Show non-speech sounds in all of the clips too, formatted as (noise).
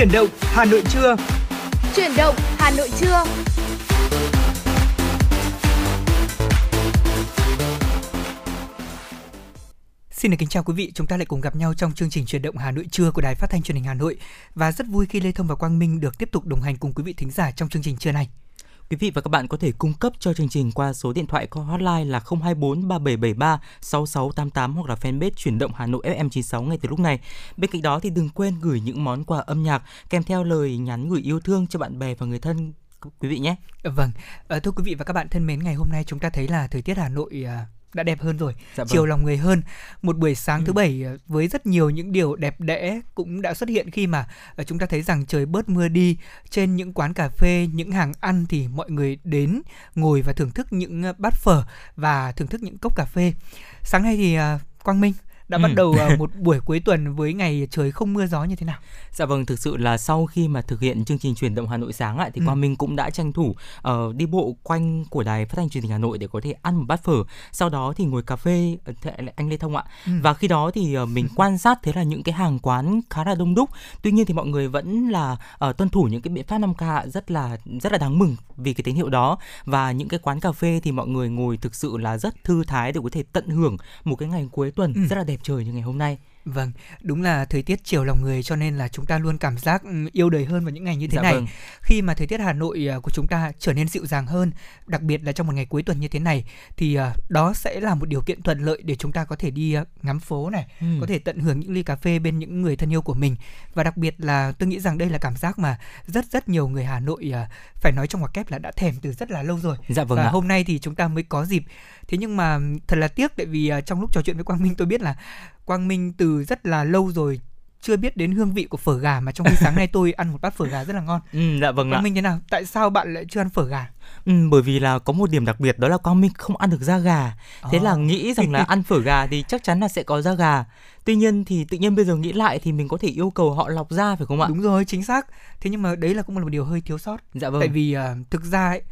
Chuyển động Hà Nội trưa. Chuyển động Hà Nội trưa. Xin được kính chào quý vị, chúng ta lại cùng gặp nhau trong chương trình chuyển động Hà Nội trưa của Đài Phát thanh Truyền hình Hà Nội và rất vui khi Lê Thông và Quang Minh được tiếp tục đồng hành cùng quý vị thính giả trong chương trình trưa này. Quý vị và các bạn có thể cung cấp cho chương trình qua số điện thoại có hotline là 024 3773 6688 hoặc là fanpage chuyển động Hà Nội FM96 ngay từ lúc này. Bên cạnh đó thì đừng quên gửi những món quà âm nhạc kèm theo lời nhắn gửi yêu thương cho bạn bè và người thân quý vị nhé. Vâng, ờ, thưa quý vị và các bạn thân mến, ngày hôm nay chúng ta thấy là thời tiết Hà Nội à, đã đẹp hơn rồi, dạ vâng. chiều lòng người hơn. Một buổi sáng ừ. thứ bảy ờ, với rất nhiều những điều đẹp đẽ cũng đã xuất hiện khi mà ờ, chúng ta thấy rằng trời bớt mưa đi, trên những quán cà phê, những hàng ăn thì mọi người đến ngồi và thưởng thức những bát phở và thưởng thức những cốc cà phê. Sáng nay thì Quang Minh đã ừ. bắt đầu uh, (laughs) một buổi cuối tuần với ngày trời không mưa gió như thế nào? Dạ vâng, thực sự là sau khi mà thực hiện chương trình chuyển động Hà Nội sáng lại thì ừ. Quang Minh cũng đã tranh thủ uh, đi bộ quanh của đài phát thanh truyền hình Hà Nội để có thể ăn một bát phở. Sau đó thì ngồi cà phê ờ, anh Lê Thông ạ. Ừ. Và khi đó thì uh, mình (laughs) quan sát thấy là những cái hàng quán khá là đông đúc. Tuy nhiên thì mọi người vẫn là uh, tuân thủ những cái biện pháp 5K rất là rất là đáng mừng vì cái tín hiệu đó và những cái quán cà phê thì mọi người ngồi thực sự là rất thư thái để có thể tận hưởng một cái ngày cuối tuần ừ. rất là đẹp trời như ngày hôm nay. Vâng, đúng là thời tiết chiều lòng người cho nên là chúng ta luôn cảm giác ừ, yêu đời hơn vào những ngày như thế dạ này. Vâng. Khi mà thời tiết Hà Nội à, của chúng ta trở nên dịu dàng hơn, đặc biệt là trong một ngày cuối tuần như thế này thì à, đó sẽ là một điều kiện thuận lợi để chúng ta có thể đi à, ngắm phố này, ừ. có thể tận hưởng những ly cà phê bên những người thân yêu của mình và đặc biệt là tôi nghĩ rằng đây là cảm giác mà rất rất nhiều người Hà Nội phải nói trong ngoặc kép là đã thèm từ rất là lâu rồi. Dạ vâng và ạ. hôm nay thì chúng ta mới có dịp thế nhưng mà thật là tiếc tại vì trong lúc trò chuyện với Quang Minh tôi biết là Quang Minh từ rất là lâu rồi chưa biết đến hương vị của phở gà mà trong khi sáng nay tôi ăn một bát phở gà rất là ngon. Ừ, dạ vâng Quang ạ. Minh thế nào? Tại sao bạn lại chưa ăn phở gà? Ừ, bởi vì là có một điểm đặc biệt đó là Quang Minh không ăn được da gà. Thế à. là nghĩ rằng là (laughs) ăn phở gà thì chắc chắn là sẽ có da gà. Tuy nhiên thì tự nhiên bây giờ nghĩ lại thì mình có thể yêu cầu họ lọc da phải không ạ? Đúng rồi, chính xác. Thế nhưng mà đấy là cũng là một điều hơi thiếu sót. Dạ vâng. Tại vì uh, thực ra ấy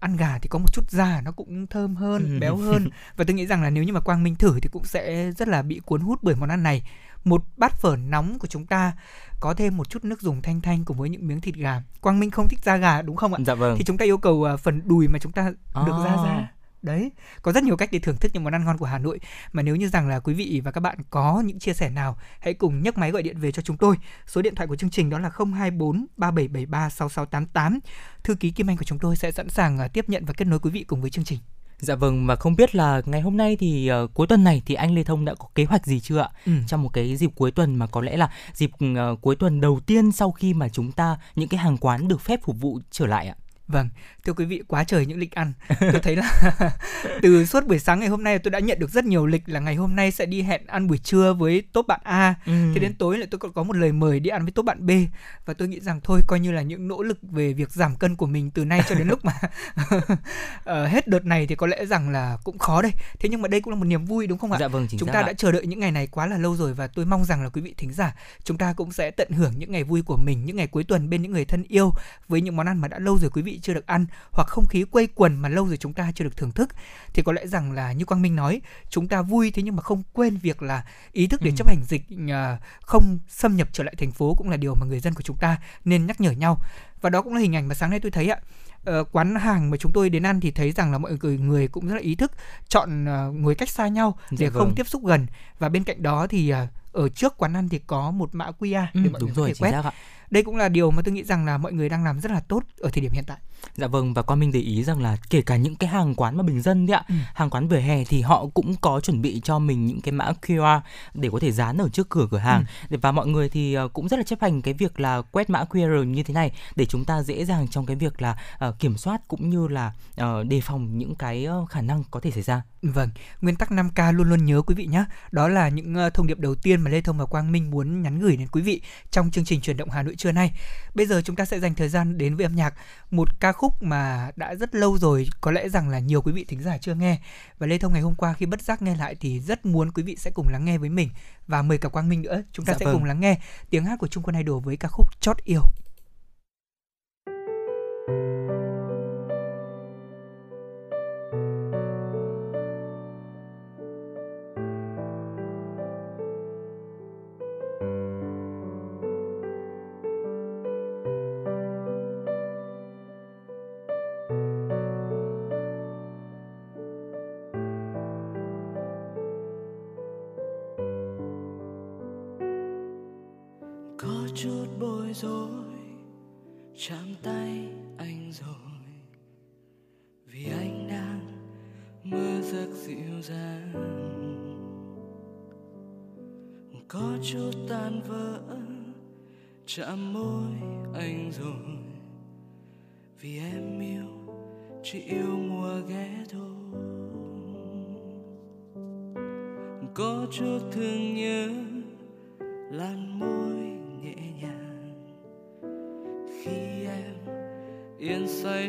ăn gà thì có một chút da nó cũng thơm hơn ừ. béo hơn. (laughs) Và tôi nghĩ rằng là nếu như mà quang minh thử thì cũng sẽ rất là bị cuốn hút bởi món ăn này. Một bát phở nóng của chúng ta có thêm một chút nước dùng thanh thanh cùng với những miếng thịt gà. Quang minh không thích da gà đúng không ạ? Dạ vâng. Thì chúng ta yêu cầu uh, phần đùi mà chúng ta được à. da ra đấy có rất nhiều cách để thưởng thức những món ăn ngon của Hà Nội mà nếu như rằng là quý vị và các bạn có những chia sẻ nào hãy cùng nhấc máy gọi điện về cho chúng tôi số điện thoại của chương trình đó là 024 3773 6688 thư ký Kim Anh của chúng tôi sẽ sẵn sàng à, tiếp nhận và kết nối quý vị cùng với chương trình Dạ vâng và không biết là ngày hôm nay thì uh, cuối tuần này thì anh Lê Thông đã có kế hoạch gì chưa ạ? Ừ. Trong một cái dịp cuối tuần mà có lẽ là dịp uh, cuối tuần đầu tiên sau khi mà chúng ta những cái hàng quán được phép phục vụ trở lại ạ. Vâng, thưa quý vị, quá trời những lịch ăn. Tôi thấy là (laughs) từ suốt buổi sáng ngày hôm nay tôi đã nhận được rất nhiều lịch là ngày hôm nay sẽ đi hẹn ăn buổi trưa với top bạn A. Ừ. Thế đến tối lại tôi còn có một lời mời đi ăn với top bạn B và tôi nghĩ rằng thôi coi như là những nỗ lực về việc giảm cân của mình từ nay cho đến lúc mà uh, (laughs) hết đợt này thì có lẽ rằng là cũng khó đây. Thế nhưng mà đây cũng là một niềm vui đúng không ạ? Dạ vâng, chính chúng ta ạ. đã chờ đợi những ngày này quá là lâu rồi và tôi mong rằng là quý vị thính giả chúng ta cũng sẽ tận hưởng những ngày vui của mình, những ngày cuối tuần bên những người thân yêu với những món ăn mà đã lâu rồi quý vị chưa được ăn hoặc không khí quây quần mà lâu rồi chúng ta chưa được thưởng thức thì có lẽ rằng là như Quang Minh nói chúng ta vui thế nhưng mà không quên việc là ý thức để ừ. chấp hành dịch à, không xâm nhập trở lại thành phố cũng là điều mà người dân của chúng ta nên nhắc nhở nhau và đó cũng là hình ảnh mà sáng nay tôi thấy ạ uh, quán hàng mà chúng tôi đến ăn thì thấy rằng là mọi người người cũng rất là ý thức chọn uh, ngồi cách xa nhau để dạ không vâng. tiếp xúc gần và bên cạnh đó thì uh, ở trước quán ăn thì có một mã QR để ừ, mọi đúng người rồi, có thể quét. Đây cũng là điều mà tôi nghĩ rằng là mọi người đang làm rất là tốt ở thời điểm hiện tại. Dạ vâng và quan minh để ý rằng là kể cả những cái hàng quán mà bình dân đấy ạ, ừ. hàng quán vỉa hè thì họ cũng có chuẩn bị cho mình những cái mã QR để có thể dán ở trước cửa cửa hàng ừ. và mọi người thì ờ, cũng rất là chấp hành cái việc là quét mã QR như thế này để chúng ta dễ dàng trong cái việc là uh, kiểm soát cũng như là uh, đề phòng những cái khả năng có thể xảy ra. Vâng, nguyên tắc 5K luôn luôn nhớ quý vị nhé. Đó là những uh, thông điệp đầu tiên mà Lê Thông và Quang Minh muốn nhắn gửi đến quý vị trong chương trình truyền động Hà Nội trưa nay. Bây giờ chúng ta sẽ dành thời gian đến với âm nhạc một ca khúc mà đã rất lâu rồi có lẽ rằng là nhiều quý vị thính giả chưa nghe và Lê Thông ngày hôm qua khi bất giác nghe lại thì rất muốn quý vị sẽ cùng lắng nghe với mình và mời cả Quang Minh nữa chúng ta dạ sẽ vâng. cùng lắng nghe tiếng hát của Trung Quân Idol với ca khúc Chót yêu.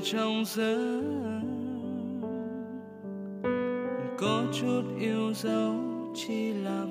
trong giấc có chút yêu dấu chi làm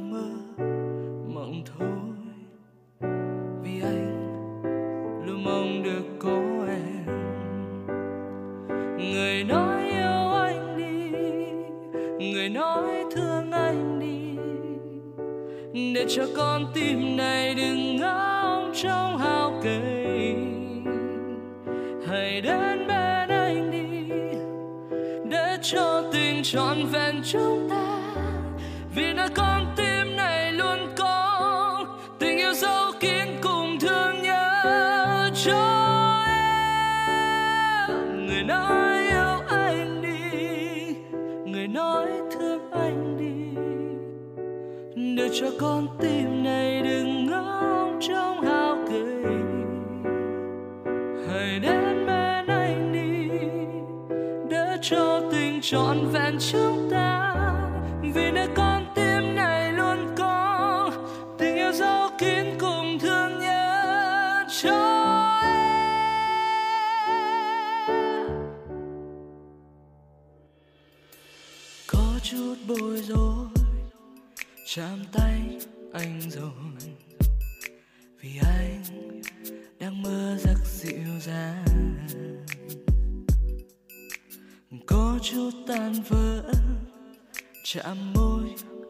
chạm môi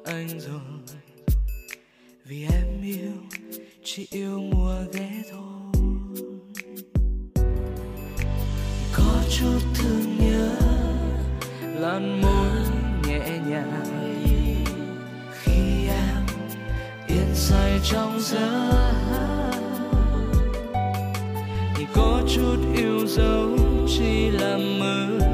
anh rồi. Vì em yêu, chỉ yêu mùa ghé thôi. Có chút thương nhớ lan môi nhẹ nhàng. Khi em yên say trong giấc, thì có chút yêu dấu chỉ là mơ.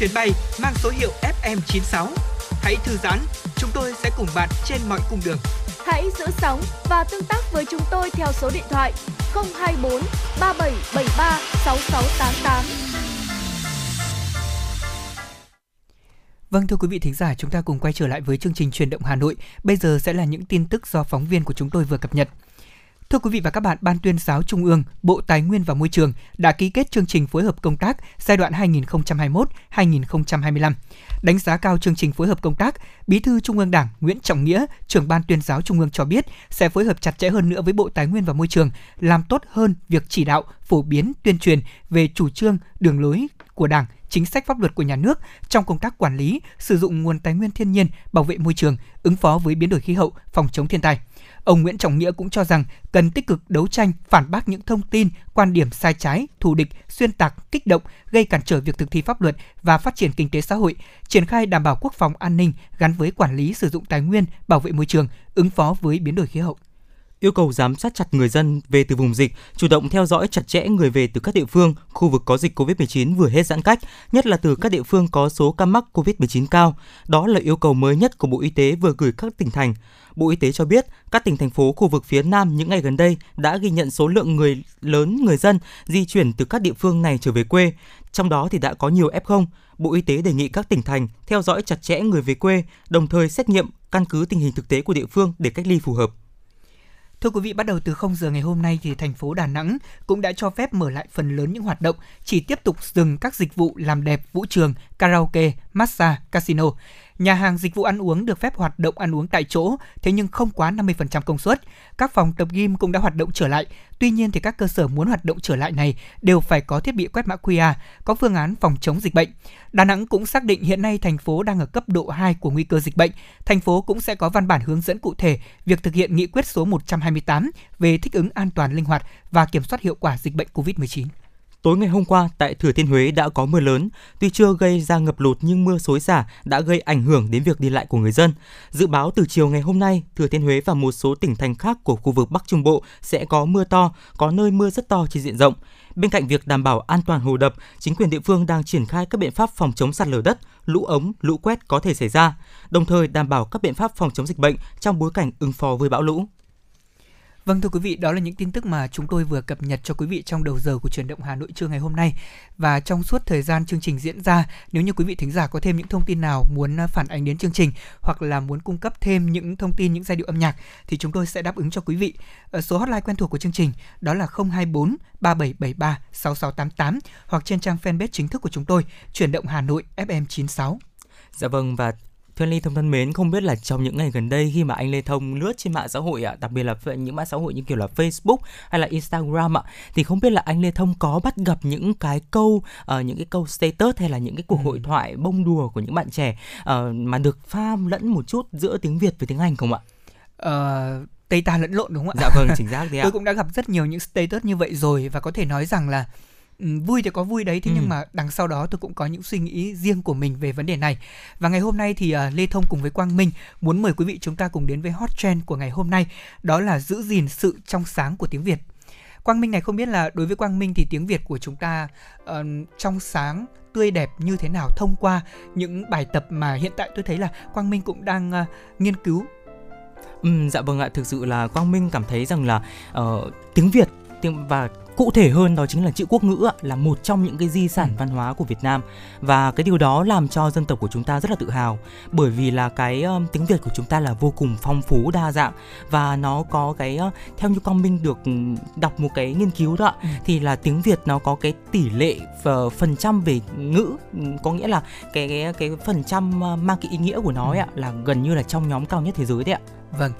chuyến bay mang số hiệu FM96. Hãy thư giãn, chúng tôi sẽ cùng bạn trên mọi cung đường. Hãy giữ sóng và tương tác với chúng tôi theo số điện thoại 024 3773 6688. Vâng thưa quý vị thính giả, chúng ta cùng quay trở lại với chương trình truyền động Hà Nội. Bây giờ sẽ là những tin tức do phóng viên của chúng tôi vừa cập nhật. Thưa quý vị và các bạn, Ban tuyên giáo Trung ương, Bộ Tài nguyên và Môi trường đã ký kết chương trình phối hợp công tác giai đoạn 2021-2025. Đánh giá cao chương trình phối hợp công tác, Bí thư Trung ương Đảng Nguyễn Trọng Nghĩa, trưởng Ban tuyên giáo Trung ương cho biết sẽ phối hợp chặt chẽ hơn nữa với Bộ Tài nguyên và Môi trường, làm tốt hơn việc chỉ đạo, phổ biến, tuyên truyền về chủ trương, đường lối của Đảng, chính sách pháp luật của nhà nước trong công tác quản lý, sử dụng nguồn tài nguyên thiên nhiên, bảo vệ môi trường, ứng phó với biến đổi khí hậu, phòng chống thiên tai. Ông Nguyễn Trọng Nghĩa cũng cho rằng cần tích cực đấu tranh phản bác những thông tin, quan điểm sai trái, thù địch, xuyên tạc, kích động, gây cản trở việc thực thi pháp luật và phát triển kinh tế xã hội, triển khai đảm bảo quốc phòng an ninh gắn với quản lý sử dụng tài nguyên, bảo vệ môi trường, ứng phó với biến đổi khí hậu yêu cầu giám sát chặt người dân về từ vùng dịch, chủ động theo dõi chặt chẽ người về từ các địa phương, khu vực có dịch COVID-19 vừa hết giãn cách, nhất là từ các địa phương có số ca mắc COVID-19 cao. Đó là yêu cầu mới nhất của Bộ Y tế vừa gửi các tỉnh thành. Bộ Y tế cho biết, các tỉnh thành phố khu vực phía Nam những ngày gần đây đã ghi nhận số lượng người lớn người dân di chuyển từ các địa phương này trở về quê. Trong đó thì đã có nhiều F0. Bộ Y tế đề nghị các tỉnh thành theo dõi chặt chẽ người về quê, đồng thời xét nghiệm căn cứ tình hình thực tế của địa phương để cách ly phù hợp. Thưa quý vị, bắt đầu từ 0 giờ ngày hôm nay thì thành phố Đà Nẵng cũng đã cho phép mở lại phần lớn những hoạt động, chỉ tiếp tục dừng các dịch vụ làm đẹp, vũ trường, karaoke, massage, casino. Nhà hàng dịch vụ ăn uống được phép hoạt động ăn uống tại chỗ, thế nhưng không quá 50% công suất. Các phòng tập gym cũng đã hoạt động trở lại. Tuy nhiên thì các cơ sở muốn hoạt động trở lại này đều phải có thiết bị quét mã QR, có phương án phòng chống dịch bệnh. Đà Nẵng cũng xác định hiện nay thành phố đang ở cấp độ 2 của nguy cơ dịch bệnh. Thành phố cũng sẽ có văn bản hướng dẫn cụ thể việc thực hiện nghị quyết số 128 về thích ứng an toàn linh hoạt và kiểm soát hiệu quả dịch bệnh COVID-19. Tối ngày hôm qua tại Thừa Thiên Huế đã có mưa lớn, tuy chưa gây ra ngập lụt nhưng mưa xối xả đã gây ảnh hưởng đến việc đi lại của người dân. Dự báo từ chiều ngày hôm nay, Thừa Thiên Huế và một số tỉnh thành khác của khu vực Bắc Trung Bộ sẽ có mưa to, có nơi mưa rất to trên diện rộng. Bên cạnh việc đảm bảo an toàn hồ đập, chính quyền địa phương đang triển khai các biện pháp phòng chống sạt lở đất, lũ ống, lũ quét có thể xảy ra, đồng thời đảm bảo các biện pháp phòng chống dịch bệnh trong bối cảnh ứng phó với bão lũ. Vâng thưa quý vị, đó là những tin tức mà chúng tôi vừa cập nhật cho quý vị trong đầu giờ của truyền động Hà Nội trưa ngày hôm nay. Và trong suốt thời gian chương trình diễn ra, nếu như quý vị thính giả có thêm những thông tin nào muốn à, phản ánh đến chương trình hoặc là muốn cung cấp thêm những thông tin những giai điệu âm nhạc thì chúng tôi sẽ đáp ứng cho quý vị. Ở số hotline quen thuộc của chương trình đó là 024 3773 6688 hoặc trên trang fanpage chính thức của chúng tôi, chuyển động Hà Nội FM 96. Dạ vâng và Thưa Lê Thông thân mến, không biết là trong những ngày gần đây khi mà anh Lê Thông lướt trên mạng xã hội ạ, đặc biệt là những mạng xã hội như kiểu là Facebook hay là Instagram ạ, thì không biết là anh Lê Thông có bắt gặp những cái câu uh, những cái câu status hay là những cái cuộc ừ. hội thoại bông đùa của những bạn trẻ uh, mà được pha lẫn một chút giữa tiếng Việt với tiếng Anh không ạ? Uh, Tây ta lẫn lộn đúng không ạ? Dạ vâng, chính xác đấy ạ. (laughs) Tôi cũng đã gặp rất nhiều những status như vậy rồi và có thể nói rằng là vui thì có vui đấy thế ừ. nhưng mà đằng sau đó tôi cũng có những suy nghĩ riêng của mình về vấn đề này. Và ngày hôm nay thì uh, lê thông cùng với quang minh muốn mời quý vị chúng ta cùng đến với hot trend của ngày hôm nay đó là giữ gìn sự trong sáng của tiếng việt. Quang minh này không biết là đối với quang minh thì tiếng việt của chúng ta uh, trong sáng tươi đẹp như thế nào? Thông qua những bài tập mà hiện tại tôi thấy là quang minh cũng đang uh, nghiên cứu. Ừ, dạ vâng ạ, thực sự là Quang Minh cảm thấy rằng là uh, tiếng Việt tiếng và cụ thể hơn đó chính là chữ quốc ngữ là một trong những cái di sản ừ. văn hóa của Việt Nam và cái điều đó làm cho dân tộc của chúng ta rất là tự hào bởi vì là cái tiếng Việt của chúng ta là vô cùng phong phú đa dạng và nó có cái theo như con Minh được đọc một cái nghiên cứu đó ừ. thì là tiếng Việt nó có cái tỷ lệ uh, phần trăm về ngữ có nghĩa là cái cái cái phần trăm mang cái ý nghĩa của nó ấy, là gần như là trong nhóm cao nhất thế giới đấy ạ. Vâng,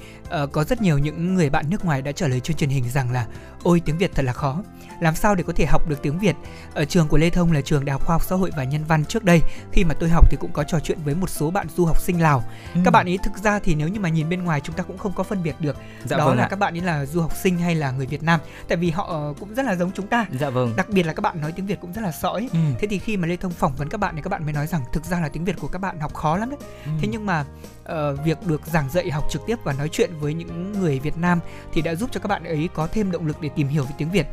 uh, có rất nhiều những người bạn nước ngoài đã trả lời trên truyền hình rằng là ôi tiếng Việt thật là khó. Làm sao để có thể học được tiếng Việt? Ở trường của Lê Thông là trường Đại học Khoa học Xã hội và Nhân văn trước đây, khi mà tôi học thì cũng có trò chuyện với một số bạn du học sinh Lào. Ừ. Các bạn ấy thực ra thì nếu như mà nhìn bên ngoài chúng ta cũng không có phân biệt được dạ đó vâng là ạ. các bạn ấy là du học sinh hay là người Việt Nam, tại vì họ ờ, cũng rất là giống chúng ta. Dạ vâng. Đặc biệt là các bạn nói tiếng Việt cũng rất là sõi. Ừ. Thế thì khi mà Lê Thông phỏng vấn các bạn thì các bạn mới nói rằng thực ra là tiếng Việt của các bạn học khó lắm đấy. Ừ. Thế nhưng mà uh, việc được giảng dạy học trực tiếp và nói chuyện với những người Việt Nam thì đã giúp cho các bạn ấy có thêm động lực để tìm hiểu về tiếng Việt.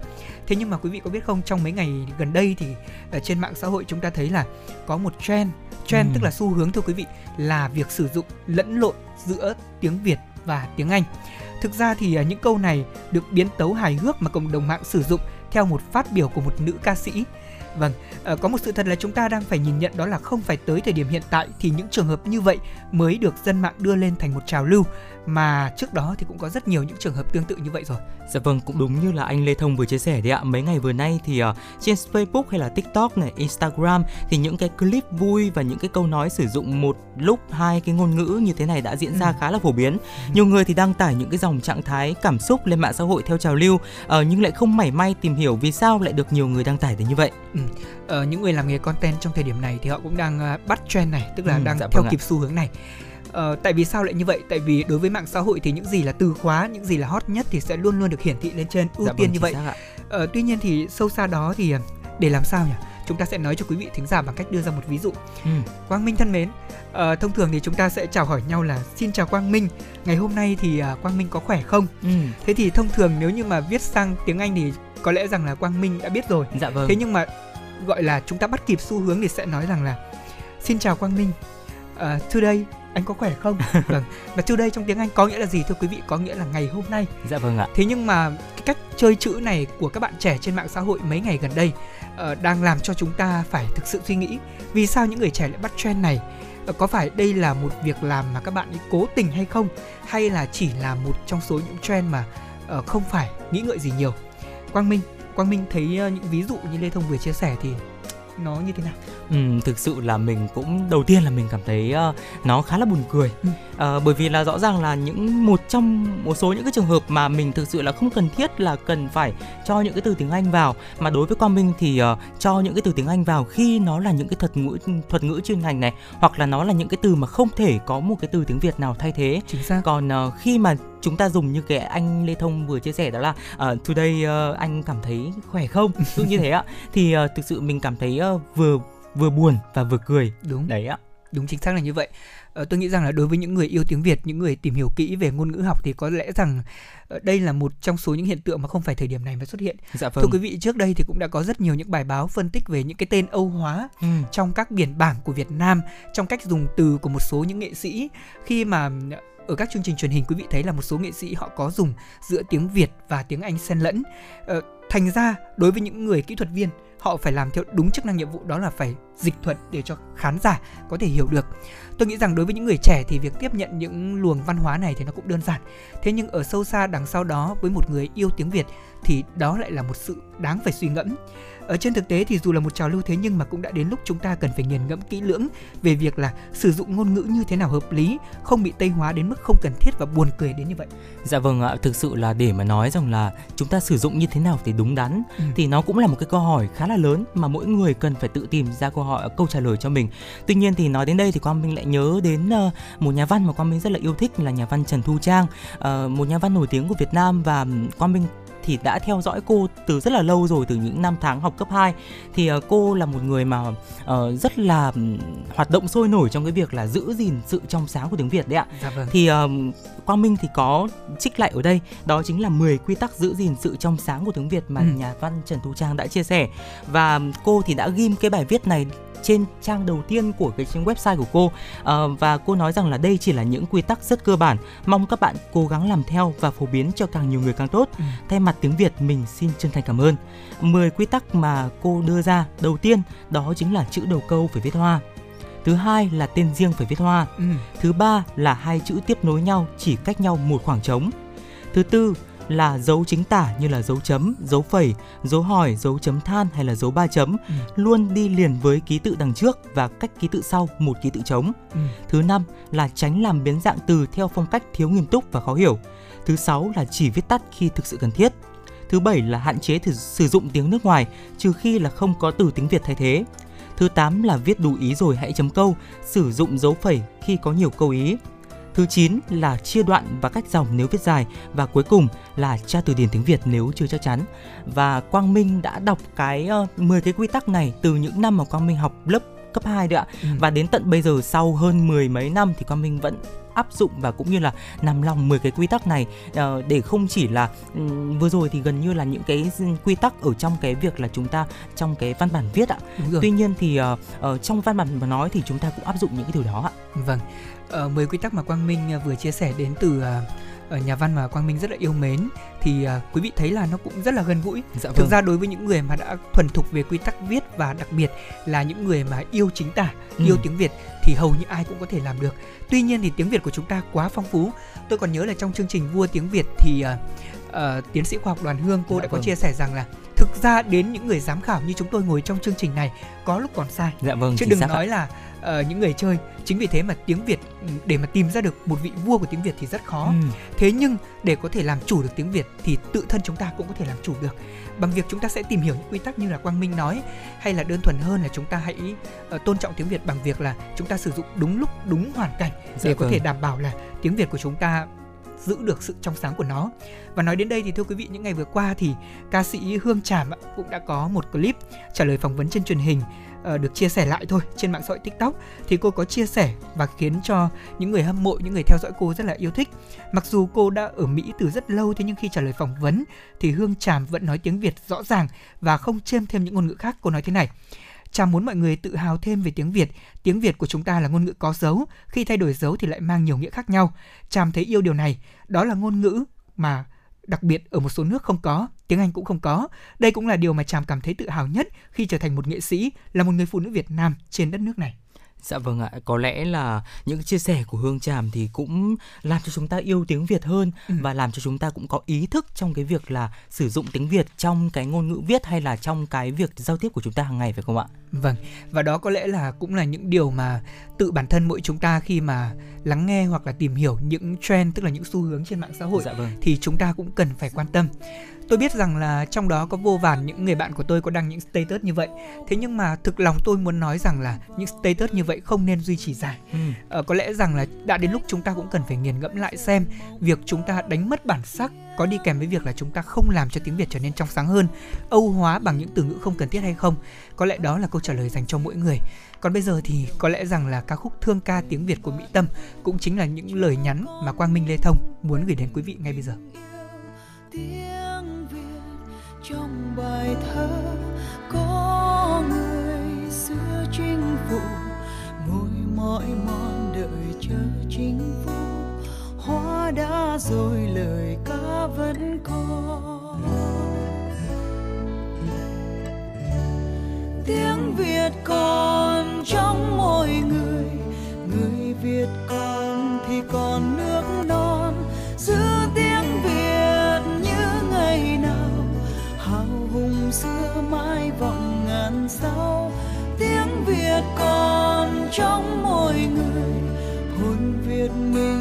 Thế nhưng mà quý vị có biết không trong mấy ngày gần đây thì ở trên mạng xã hội chúng ta thấy là có một trend, trend ừ. tức là xu hướng thưa quý vị là việc sử dụng lẫn lộn giữa tiếng Việt và tiếng Anh. Thực ra thì à, những câu này được biến tấu hài hước mà cộng đồng mạng sử dụng theo một phát biểu của một nữ ca sĩ Vâng, có một sự thật là chúng ta đang phải nhìn nhận đó là không phải tới thời điểm hiện tại thì những trường hợp như vậy mới được dân mạng đưa lên thành một trào lưu mà trước đó thì cũng có rất nhiều những trường hợp tương tự như vậy rồi. Dạ vâng, cũng đúng như là anh Lê Thông vừa chia sẻ đấy ạ. Mấy ngày vừa nay thì uh, trên Facebook hay là TikTok này, Instagram thì những cái clip vui và những cái câu nói sử dụng một lúc hai cái ngôn ngữ như thế này đã diễn ra ừ. khá là phổ biến. Ừ. Nhiều người thì đăng tải những cái dòng trạng thái cảm xúc lên mạng xã hội theo trào lưu uh, nhưng lại không mảy may tìm hiểu vì sao lại được nhiều người đăng tải đến như vậy. Ừ. Uh, những người làm nghề content trong thời điểm này thì họ cũng đang uh, bắt trend này, tức là ừ, đang dạ theo vâng kịp ạ. xu hướng này. Uh, tại vì sao lại như vậy? Tại vì đối với mạng xã hội thì những gì là từ khóa, những gì là hot nhất thì sẽ luôn luôn được hiển thị lên trên ưu dạ tiên vâng, như vậy. Uh, tuy nhiên thì sâu xa đó thì để làm sao nhỉ? Chúng ta sẽ nói cho quý vị thính giả bằng cách đưa ra một ví dụ. Ừ. Quang Minh thân mến, uh, thông thường thì chúng ta sẽ chào hỏi nhau là xin chào Quang Minh. Ngày hôm nay thì uh, Quang Minh có khỏe không? Ừ. Thế thì thông thường nếu như mà viết sang tiếng Anh thì có lẽ rằng là Quang Minh đã biết rồi. Dạ vâng. Thế nhưng mà gọi là chúng ta bắt kịp xu hướng thì sẽ nói rằng là xin chào Quang Minh. Uh, today anh có khỏe không? (laughs) Vâng và today trong tiếng anh có nghĩa là gì thưa quý vị? Có nghĩa là ngày hôm nay. Dạ vâng ạ. Thế nhưng mà cái cách chơi chữ này của các bạn trẻ trên mạng xã hội mấy ngày gần đây uh, đang làm cho chúng ta phải thực sự suy nghĩ vì sao những người trẻ lại bắt trend này? Uh, có phải đây là một việc làm mà các bạn ấy cố tình hay không? Hay là chỉ là một trong số những trend mà uh, không phải nghĩ ngợi gì nhiều? Quang minh quang minh thấy ờ, những ví dụ như lê thông vừa chia sẻ thì nó như thế nào? Ừ, thực sự là mình cũng đầu tiên là mình cảm thấy uh, nó khá là buồn cười. Ừ. uh, bởi vì là rõ ràng là những một trong một số những cái trường hợp mà mình thực sự là không cần thiết là cần phải cho những cái từ tiếng Anh vào. Mà đối với Quang Minh thì uh, cho những cái từ tiếng Anh vào khi nó là những cái thuật ngữ thuật ngữ chuyên ngành này hoặc là nó là những cái từ mà không thể có một cái từ tiếng Việt nào thay thế. Chính xác. Còn uh, khi mà chúng ta dùng như cái anh Lê Thông vừa chia sẻ đó là uh, today uh, anh cảm thấy khỏe không? (laughs) Ví như thế ạ. Thì uh, thực sự mình cảm thấy uh, vừa vừa buồn và vừa cười đúng đấy ạ đúng chính xác là như vậy ờ, tôi nghĩ rằng là đối với những người yêu tiếng Việt những người tìm hiểu kỹ về ngôn ngữ học thì có lẽ rằng ờ, đây là một trong số những hiện tượng mà không phải thời điểm này mới xuất hiện dạ vâng. thưa quý vị trước đây thì cũng đã có rất nhiều những bài báo phân tích về những cái tên Âu hóa ừ. trong các biển bảng của Việt Nam trong cách dùng từ của một số những nghệ sĩ khi mà ở các chương trình truyền hình quý vị thấy là một số nghệ sĩ họ có dùng giữa tiếng Việt và tiếng Anh xen lẫn. Ờ, thành ra đối với những người kỹ thuật viên họ phải làm theo đúng chức năng nhiệm vụ, đó là phải dịch thuật để cho khán giả có thể hiểu được. Tôi nghĩ rằng đối với những người trẻ thì việc tiếp nhận những luồng văn hóa này thì nó cũng đơn giản. Thế nhưng ở sâu xa đằng sau đó với một người yêu tiếng việt thì đó lại là một sự đáng phải suy ngẫm ở trên thực tế thì dù là một trào lưu thế nhưng mà cũng đã đến lúc chúng ta cần phải nghiền ngẫm kỹ lưỡng về việc là sử dụng ngôn ngữ như thế nào hợp lý, không bị tây hóa đến mức không cần thiết và buồn cười đến như vậy. Dạ vâng ạ, thực sự là để mà nói rằng là chúng ta sử dụng như thế nào thì đúng đắn ừ. thì nó cũng là một cái câu hỏi khá là lớn mà mỗi người cần phải tự tìm ra câu hỏi câu trả lời cho mình. Tuy nhiên thì nói đến đây thì Quang Minh lại nhớ đến uh, một nhà văn mà Quang Minh rất là yêu thích là nhà văn Trần Thu Trang, uh, một nhà văn nổi tiếng của Việt Nam và Quang Minh thì đã theo dõi cô từ rất là lâu rồi từ những năm tháng học cấp 2 thì uh, cô là một người mà uh, rất là hoạt động sôi nổi trong cái việc là giữ gìn sự trong sáng của tiếng Việt đấy ạ. Dạ vâng. Thì uh, Quang Minh thì có trích lại ở đây đó chính là 10 quy tắc giữ gìn sự trong sáng của tiếng Việt mà ừ. nhà văn Trần Tú Trang đã chia sẻ và cô thì đã ghim cái bài viết này trên trang đầu tiên của cái trang website của cô. À, và cô nói rằng là đây chỉ là những quy tắc rất cơ bản. Mong các bạn cố gắng làm theo và phổ biến cho càng nhiều người càng tốt. Ừ. thay mặt tiếng Việt mình xin chân thành cảm ơn. 10 quy tắc mà cô đưa ra đầu tiên đó chính là chữ đầu câu phải viết hoa. Thứ hai là tên riêng phải viết hoa. Ừ. thứ ba là hai chữ tiếp nối nhau chỉ cách nhau một khoảng trống. Thứ tư là dấu chính tả như là dấu chấm, dấu phẩy, dấu hỏi, dấu chấm than hay là dấu ba chấm ừ. luôn đi liền với ký tự đằng trước và cách ký tự sau một ký tự trống. Ừ. Thứ năm là tránh làm biến dạng từ theo phong cách thiếu nghiêm túc và khó hiểu. Thứ sáu là chỉ viết tắt khi thực sự cần thiết. Thứ bảy là hạn chế thử sử dụng tiếng nước ngoài trừ khi là không có từ tiếng Việt thay thế. Thứ 8 là viết đủ ý rồi hãy chấm câu, sử dụng dấu phẩy khi có nhiều câu ý. Thứ 9 là chia đoạn và cách dòng nếu viết dài và cuối cùng là tra từ điển tiếng Việt nếu chưa chắc chắn. Và Quang Minh đã đọc cái uh, 10 cái quy tắc này từ những năm mà Quang Minh học lớp cấp 2 đấy ạ. Ừ. Và đến tận bây giờ sau hơn mười mấy năm thì Quang Minh vẫn áp dụng và cũng như là nằm lòng 10 cái quy tắc này uh, để không chỉ là um, vừa rồi thì gần như là những cái quy tắc ở trong cái việc là chúng ta trong cái văn bản viết ạ. Tuy nhiên thì uh, uh, trong văn bản mà nói thì chúng ta cũng áp dụng những cái điều đó ạ. Vâng. Uh, 10 quy tắc mà Quang Minh vừa chia sẻ đến từ uh, ở nhà văn mà Quang Minh rất là yêu mến thì quý vị thấy là nó cũng rất là gần gũi Dạ thực vâng. ra đối với những người mà đã thuần thục về quy tắc viết và đặc biệt là những người mà yêu chính tả Ừ. yêu tiếng việt thì hầu như ai cũng có thể làm được tuy nhiên thì tiếng việt của chúng ta quá phong phú tôi còn nhớ là trong chương trình vua tiếng việt thì à, tiến sĩ khoa học đoàn hương cô Dạ đã có vâng. chia sẻ rằng là thực ra đến những người giám khảo như chúng tôi ngồi trong chương trình này có lúc còn sai Dạ vâng, chứ đừng nói là ờ, những người chơi. Chính vì thế mà tiếng việt ừ, để mà tìm ra được một vị vua của tiếng việt thì rất khó. Ừ. thế nhưng để có thể làm chủ được tiếng việt thì tự thân chúng ta cũng có thể làm chủ được. Bằng việc chúng ta sẽ tìm hiểu những quy tắc như là quang minh nói hay là đơn thuần hơn là chúng ta hãy ờ, tôn trọng tiếng việt bằng việc là chúng ta sử dụng đúng lúc đúng hoàn cảnh Dạ để có vâng. thể đảm bảo là tiếng việt của chúng ta giữ được sự trong sáng của nó. Và nói đến đây thì thưa quý vị những ngày vừa qua thì ca sĩ Hương Tràm cũng đã có một clip trả lời phỏng vấn trên truyền hình Ờ, được chia sẻ lại thôi trên mạng xã hội TikTok thì cô có chia sẻ và khiến cho những người hâm mộ những người theo dõi cô rất là yêu thích mặc dù cô đã ở Mỹ từ rất lâu thế nhưng khi trả lời phỏng vấn thì Hương Tràm vẫn nói tiếng Việt rõ ràng và không chêm thêm những ngôn ngữ khác cô nói thế này Tràm muốn mọi người tự hào thêm về tiếng Việt. Tiếng Việt của chúng ta là ngôn ngữ có dấu, khi thay đổi dấu thì lại mang nhiều nghĩa khác nhau. Tràm thấy yêu điều này, đó là ngôn ngữ mà đặc biệt ở một số nước không có, tiếng Anh cũng không có. Đây cũng là điều mà Tràm cảm thấy tự hào nhất khi trở thành một nghệ sĩ, là một người phụ nữ Việt Nam trên đất nước này. Dạ vâng ạ, có lẽ là những chia sẻ của Hương Tràm thì cũng làm cho chúng ta yêu tiếng Việt hơn Ừ. và làm cho chúng ta cũng có ý thức trong cái việc là sử dụng tiếng Việt trong cái ngôn ngữ viết hay là trong cái việc giao tiếp của chúng ta hàng ngày phải không ạ? Vâng, và đó có lẽ là cũng là những điều mà tự bản thân mỗi chúng ta khi mà lắng nghe hoặc là tìm hiểu những trend tức là những xu hướng trên mạng xã hội Dạ vâng. thì chúng ta cũng cần phải quan tâm. Tôi biết rằng là trong đó có vô vàn những người bạn của tôi có đăng những status như vậy. Thế nhưng mà thực lòng tôi muốn nói rằng là những status như vậy không nên duy trì dài. Ừ. Ờ, có lẽ rằng là đã đến lúc chúng ta cũng cần phải nghiền ngẫm lại xem việc chúng ta đánh mất bản sắc có đi kèm với việc là chúng ta không làm cho tiếng Việt trở nên trong sáng hơn, âu hóa bằng những từ ngữ không cần thiết hay không. Có lẽ đó là câu trả lời dành cho mỗi người. Còn bây giờ thì có lẽ rằng là ca khúc Thương ca tiếng Việt của Mỹ Tâm cũng chính là những lời nhắn mà Quang Minh Lê Thông muốn gửi đến quý vị ngay bây giờ. việt trong bài thơ, có người xưa chinh phục ngồi mỏi mòn đợi chờ chính phủ hoa đã rồi lời ca vẫn còn. Tiếng việt còn trong mỗi người trong mỗi người. Hồn việt mình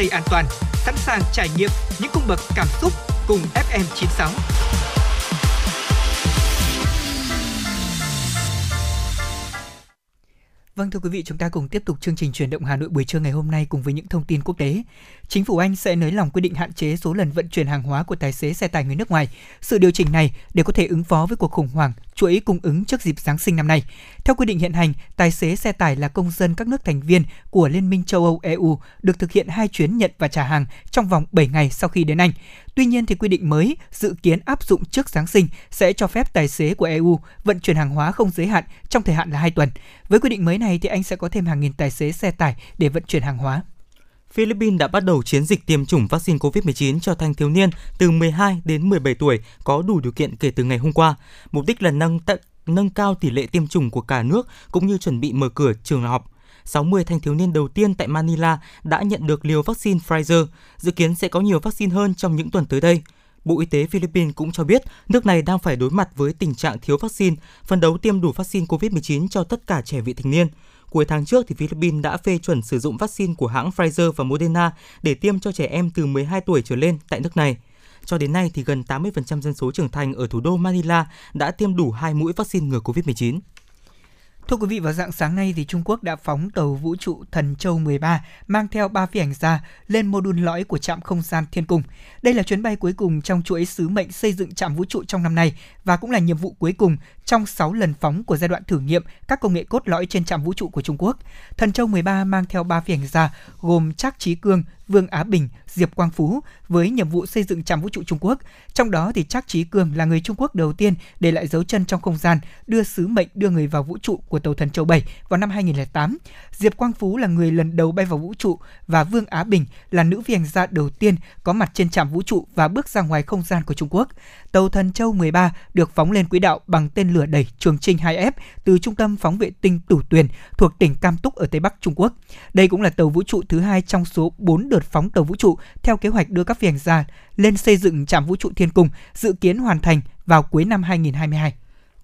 dây an toàn, sẵn sàng trải nghiệm những cung bậc cảm xúc cùng FM96. Vâng thưa quý vị, chúng ta cùng tiếp tục chương trình chuyển động Hà Nội buổi trưa ngày hôm nay cùng với những thông tin quốc tế. Chính phủ Anh sẽ nới lỏng quy định hạn chế số lần vận chuyển hàng hóa của tài xế xe tải người nước ngoài. Sự điều chỉnh này để có thể ứng phó với cuộc khủng hoảng chuỗi cung ứng trước dịp Giáng sinh năm nay. Theo quy định hiện hành, tài xế xe tải là công dân các nước thành viên của Liên minh châu Âu EU được thực hiện hai chuyến nhận và trả hàng trong vòng 7 ngày sau khi đến Anh. Tuy nhiên thì quy định mới dự kiến áp dụng trước Giáng sinh sẽ cho phép tài xế của EU vận chuyển hàng hóa không giới hạn trong thời hạn là 2 tuần. Với quy định mới này thì Anh sẽ có thêm hàng nghìn tài xế xe tải để vận chuyển hàng hóa. Philippines đã bắt đầu chiến dịch tiêm chủng vaccine COVID-19 cho thanh thiếu niên từ 12 đến 17 tuổi có đủ điều kiện kể từ ngày hôm qua. Mục đích là nâng t- nâng cao tỷ lệ tiêm chủng của cả nước cũng như chuẩn bị mở cửa trường học. 60 thanh thiếu niên đầu tiên tại Manila đã nhận được liều vaccine Pfizer, dự kiến sẽ có nhiều vaccine hơn trong những tuần tới đây. Bộ Y tế Philippines cũng cho biết nước này đang phải đối mặt với tình trạng thiếu vaccine, phân đấu tiêm đủ vaccine COVID-19 cho tất cả trẻ vị thành niên. Cuối tháng trước, thì Philippines đã phê chuẩn sử dụng vaccine của hãng Pfizer và Moderna để tiêm cho trẻ em từ 12 tuổi trở lên tại nước này. Cho đến nay, thì gần 80% dân số trưởng thành ở thủ đô Manila đã tiêm đủ hai mũi vaccine ngừa COVID-19. Thưa quý vị, vào dạng sáng nay thì Trung Quốc đã phóng tàu vũ trụ Thần Châu 13 mang theo ba phi hành gia lên mô đun lõi của trạm không gian Thiên Cung. Đây là chuyến bay cuối cùng trong chuỗi sứ mệnh xây dựng trạm vũ trụ trong năm nay và cũng là nhiệm vụ cuối cùng trong 6 lần phóng của giai đoạn thử nghiệm các công nghệ cốt lõi trên trạm vũ trụ của Trung Quốc. Thần Châu 13 mang theo ba phi hành gia gồm Trác Trí Cương, Vương Á Bình, Diệp Quang Phú với nhiệm vụ xây dựng trạm vũ trụ Trung Quốc. Trong đó thì Trác Trí Cương là người Trung Quốc đầu tiên để lại dấu chân trong không gian, đưa sứ mệnh đưa người vào vũ trụ của tàu Thần Châu 7 vào năm 2008. Diệp Quang Phú là người lần đầu bay vào vũ trụ và Vương Á Bình là nữ phi hành gia đầu tiên có mặt trên trạm vũ trụ và bước ra ngoài không gian của Trung Quốc. Tàu Thần Châu 13 được phóng lên quỹ đạo bằng tên lửa đẩy Trường Trinh 2F từ trung tâm phóng vệ tinh Tủ Tuyền thuộc tỉnh Cam Túc ở Tây Bắc Trung Quốc. Đây cũng là tàu vũ trụ thứ hai trong số 4 đợt phóng tàu vũ trụ theo kế hoạch đưa các phi hành gia lên xây dựng trạm vũ trụ Thiên Cung, dự kiến hoàn thành vào cuối năm 2022.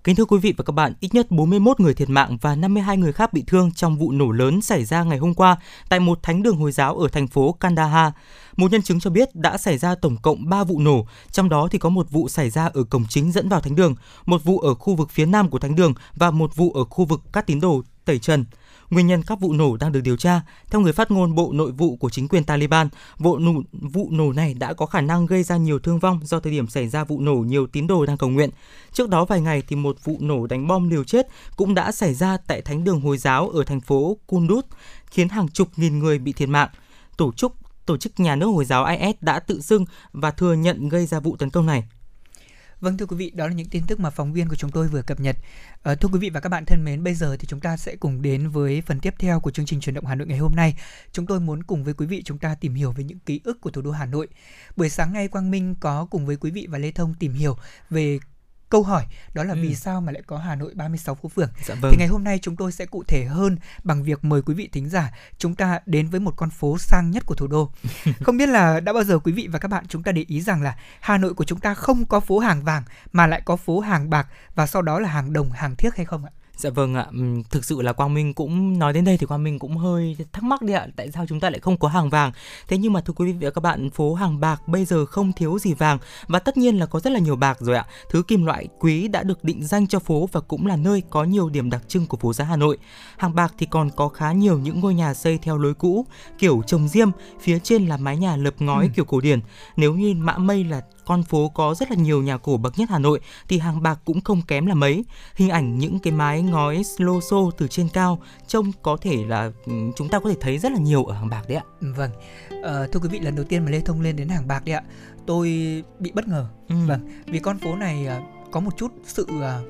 Kính thưa quý vị và các bạn, ít nhất 41 người thiệt mạng và 52 người khác bị thương trong vụ nổ lớn xảy ra ngày hôm qua tại một thánh đường Hồi giáo ở thành phố Kandahar. Một nhân chứng cho biết đã xảy ra tổng cộng 3 vụ nổ, trong đó thì có một vụ xảy ra ở cổng chính dẫn vào thánh đường, một vụ ở khu vực phía nam của thánh đường và một vụ ở khu vực các tín đồ tẩy trần. Nguyên nhân các vụ nổ đang được điều tra. Theo người phát ngôn Bộ Nội vụ của chính quyền Taliban, vụ nổ, vụ nổ này đã có khả năng gây ra nhiều thương vong do thời điểm xảy ra vụ nổ nhiều tín đồ đang cầu nguyện. Trước đó vài ngày thì một vụ nổ đánh bom liều chết cũng đã xảy ra tại thánh đường Hồi giáo ở thành phố Kunduz, khiến hàng chục nghìn người bị thiệt mạng. Tổ chức tổ chức nhà nước Hồi giáo IS đã tự xưng và thừa nhận gây ra vụ tấn công này. Vâng thưa quý vị, đó là những tin tức mà phóng viên của chúng tôi vừa cập nhật. À, thưa quý vị và các bạn thân mến, bây giờ thì chúng ta sẽ cùng đến với phần tiếp theo của chương trình truyền động Hà Nội ngày hôm nay. Chúng tôi muốn cùng với quý vị chúng ta tìm hiểu về những ký ức của thủ đô Hà Nội. Buổi sáng nay Quang Minh có cùng với quý vị và Lê Thông tìm hiểu về câu hỏi đó là ừ. vì sao mà lại có Hà Nội 36 phố phường. Dạ vâng. Thì ngày hôm nay chúng tôi sẽ cụ thể hơn bằng việc mời quý vị thính giả chúng ta đến với một con phố sang nhất của thủ đô. (laughs) không biết là đã bao giờ quý vị và các bạn chúng ta để ý rằng là Hà Nội của chúng ta không có phố hàng vàng mà lại có phố hàng bạc và sau đó là hàng đồng, hàng thiếc hay không ạ? Dạ vâng ạ, thực sự là Quang Minh cũng nói đến đây thì Quang Minh cũng hơi thắc mắc đi ạ, tại sao chúng ta lại không có hàng vàng? Thế nhưng mà thưa quý vị và các bạn, phố hàng bạc bây giờ không thiếu gì vàng và tất nhiên là có rất là nhiều bạc rồi ạ. Thứ kim loại quý đã được định danh cho phố và cũng là nơi có nhiều điểm đặc trưng của phố giá Hà Nội. Hàng bạc thì còn có khá nhiều những ngôi nhà xây theo lối cũ, kiểu trồng diêm, phía trên là mái nhà lợp ngói ừ. kiểu cổ điển. Nếu như Mã Mây là con phố có rất là nhiều nhà cổ bậc nhất Hà Nội thì hàng bạc cũng không kém là mấy. Hình ảnh những cái mái ngói lô xô từ trên cao trông có thể là ừ, chúng ta có thể thấy rất là nhiều ở hàng bạc đấy ạ. Vâng. À, thưa quý vị lần đầu tiên mà Lê Thông lên đến hàng bạc đấy ạ, tôi bị bất ngờ. Ừ. Vâng, vì con phố này à, có một chút sự à,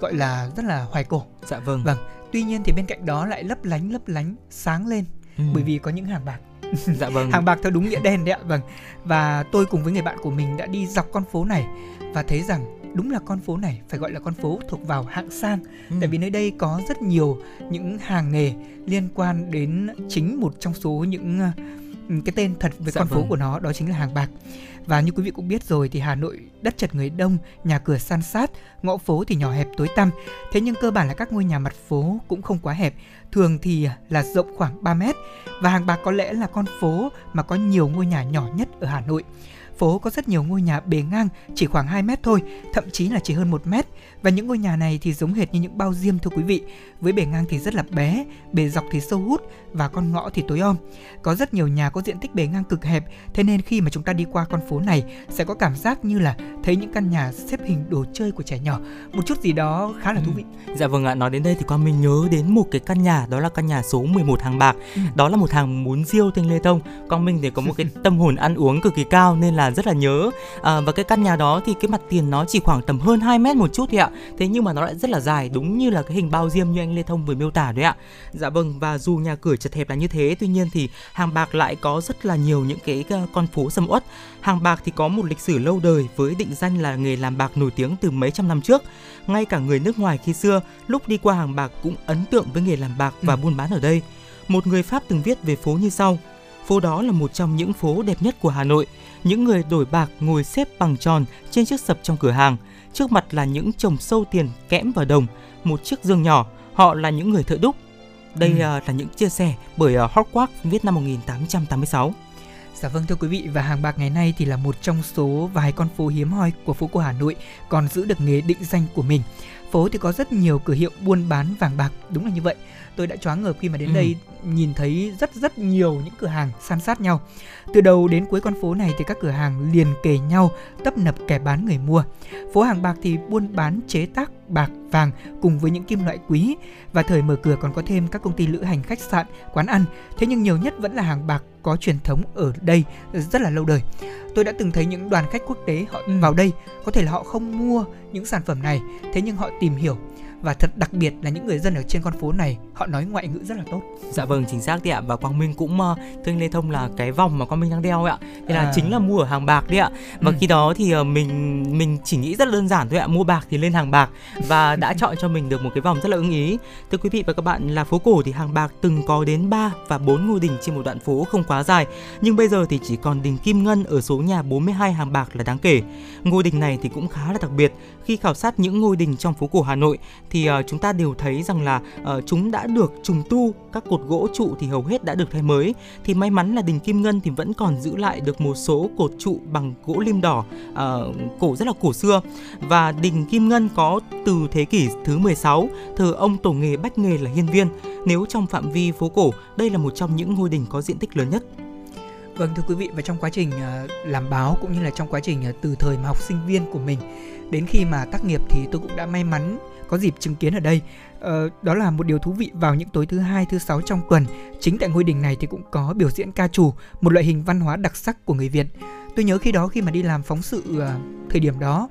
gọi là rất là hoài cổ. Dạ vâng. Vâng. Tuy nhiên thì bên cạnh đó lại lấp lánh lấp lánh sáng lên ừ. bởi vì có những hàng bạc (laughs) dạ vâng hàng bạc theo đúng nghĩa đen đấy ạ vâng và tôi cùng với người bạn của mình đã đi dọc con phố này và thấy rằng đúng là con phố này phải gọi là con phố thuộc vào hạng sang ừ. tại vì nơi đây có rất nhiều những hàng nghề liên quan đến chính một trong số những cái tên thật với Dạ con phố vâng. của nó đó chính là hàng bạc và như quý vị cũng biết rồi thì Hà Nội đất chật người đông, nhà cửa san sát, ngõ phố thì nhỏ hẹp tối tăm. Thế nhưng cơ bản là các ngôi nhà mặt phố cũng không quá hẹp, thường thì là rộng khoảng 3 mét và hàng bạc có lẽ là con phố mà có nhiều ngôi nhà nhỏ nhất ở Hà Nội. Phố có rất nhiều ngôi nhà bề ngang chỉ khoảng 2 mét thôi, thậm chí là chỉ hơn 1 mét. Và những ngôi nhà này thì giống hệt như những bao diêm thưa quý vị. Với bề ngang thì rất là bé, bề dọc thì sâu hút và con ngõ thì tối om. Có rất nhiều nhà có diện tích bề ngang cực hẹp, thế nên khi mà chúng ta đi qua con phố này sẽ có cảm giác như là thấy những căn nhà xếp hình đồ chơi của trẻ nhỏ. Một chút gì đó khá là thú vị. Dạ vâng ạ, nói đến đây thì Quang Minh nhớ đến một cái căn nhà đó là căn nhà số 11 hàng bạc. Ừ. Đó là một hàng bún riêu tên Lê Tông. Quang Minh thì có một cái tâm hồn ăn uống cực kỳ cao nên là rất là nhớ. À, và cái căn nhà đó thì cái mặt tiền nó chỉ khoảng tầm hơn 2 mét một chút thôi ạ. Thế nhưng mà nó lại rất là dài đúng như là cái hình bao diêm như anh Lê Thông vừa miêu tả đấy ạ. Dạ vâng và dù nhà cửa chật hẹp là như thế tuy nhiên thì hàng bạc lại có rất là nhiều những cái con phố sầm uất. Hàng bạc thì có một lịch sử lâu đời với định danh là nghề làm bạc nổi tiếng từ mấy trăm năm trước. Ngay cả người nước ngoài khi xưa lúc đi qua hàng bạc cũng ấn tượng với nghề làm bạc và Ừ. buôn bán ở đây. Một người Pháp từng viết về phố như sau: Phố đó là một trong những phố đẹp nhất của Hà Nội. Những người đổi bạc ngồi xếp bằng tròn trên chiếc sập trong cửa hàng. Trước mặt là những chồng sâu tiền kẽm và đồng, một chiếc giường nhỏ. Họ là những người thợ đúc. Đây Ừ. à, là những chia sẻ bởi uh, Howard viết năm 1886. Dạ vâng thưa quý vị và hàng bạc ngày nay thì là một trong số vài con phố hiếm hoi của phố cổ Hà Nội còn giữ được nghề định danh của mình. Phố thì có rất nhiều cửa hiệu buôn bán vàng bạc, đúng là như vậy. Tôi đã choáng ngợp khi mà đến Ừ. đây nhìn thấy rất rất nhiều những cửa hàng san sát nhau. Từ đầu đến cuối con phố này thì các cửa hàng liền kề nhau, tấp nập kẻ bán người mua. Phố hàng bạc thì buôn bán chế tác bạc vàng cùng với những kim loại quý và thời mở cửa còn có thêm các công ty lữ hành khách sạn, quán ăn. Thế nhưng nhiều nhất vẫn là hàng bạc có truyền thống ở đây rất là lâu đời. Tôi đã từng thấy những đoàn khách quốc tế họ vào đây, có thể là họ không mua những sản phẩm này, thế nhưng họ tìm hiểu và thật đặc biệt là những người dân ở trên con phố này họ nói ngoại ngữ rất là tốt. Dạ vâng chính xác đấy ạ. Và Quang Minh cũng uh, thưa anh Lê Thông là cái vòng mà Quang Minh đang đeo ấy ạ. Thì là À. chính là mua ở hàng bạc đấy ạ. Và Ừ. khi đó thì ờ, mình mình chỉ nghĩ rất đơn giản thôi ạ. Mua bạc thì lên hàng bạc. Và (laughs) đã chọn cho mình được một cái vòng rất là ưng ý. Thưa quý vị và các bạn là phố cổ thì hàng bạc từng có đến 3 và 4 ngôi đình trên một đoạn phố không quá dài. Nhưng bây giờ thì chỉ còn đình Kim Ngân ở số nhà 42 hàng bạc là đáng kể. Ngôi đình này thì cũng khá là đặc biệt khi khảo sát những ngôi đình trong phố cổ Hà Nội thì uh, chúng ta đều thấy rằng là uh, chúng đã được trùng tu các cột gỗ trụ thì hầu hết đã được thay mới. Thì may mắn là đình Kim Ngân thì vẫn còn giữ lại được một số cột trụ bằng gỗ lim đỏ uh, cổ rất là cổ xưa. Và đình Kim Ngân có từ thế kỷ thứ 16 thờ ông tổ nghề bách nghề là hiên viên. Nếu trong phạm vi phố cổ đây là một trong những ngôi đình có diện tích lớn nhất. Vâng thưa quý vị và trong quá trình ờ, làm báo cũng như là trong quá trình ờ, từ thời mà học sinh viên của mình đến khi mà tác nghiệp thì tôi cũng đã may mắn có dịp chứng kiến ở đây. Ờ, đó là một điều thú vị vào những tối thứ hai, thứ sáu trong tuần. Chính tại ngôi đình này thì cũng có biểu diễn ca trù, một loại hình văn hóa đặc sắc của người Việt. Tôi nhớ khi đó khi mà đi làm phóng sự ờ, thời điểm đó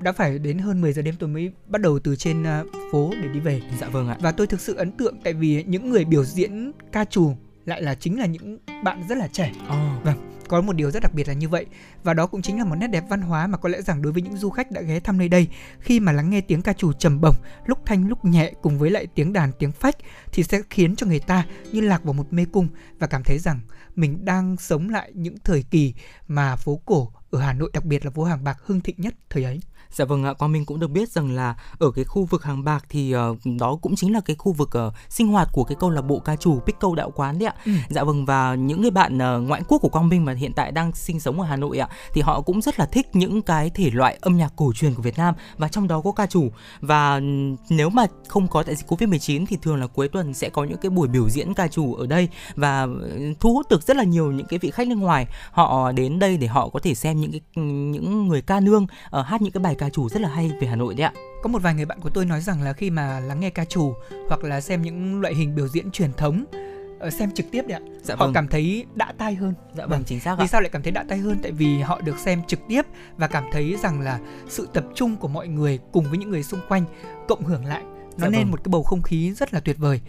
đã phải đến hơn 10 giờ đêm tôi mới bắt đầu từ trên phố để đi về. dạ vâng ạ Và tôi thực sự ấn tượng tại vì những người biểu diễn ca trù lại là chính là những bạn rất là trẻ. Ồ, có một điều rất đặc biệt là như vậy. Và đó cũng chính là một nét đẹp văn hóa mà có lẽ rằng đối với những du khách đã ghé thăm nơi đây khi mà lắng nghe tiếng ca trù trầm bổng lúc thanh lúc nhẹ cùng với lại tiếng đàn tiếng phách thì sẽ khiến cho người ta như lạc vào một mê cung và cảm thấy rằng mình đang sống lại những thời kỳ mà phố cổ ở Hà Nội đặc biệt là phố hàng bạc hưng thịnh nhất thời ấy. Dạ vâng ạ, Quang Minh cũng được biết rằng là ở cái khu vực hàng bạc thì ờ, đó cũng chính là cái khu vực ờ, sinh hoạt của cái câu lạc bộ ca trù Pick Câu Đạo Quán đấy ạ. Ừ. Dạ vâng và những người bạn ờ, ngoại quốc của Quang Minh mà hiện tại đang sinh sống ở Hà Nội ạ thì họ cũng rất là thích những cái thể loại âm nhạc cổ truyền của Việt Nam và trong đó có ca trù và ừm, nếu mà không có đại dịch Covid-19 thì thường là cuối tuần sẽ có những cái buổi biểu diễn ca trù ở đây và ừ, thu hút được rất là nhiều những cái vị khách nước ngoài họ đến đây để họ có thể xem những cái những người ca nương ờ, hát những cái bài ca trù rất là hay về Hà Nội đấy ạ. Có một vài người bạn của tôi nói rằng là khi mà lắng nghe ca trù hoặc là xem những loại hình biểu diễn truyền thống ờ, xem trực tiếp đấy ạ, Dạ họ vâng. cảm thấy đã tai hơn. Dạ vâng chính xác Vì ạ. sao lại cảm thấy đã tay hơn? Tại vì họ được xem trực tiếp và cảm thấy rằng là sự tập trung của mọi người cùng với những người xung quanh cộng hưởng lại nó Dạ nên vâng. một cái bầu không khí rất là tuyệt vời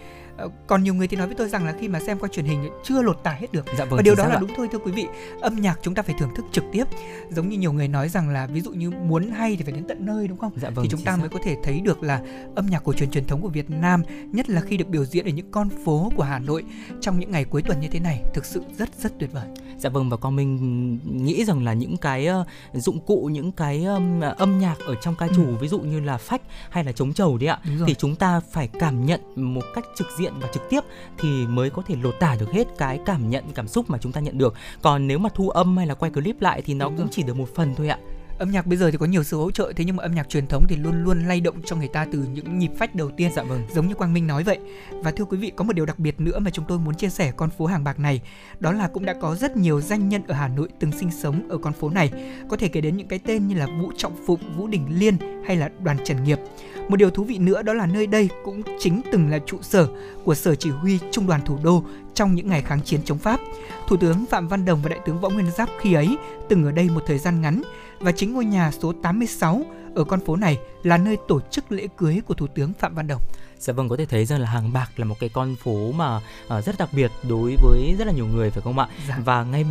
còn nhiều người thì nói với tôi rằng là khi mà xem qua truyền hình chưa lột tả hết được. Dạ vâng, và điều đó là ạ. đúng thôi thưa quý vị. Âm nhạc chúng ta phải thưởng thức trực tiếp. Giống như nhiều người nói rằng là ví dụ như muốn hay thì phải đến tận nơi đúng không? Dạ vâng, thì chúng ta xác. mới có thể thấy được là âm nhạc cổ truyền truyền thống của Việt Nam nhất là khi được biểu diễn ở những con phố của Hà Nội trong những ngày cuối tuần như thế này thực sự rất rất tuyệt vời. Dạ vâng và con mình nghĩ rằng là những cái ờ, dụng cụ những cái um, âm nhạc ở trong ca trù ví dụ như là phách hay là trống trầu đấy ạ thì chúng ta phải cảm nhận một cách trực diện và trực tiếp thì mới có thể lột tả được hết cái cảm nhận cảm xúc mà chúng ta nhận được còn nếu mà thu âm hay là quay clip lại thì nó Đúng cũng rồi. chỉ được một phần thôi ạ âm nhạc bây giờ thì có nhiều sự hỗ trợ thế nhưng mà âm nhạc truyền thống thì luôn luôn lay động cho người ta từ những nhịp phách đầu tiên dạ vâng giống như Quang Minh nói vậy. Và thưa quý vị, có một điều đặc biệt nữa mà chúng tôi muốn chia sẻ con phố hàng bạc này, đó là cũng đã có rất nhiều danh nhân ở Hà Nội từng sinh sống ở con phố này. Có thể kể đến những cái tên như là Vũ Trọng Phụng, Vũ Đình Liên hay là Đoàn Trần Nghiệp. Một điều thú vị nữa đó là nơi đây cũng chính từng là trụ sở của Sở Chỉ huy Trung đoàn Thủ đô trong những ngày kháng chiến chống Pháp. Thủ tướng Phạm Văn Đồng và Đại tướng Võ Nguyên Giáp khi ấy từng ở đây một thời gian ngắn và chính ngôi nhà số 86 ở con phố này là nơi tổ chức lễ cưới của Thủ tướng Phạm Văn Đồng. Dạ vâng có thể thấy rằng là hàng bạc là một cái con phố mà ờ, rất đặc biệt đối với rất là nhiều người phải không ạ? Dạ. Và ngay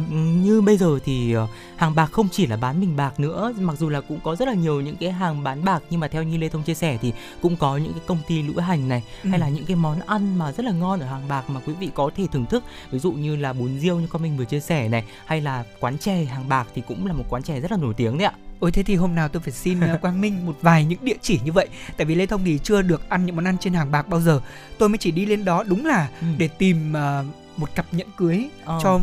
như bây giờ thì ờ, hàng bạc không chỉ là bán mình bạc nữa, mặc dù là cũng có rất là nhiều những cái hàng bán bạc nhưng mà theo như Lê Thông chia sẻ thì cũng có những cái công ty lữ hành này Ừ. hay là những cái món ăn mà rất là ngon ở hàng bạc mà quý vị có thể thưởng thức. Ví dụ như là bún riêu như con mình vừa chia sẻ này hay là quán chè hàng bạc thì cũng là một quán chè rất là nổi tiếng đấy ạ. Ôi thế thì hôm nào tôi phải xin uh, Quang Minh một vài những địa chỉ như vậy Tại vì Lê Thông thì chưa được ăn những món ăn trên hàng bạc bao giờ Tôi mới chỉ đi lên đó đúng là Ừ. để tìm uh, một cặp nhẫn cưới Ờ. cho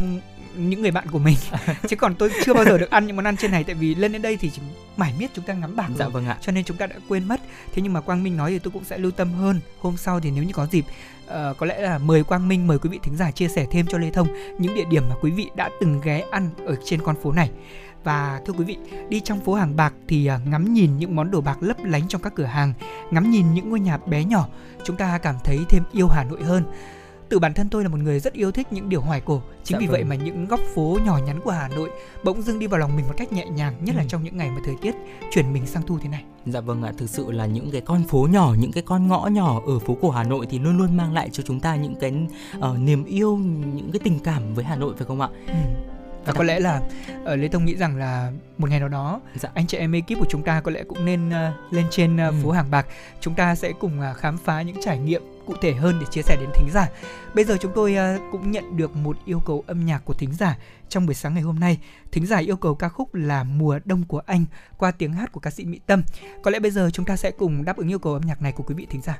những người bạn của mình (laughs) Chứ còn tôi chưa bao giờ được ăn những món ăn trên này Tại vì lên đến đây thì chỉ mải miết chúng ta ngắm bạc Dạ rồi. vâng ạ. Cho nên chúng ta đã quên mất Thế nhưng mà Quang Minh nói thì tôi cũng sẽ lưu tâm hơn Hôm sau thì nếu như có dịp ờ, Có lẽ là mời Quang Minh, mời quý vị thính giả chia sẻ thêm cho Lê Thông Những địa điểm mà quý vị đã từng ghé ăn ở trên con phố này và thưa quý vị, đi trong phố hàng bạc thì à, ngắm nhìn những món đồ bạc lấp lánh trong các cửa hàng, ngắm nhìn những ngôi nhà bé nhỏ, chúng ta cảm thấy thêm yêu Hà Nội hơn. Từ bản thân tôi là một người rất yêu thích những điều hoài cổ, chính Dạ vì vâng. vậy mà những góc phố nhỏ nhắn của Hà Nội bỗng dưng đi vào lòng mình một cách nhẹ nhàng, nhất là Ừ. trong những ngày mà thời tiết chuyển mình sang thu thế này. Dạ vâng ạ, thực sự là những cái con phố nhỏ, những cái con ngõ nhỏ ở phố cổ Hà Nội thì luôn luôn mang lại cho chúng ta những cái ờ, niềm yêu, những cái tình cảm với Hà Nội phải không ạ? Ừ. Và có lẽ là uh, Lê Tông nghĩ rằng là một ngày nào đó Dạ. anh chị em ekip của chúng ta có lẽ cũng nên ờ, lên trên ờ, Ừ. phố hàng bạc. Chúng ta sẽ cùng ờ, khám phá những trải nghiệm cụ thể hơn để chia sẻ đến thính giả. Bây giờ chúng tôi ờ, cũng nhận được một yêu cầu âm nhạc của thính giả trong buổi sáng ngày hôm nay. Thính giả yêu cầu ca khúc là mùa đông của anh qua tiếng hát của ca sĩ mỹ tâm. Có lẽ bây giờ chúng ta sẽ cùng đáp ứng yêu cầu âm nhạc này của quý vị thính giả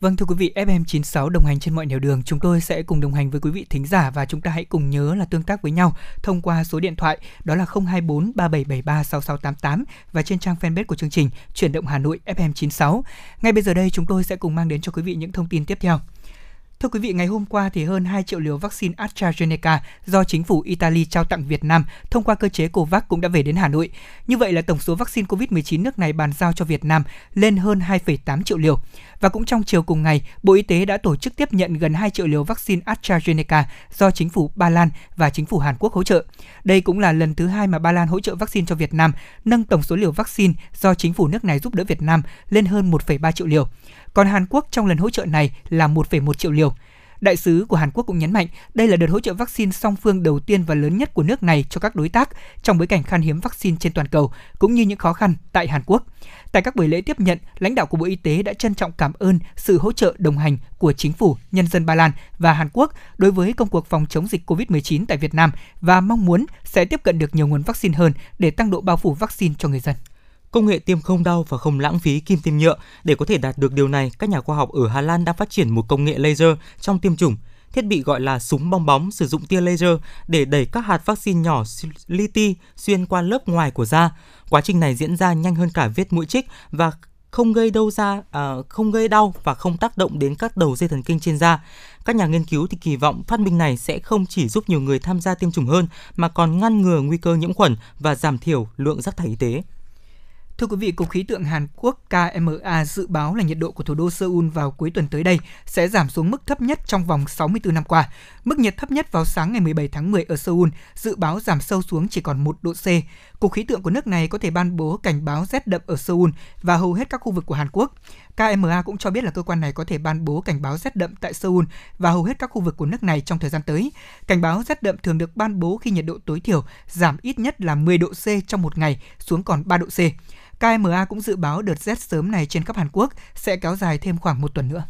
Vâng thưa quý vị, FM96 đồng hành trên mọi nẻo đường, chúng tôi sẽ cùng đồng hành với quý vị thính giả và chúng ta hãy cùng nhớ là tương tác với nhau thông qua số điện thoại đó là 024 3773 6688 và trên trang fanpage của chương trình Chuyển động Hà Nội FM96. Ngay bây giờ đây chúng tôi sẽ cùng mang đến cho quý vị những thông tin tiếp theo. Thưa quý vị, ngày hôm qua thì hơn 2 triệu liều vaccine AstraZeneca do chính phủ Italy trao tặng Việt Nam thông qua cơ chế COVAX cũng đã về đến Hà Nội. Như vậy là tổng số vaccine COVID-19 nước này bàn giao cho Việt Nam lên hơn 2,8 triệu liều. Và cũng trong chiều cùng ngày, Bộ Y tế đã tổ chức tiếp nhận gần 2 triệu liều vaccine AstraZeneca do chính phủ Ba Lan và chính phủ Hàn Quốc hỗ trợ. Đây cũng là lần thứ hai mà Ba Lan hỗ trợ vaccine cho Việt Nam, nâng tổng số liều vaccine do chính phủ nước này giúp đỡ Việt Nam lên hơn 1,3 triệu liều. Còn Hàn Quốc trong lần hỗ trợ này là 1,1 triệu liều. Đại sứ của Hàn Quốc cũng nhấn mạnh đây là đợt hỗ trợ vaccine song phương đầu tiên và lớn nhất của nước này cho các đối tác trong bối cảnh khan hiếm vaccine trên toàn cầu cũng như những khó khăn tại Hàn Quốc. Tại các buổi lễ tiếp nhận, lãnh đạo của Bộ Y tế đã trân trọng cảm ơn sự hỗ trợ đồng hành của chính phủ, nhân dân Ba Lan và Hàn Quốc đối với công cuộc phòng chống dịch COVID-19 tại Việt Nam và mong muốn sẽ tiếp cận được nhiều nguồn vaccine hơn để tăng độ bao phủ vaccine cho người dân. Công nghệ tiêm không đau và không lãng phí kim tiêm nhựa. Để có thể đạt được điều này, các nhà khoa học ở Hà Lan đang phát triển một công nghệ laser trong tiêm chủng. Thiết bị gọi là súng bong bóng sử dụng tia laser để đẩy các hạt vaccine nhỏ li ti xuyên qua lớp ngoài của da. Quá trình này diễn ra nhanh hơn cả vết mũi trích và không gây đau da, à, không gây đau và không tác động đến các đầu dây thần kinh trên da. Các nhà nghiên cứu thì kỳ vọng phát minh này sẽ không chỉ giúp nhiều người tham gia tiêm chủng hơn mà còn ngăn ngừa nguy cơ nhiễm khuẩn và giảm thiểu lượng rác thải y tế. Thưa quý vị, Cục Khí tượng Hàn Quốc KMA dự báo là nhiệt độ của thủ đô Seoul vào cuối tuần tới đây sẽ giảm xuống mức thấp nhất trong vòng 64 năm qua. Mức nhiệt thấp nhất vào sáng ngày 17 tháng 10 ở Seoul dự báo giảm sâu xuống chỉ còn 1 độ C. Cục Khí tượng của nước này có thể ban bố cảnh báo rét đậm ở Seoul và hầu hết các khu vực của Hàn Quốc. KMA cũng cho biết là cơ quan này có thể ban bố cảnh báo rét đậm tại Seoul và hầu hết các khu vực của nước này trong thời gian tới. Cảnh báo rét đậm thường được ban bố khi nhiệt độ tối thiểu giảm ít nhất là 10 độ C trong một ngày xuống còn 3 độ C. KMA cũng dự báo đợt rét sớm này trên khắp Hàn Quốc sẽ kéo dài thêm khoảng một tuần nữa.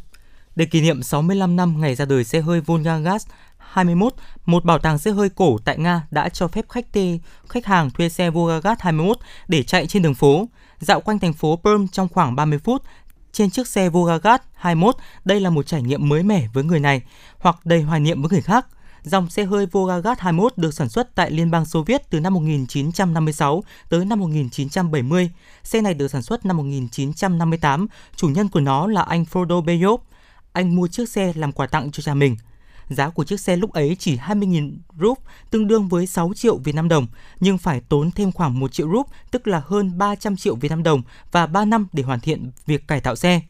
Để kỷ niệm 65 năm ngày ra đời xe hơi Volga 21, một bảo tàng xe hơi cổ tại Nga đã cho phép khách tê, khách hàng thuê xe Volga 21 để chạy trên đường phố, dạo quanh thành phố Perm trong khoảng 30 phút. Trên chiếc xe Vogagat 21, đây là một trải nghiệm mới mẻ với người này hoặc đầy hoài niệm với người khác. Dòng xe hơi Vogagat 21 được sản xuất tại Liên bang Xô Viết từ năm 1956 tới năm 1970. Xe này được sản xuất năm 1958. Chủ nhân của nó là anh Frodo Beyop. Anh mua chiếc xe làm quà tặng cho cha mình. Giá của chiếc xe lúc ấy chỉ 20.000 rúp, tương đương với 6 triệu Việt Nam đồng, nhưng phải tốn thêm khoảng 1 triệu rúp, tức là hơn 300 triệu Việt Nam đồng và 3 năm để hoàn thiện việc cải tạo xe.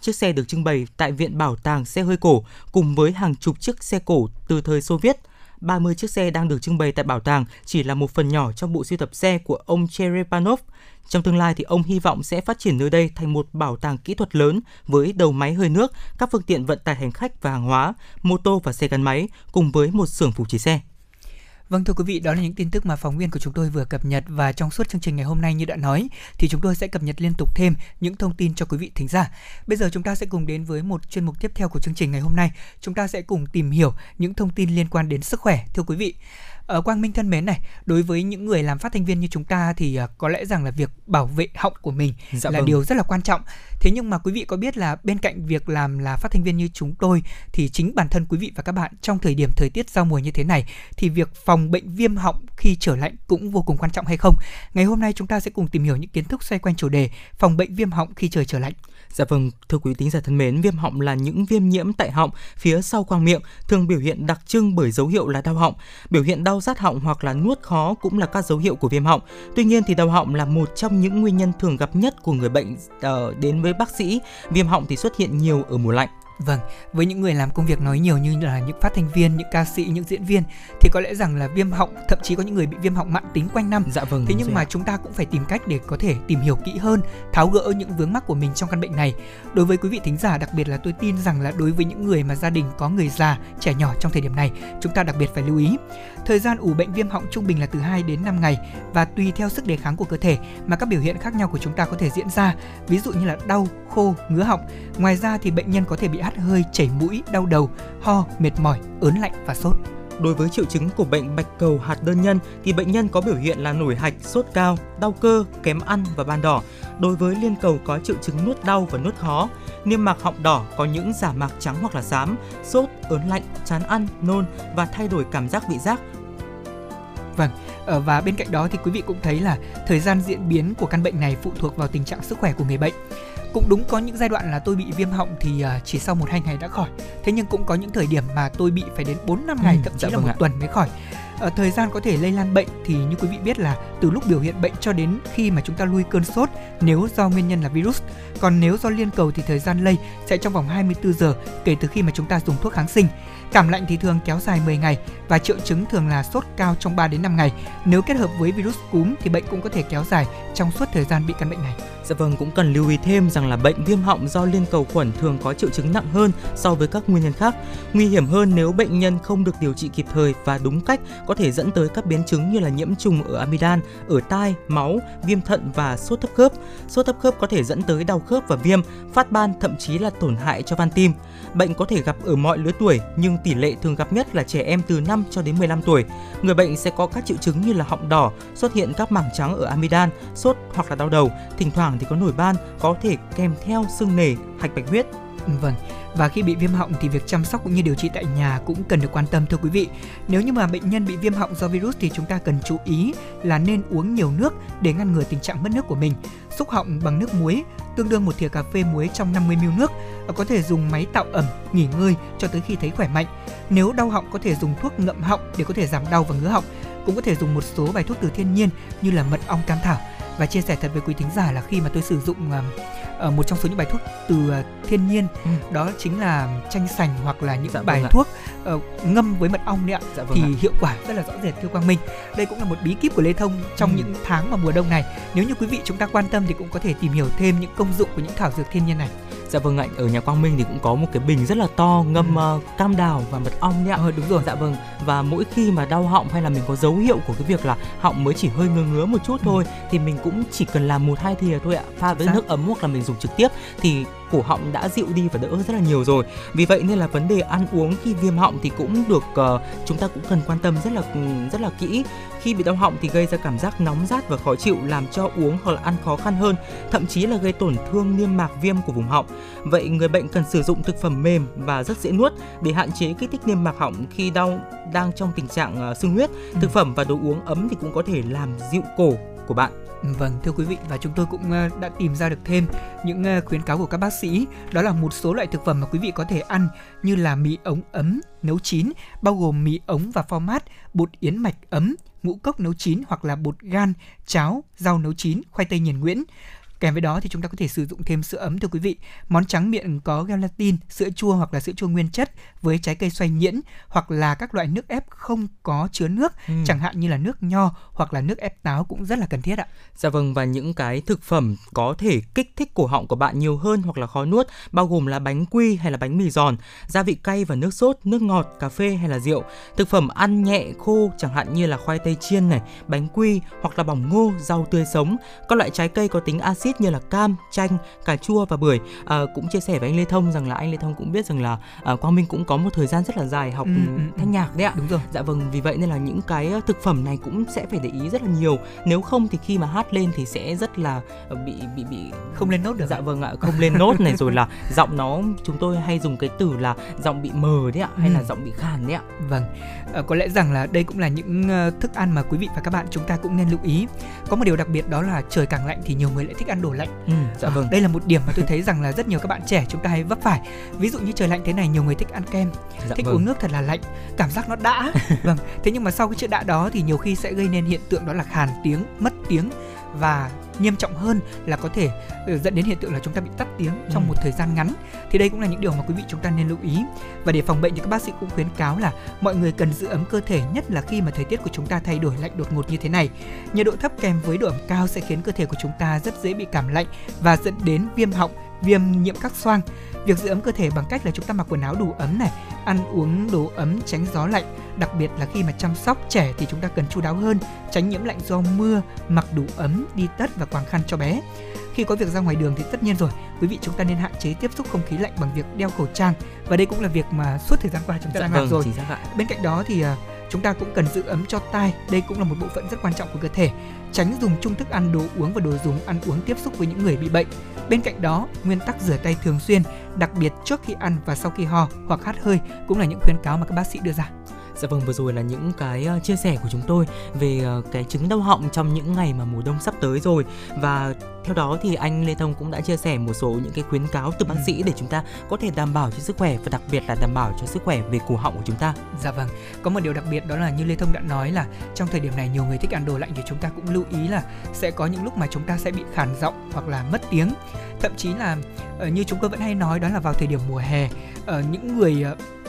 Chiếc xe được trưng bày tại Viện Bảo tàng xe hơi cổ cùng với hàng chục chiếc xe cổ từ thời Xô Viết. 30 chiếc xe đang được trưng bày tại bảo tàng chỉ là một phần nhỏ trong bộ sưu tập xe của ông Cherepanov. Trong tương lai thì ông hy vọng sẽ phát triển nơi đây thành một bảo tàng kỹ thuật lớn với đầu máy hơi nước, các phương tiện vận tải hành khách và hàng hóa, mô tô và xe gắn máy cùng với một xưởng phụ trì xe. Vâng thưa quý vị, đó là những tin tức mà phóng viên của chúng tôi vừa cập nhật và trong suốt chương trình ngày hôm nay như đã nói thì chúng tôi sẽ cập nhật liên tục thêm những thông tin cho quý vị thính giả. Bây giờ chúng ta sẽ cùng đến với một chuyên mục tiếp theo của chương trình ngày hôm nay. Chúng ta sẽ cùng tìm hiểu những thông tin liên quan đến sức khỏe thưa quý vị. Ở ờ, Quang Minh thân mến này, đối với những người làm phát thanh viên như chúng ta thì uh, có lẽ rằng là việc bảo vệ họng của mình dạ là vâng. điều rất là quan trọng. Thế nhưng mà quý vị có biết là bên cạnh việc làm là phát thanh viên như chúng tôi thì chính bản thân quý vị và các bạn trong thời điểm thời tiết giao mùa như thế này thì việc phòng bệnh viêm họng khi trở lạnh cũng vô cùng quan trọng hay không? Ngày hôm nay chúng ta sẽ cùng tìm hiểu những kiến thức xoay quanh chủ đề phòng bệnh viêm họng khi trời trở lạnh. Dạ vâng, thưa quý tính giả thân mến, viêm họng là những viêm nhiễm tại họng phía sau khoang miệng, thường biểu hiện đặc trưng bởi dấu hiệu là đau họng. Biểu hiện đau rát họng hoặc là nuốt khó cũng là các dấu hiệu của viêm họng. Tuy nhiên thì đau họng là một trong những nguyên nhân thường gặp nhất của người bệnh uh, đến với bác sĩ. Viêm họng thì xuất hiện nhiều ở mùa lạnh. Vâng, với những người làm công việc nói nhiều như là những phát thanh viên, những ca sĩ, những diễn viên thì có lẽ rằng là viêm họng, thậm chí có những người bị viêm họng mãn tính quanh năm. Dạ vâng. Thế nhưng mà chúng ta cũng phải tìm cách để có thể tìm hiểu kỹ hơn, tháo gỡ những vướng mắc của mình trong căn bệnh này. Đối với quý vị thính giả, đặc biệt là tôi tin rằng là đối với những người mà gia đình có người già, trẻ nhỏ trong thời điểm này, chúng ta đặc biệt phải lưu ý. Thời gian ủ bệnh viêm họng trung bình là từ 2 đến 5 ngày và tùy theo sức đề kháng của cơ thể mà các biểu hiện khác nhau của chúng ta có thể diễn ra, ví dụ như là đau, khô, ngứa họng. Ngoài ra thì bệnh nhân có thể bị hắt hơi, chảy mũi, đau đầu, ho, mệt mỏi, ớn lạnh và sốt. Đối với triệu chứng của bệnh bạch cầu hạt đơn nhân thì bệnh nhân có biểu hiện là nổi hạch, sốt cao, đau cơ, kém ăn và ban đỏ. Đối với liên cầu có triệu chứng nuốt đau và nuốt khó. Niêm mạc họng đỏ có những giả mạc trắng hoặc là xám, sốt, ớn lạnh, chán ăn, nôn và thay đổi cảm giác vị giác. Vâng, ờ, và bên cạnh đó thì quý vị cũng thấy là thời gian diễn biến của căn bệnh này phụ thuộc vào tình trạng sức khỏe của người bệnh cũng đúng có những giai đoạn là tôi bị viêm họng thì uh, chỉ sau một hai ngày đã khỏi thế nhưng cũng có những thời điểm mà tôi bị phải đến 4 năm ngày ừ, thậm chí dạ là vâng một ạ. tuần mới khỏi ở thời gian có thể lây lan bệnh thì như quý vị biết là từ lúc biểu hiện bệnh cho đến khi mà chúng ta lui cơn sốt nếu do nguyên nhân là virus. Còn nếu do liên cầu thì thời gian lây sẽ trong vòng 24 giờ kể từ khi mà chúng ta dùng thuốc kháng sinh. Cảm lạnh thì thường kéo dài 10 ngày và triệu chứng thường là sốt cao trong 3 đến 5 ngày. Nếu kết hợp với virus cúm thì bệnh cũng có thể kéo dài trong suốt thời gian bị căn bệnh này. Dạ vâng, cũng cần lưu ý thêm rằng là bệnh viêm họng do liên cầu khuẩn thường có triệu chứng nặng hơn so với các nguyên nhân khác. Nguy hiểm hơn nếu bệnh nhân không được điều trị kịp thời và đúng cách có thể dẫn tới các biến chứng như là nhiễm trùng ở amidan, ở tai, máu, viêm thận và sốt thấp khớp. Sốt thấp khớp có thể dẫn tới đau khớp và viêm, phát ban thậm chí là tổn hại cho van tim. Bệnh có thể gặp ở mọi lứa tuổi nhưng tỷ lệ thường gặp nhất là trẻ em từ 5 cho đến 15 tuổi. Người bệnh sẽ có các triệu chứng như là họng đỏ, xuất hiện các mảng trắng ở amidan, sốt hoặc là đau đầu, thỉnh thoảng thì có nổi ban, có thể kèm theo sưng nề, hạch bạch huyết. Vâng, và khi bị viêm họng thì việc chăm sóc cũng như điều trị tại nhà cũng cần được quan tâm thưa quý vị. Nếu như mà bệnh nhân bị viêm họng do virus thì chúng ta cần chú ý là nên uống nhiều nước để ngăn ngừa tình trạng mất nước của mình. Xúc họng bằng nước muối tương đương một thìa cà phê muối trong 50 ml nước. Có thể dùng máy tạo ẩm, nghỉ ngơi cho tới khi thấy khỏe mạnh. Nếu đau họng có thể dùng thuốc ngậm họng để có thể giảm đau và ngứa họng. Cũng có thể dùng một số bài thuốc từ thiên nhiên như là mật ong cam thảo. Và chia sẻ thật với quý thính giả là khi mà tôi sử dụng uh, một trong số những bài thuốc từ uh, thiên nhiên ừ. đó chính là chanh sành hoặc là những dạ, bài vâng thuốc uh, ngâm với mật ong đấy ạ dạ, vâng thì ạ. hiệu quả rất là rõ rệt thưa quang minh đây cũng là một bí kíp của lê thông trong ừ. những tháng mà mùa đông này nếu như quý vị chúng ta quan tâm thì cũng có thể tìm hiểu thêm những công dụng của những thảo dược thiên nhiên này Dạ vâng ạ, ở nhà Quang Minh thì cũng có một cái bình rất là to ngâm ừ. uh, cam đào và mật ong ạ. Ờ, đúng rồi. Dạ vâng. Và mỗi khi mà đau họng hay là mình có dấu hiệu của cái việc là họng mới chỉ hơi ngứa ngứa một chút ừ. thôi thì mình cũng chỉ cần làm một hai thìa thôi ạ, pha với dạ. nước ấm hoặc là mình dùng trực tiếp thì cổ họng đã dịu đi và đỡ rất là nhiều rồi. Vì vậy nên là vấn đề ăn uống khi viêm họng thì cũng được uh, chúng ta cũng cần quan tâm rất là rất là kỹ. Khi bị đau họng thì gây ra cảm giác nóng rát và khó chịu làm cho uống hoặc là ăn khó khăn hơn, thậm chí là gây tổn thương niêm mạc viêm của vùng họng. Vậy người bệnh cần sử dụng thực phẩm mềm và rất dễ nuốt để hạn chế kích thích niêm mạc họng khi đau đang trong tình trạng uh, sưng huyết. Ừ. Thực phẩm và đồ uống ấm thì cũng có thể làm dịu cổ của bạn. Vâng, thưa quý vị và chúng tôi cũng ờ, đã tìm ra được thêm những ờ, khuyến cáo của các bác sĩ, đó là một số loại thực phẩm mà quý vị có thể ăn như là mì ống ấm nấu chín, bao gồm mì ống và format, bột yến mạch ấm, ngũ cốc nấu chín hoặc là bột gan, cháo, rau nấu chín, khoai tây nghiền Nguyễn. Kèm với đó thì chúng ta có thể sử dụng thêm sữa ấm thưa quý vị. Món trắng miệng có gelatin, sữa chua hoặc là sữa chua nguyên chất với trái cây xoay nhuyễn hoặc là các loại nước ép không có chứa nước, ừ. chẳng hạn như là nước nho hoặc là nước ép táo cũng rất là cần thiết ạ. Dạ vâng và những cái thực phẩm có thể kích thích cổ họng của bạn nhiều hơn hoặc là khó nuốt bao gồm là bánh quy hay là bánh mì giòn, gia vị cay và nước sốt, nước ngọt, cà phê hay là rượu. Thực phẩm ăn nhẹ khô chẳng hạn như là khoai tây chiên này, bánh quy hoặc là bỏng ngô, rau tươi sống, các loại trái cây có tính axit như là cam, chanh, cà chua và bưởi. À, cũng chia sẻ với anh Lê Thông rằng là anh Lê Thông cũng biết rằng là à, Quang Minh cũng có một thời gian rất là dài học ừ, ừ, ừ. thanh nhạc đấy ạ. Đúng rồi. Dạ vâng, vì vậy nên là những cái thực phẩm này cũng sẽ phải để ý rất là nhiều. Nếu không thì khi mà hát lên thì sẽ rất là ờ, bị bị bị không lên nốt được. Dạ vâng ạ, không lên nốt này rồi là giọng nó chúng tôi hay dùng cái từ là giọng bị mờ đấy ạ hay ừ. là giọng bị khàn đấy ạ. Vâng. À, có lẽ rằng là đây cũng là những thức ăn mà quý vị và các bạn chúng ta cũng nên lưu ý. Có một điều đặc biệt đó là trời càng lạnh thì nhiều người lại thích ăn đồ lạnh. Ừ, dạ vâng. À, đây là một điểm mà tôi thấy rằng là rất nhiều các bạn trẻ chúng ta hay vấp phải. Ví dụ như trời lạnh thế này nhiều người thích ăn kem, dạ thích vâng. uống nước thật là lạnh, cảm giác nó đã. (laughs) vâng. Thế nhưng mà sau cái chuyện đã đó thì nhiều khi sẽ gây nên hiện tượng đó là khàn tiếng, mất tiếng và nghiêm trọng hơn là có thể ờ, dẫn đến hiện tượng là chúng ta bị tắt tiếng trong ừ. một thời gian ngắn. Thì đây cũng là những điều mà quý vị chúng ta nên lưu ý. Và để phòng bệnh thì các bác sĩ cũng khuyến cáo là mọi người cần giữ ấm cơ thể nhất là khi mà thời tiết của chúng ta thay đổi lạnh đột ngột như thế này. Nhiệt độ thấp kèm với độ ẩm cao sẽ khiến cơ thể của chúng ta rất dễ bị cảm lạnh và dẫn đến viêm họng viêm nhiễm các xoang. Việc giữ ấm cơ thể bằng cách là chúng ta mặc quần áo đủ ấm này ăn uống đồ ấm tránh gió lạnh. Đặc biệt là khi mà chăm sóc trẻ thì chúng ta cần chu đáo hơn tránh nhiễm lạnh do mưa mặc đủ ấm đi tất và quàng khăn cho bé. Khi có việc ra ngoài đường thì tất nhiên rồi quý vị chúng ta nên hạn chế tiếp xúc không khí lạnh bằng việc đeo khẩu trang. Và đây cũng là việc mà suốt thời gian qua chúng ta dạ, đang làm vâng, rồi. bên cạnh đó thì uh, chúng ta cũng cần giữ ấm cho tai. Đây cũng là một bộ phận rất quan trọng của cơ thể. Tránh dùng chung thức ăn đồ uống và đồ dùng ăn uống tiếp xúc với những người bị bệnh. Bên cạnh đó, nguyên tắc rửa tay thường xuyên, đặc biệt trước khi ăn và sau khi ho hoặc hắt hơi cũng là những khuyến cáo mà các bác sĩ đưa ra. Dạ vâng, vừa rồi là những cái ờ, chia sẻ của chúng tôi về ờ, cái chứng đau họng trong những ngày mà mùa đông sắp tới rồi và theo đó thì anh Lê Thông cũng đã chia sẻ một số những cái khuyến cáo từ bác sĩ để chúng ta có thể đảm bảo cho sức khỏe và đặc biệt là đảm bảo cho sức khỏe về cổ họng của chúng ta. Dạ vâng. Có một điều đặc biệt đó là như Lê Thông đã nói là trong thời điểm này nhiều người thích ăn đồ lạnh thì chúng ta cũng lưu ý là sẽ có những lúc mà chúng ta sẽ bị khàn giọng hoặc là mất tiếng. Thậm chí là ờ, như chúng tôi vẫn hay nói đó là vào thời điểm mùa hè những người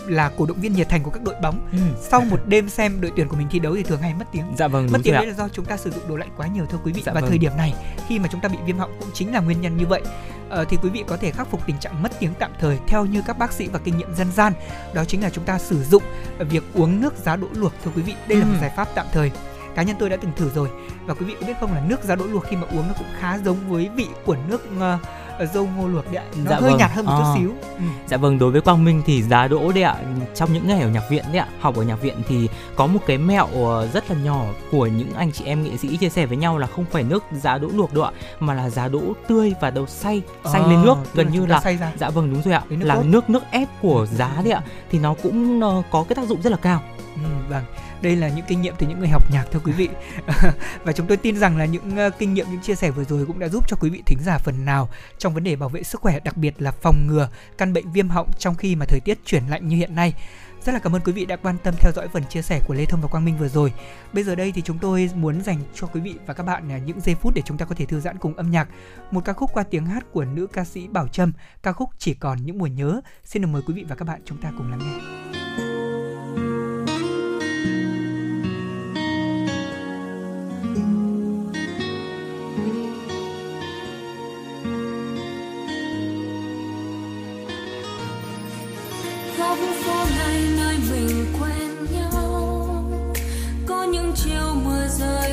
là cổ động viên nhiệt thành của các đội bóng. Ừ. sau một đêm xem đội tuyển của mình thi đấu thì thường hay mất tiếng. Dạ vâng mất tiếng đấy là do chúng ta sử dụng đồ lạnh quá nhiều thưa quý vị. Dạ và vâng. thời điểm này khi mà chúng ta bị viêm họng cũng chính là nguyên nhân như vậy. Ờ, thì quý vị có thể khắc phục tình trạng mất tiếng tạm thời theo như các bác sĩ và kinh nghiệm dân gian. Đó chính là chúng ta sử dụng việc uống nước giá đỗ luộc thưa quý vị. Đây ừ. là một giải pháp tạm thời. Cá nhân tôi đã từng thử rồi. Và quý vị có biết không là nước giá đỗ luộc khi mà uống nó cũng khá giống với vị của nước uh, dâu ngô luộc đấy ạ nó Dạ hơi vâng. nhạt hơn một chút À. xíu ừ. Dạ vâng, đối với Quang Minh thì giá đỗ đấy ạ. Trong những ngày ở nhạc viện đấy ạ, học ở nhạc viện thì có một cái mẹo ờ, rất là nhỏ của những anh chị em nghệ sĩ chia sẻ với nhau là không phải nước giá đỗ luộc đâu ạ, mà là giá đỗ tươi và đầu xay, xay Ờ, lên nước gần như là xay ra Dạ vâng đúng rồi ạ, nước là cốt. nước nước ép của giá đấy ạ thì nó cũng ờ, có cái tác dụng rất là cao. Ừ, vâng đây là những kinh nghiệm từ những người học nhạc thưa quý vị (laughs) và chúng tôi tin rằng là những ờ, kinh nghiệm những chia sẻ vừa rồi cũng đã giúp cho quý vị thính giả phần nào trong vấn đề bảo vệ sức khỏe đặc biệt là phòng ngừa căn bệnh viêm họng trong khi mà thời tiết chuyển lạnh như hiện nay rất là cảm ơn quý vị đã quan tâm theo dõi phần chia sẻ của Lê Thông và Quang Minh vừa rồi. Bây giờ đây thì chúng tôi muốn dành cho quý vị và các bạn à, những giây phút để chúng ta có thể thư giãn cùng âm nhạc. Một ca khúc qua tiếng hát của nữ ca sĩ Bảo Trâm, ca khúc Chỉ còn những mùa nhớ. Xin được mời quý vị và các bạn chúng ta cùng lắng nghe. Mình quen nhau. Có những chiều mưa rơi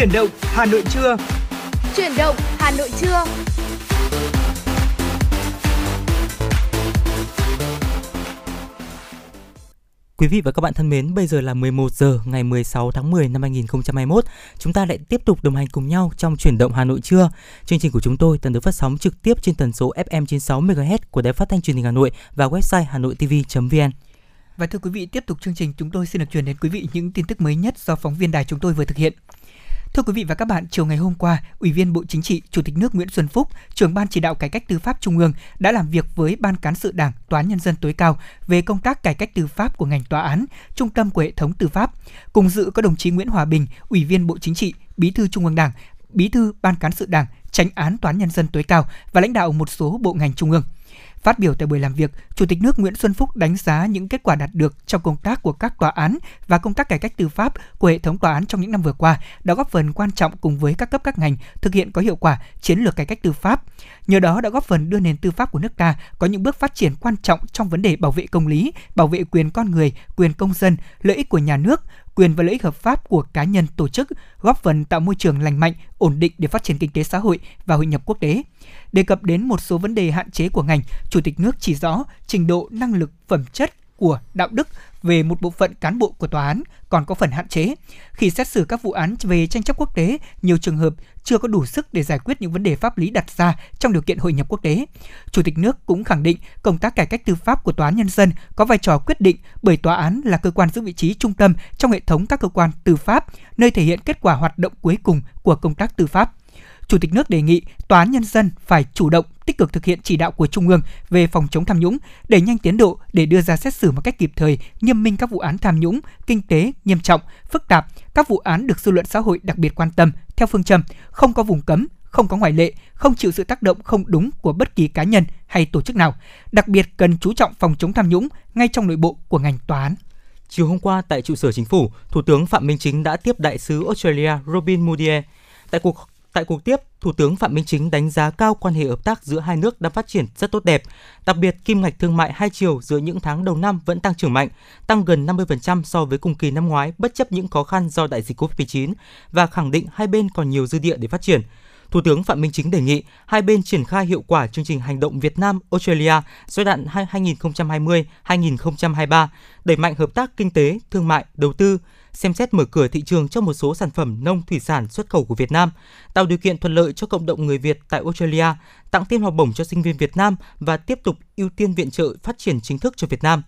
Chuyển động Hà Nội trưa. Chuyển động Hà Nội trưa. Quý vị và các bạn thân mến, bây giờ là 11 giờ ngày 16 tháng 10 năm 2021. Chúng ta lại tiếp tục đồng hành cùng nhau trong chuyển động Hà Nội trưa. Chương trình của chúng tôi tần được phát sóng trực tiếp trên tần số FM 96 MHz của Đài Phát thanh Truyền hình Hà Nội và website hanoitv.vn. Và thưa quý vị, tiếp tục chương trình chúng tôi xin được truyền đến quý vị những tin tức mới nhất do phóng viên đài chúng tôi vừa thực hiện. Thưa quý vị và các bạn, chiều ngày hôm qua, Ủy viên Bộ Chính trị, Chủ tịch nước Nguyễn Xuân Phúc, trưởng ban chỉ đạo cải cách tư pháp Trung ương đã làm việc với Ban cán sự Đảng, Tòa án nhân dân tối cao về công tác cải cách tư pháp của ngành tòa án, trung tâm của hệ thống tư pháp. Cùng dự có đồng chí Nguyễn Hòa Bình, Ủy viên Bộ Chính trị, Bí thư Trung ương Đảng, Bí thư Ban cán sự Đảng, Tránh án Tòa án nhân dân tối cao và lãnh đạo một số bộ ngành trung ương. Phát biểu tại buổi làm việc, Chủ tịch nước Nguyễn Xuân Phúc đánh giá những kết quả đạt được trong công tác của các tòa án và công tác cải cách tư pháp của hệ thống tòa án trong những năm vừa qua đã góp phần quan trọng cùng với các cấp các ngành thực hiện có hiệu quả chiến lược cải cách tư pháp. Nhờ đó đã góp phần đưa nền tư pháp của nước ta có những bước phát triển quan trọng trong vấn đề bảo vệ công lý, bảo vệ quyền con người, quyền công dân, lợi ích của nhà nước, quyền và lợi ích hợp pháp của cá nhân tổ chức, góp phần tạo môi trường lành mạnh, ổn định để phát triển kinh tế xã hội và hội nhập quốc tế. Đề cập đến một số vấn đề hạn chế của ngành, Chủ tịch nước chỉ rõ trình độ năng lực phẩm chất của đạo đức về một bộ phận cán bộ của tòa án còn có phần hạn chế. Khi xét xử các vụ án về tranh chấp quốc tế, nhiều trường hợp chưa có đủ sức để giải quyết những vấn đề pháp lý đặt ra trong điều kiện hội nhập quốc tế. Chủ tịch nước cũng khẳng định công tác cải cách tư pháp của tòa án nhân dân có vai trò quyết định bởi tòa án là cơ quan giữ vị trí trung tâm trong hệ thống các cơ quan tư pháp, nơi thể hiện kết quả hoạt động cuối cùng của công tác tư pháp. Chủ tịch nước đề nghị Tòa án Nhân dân phải chủ động, tích cực thực hiện chỉ đạo của Trung ương về phòng chống tham nhũng, đẩy nhanh tiến độ để đưa ra xét xử một cách kịp thời, nghiêm minh các vụ án tham nhũng, kinh tế, nghiêm trọng, phức tạp, các vụ án được dư luận xã hội đặc biệt quan tâm theo phương châm không có vùng cấm, không có ngoại lệ, không chịu sự tác động không đúng của bất kỳ cá nhân hay tổ chức nào. Đặc biệt cần chú trọng phòng chống tham nhũng ngay trong nội bộ của ngành tòa án. Chiều hôm qua tại trụ sở chính phủ, Thủ tướng Phạm Minh Chính đã tiếp đại sứ Australia Robin Moodier. Tại cuộc Tại cuộc tiếp, Thủ tướng Phạm Minh Chính đánh giá cao quan hệ hợp tác giữa hai nước đang phát triển rất tốt đẹp. Đặc biệt, kim ngạch thương mại hai chiều giữa những tháng đầu năm vẫn tăng trưởng mạnh, tăng gần 50% so với cùng kỳ năm ngoái bất chấp những khó khăn do đại dịch Covid-19 và khẳng định hai bên còn nhiều dư địa để phát triển. Thủ tướng Phạm Minh Chính đề nghị hai bên triển khai hiệu quả chương trình hành động Việt Nam Australia giai đoạn 2020-2023, đẩy mạnh hợp tác kinh tế, thương mại, đầu tư, xem xét mở cửa thị trường cho một số sản phẩm nông thủy sản xuất khẩu của Việt Nam, tạo điều kiện thuận lợi cho cộng đồng người Việt tại Australia, tặng thêm học bổng cho sinh viên Việt Nam và tiếp tục ưu tiên viện trợ phát triển chính thức cho Việt Nam.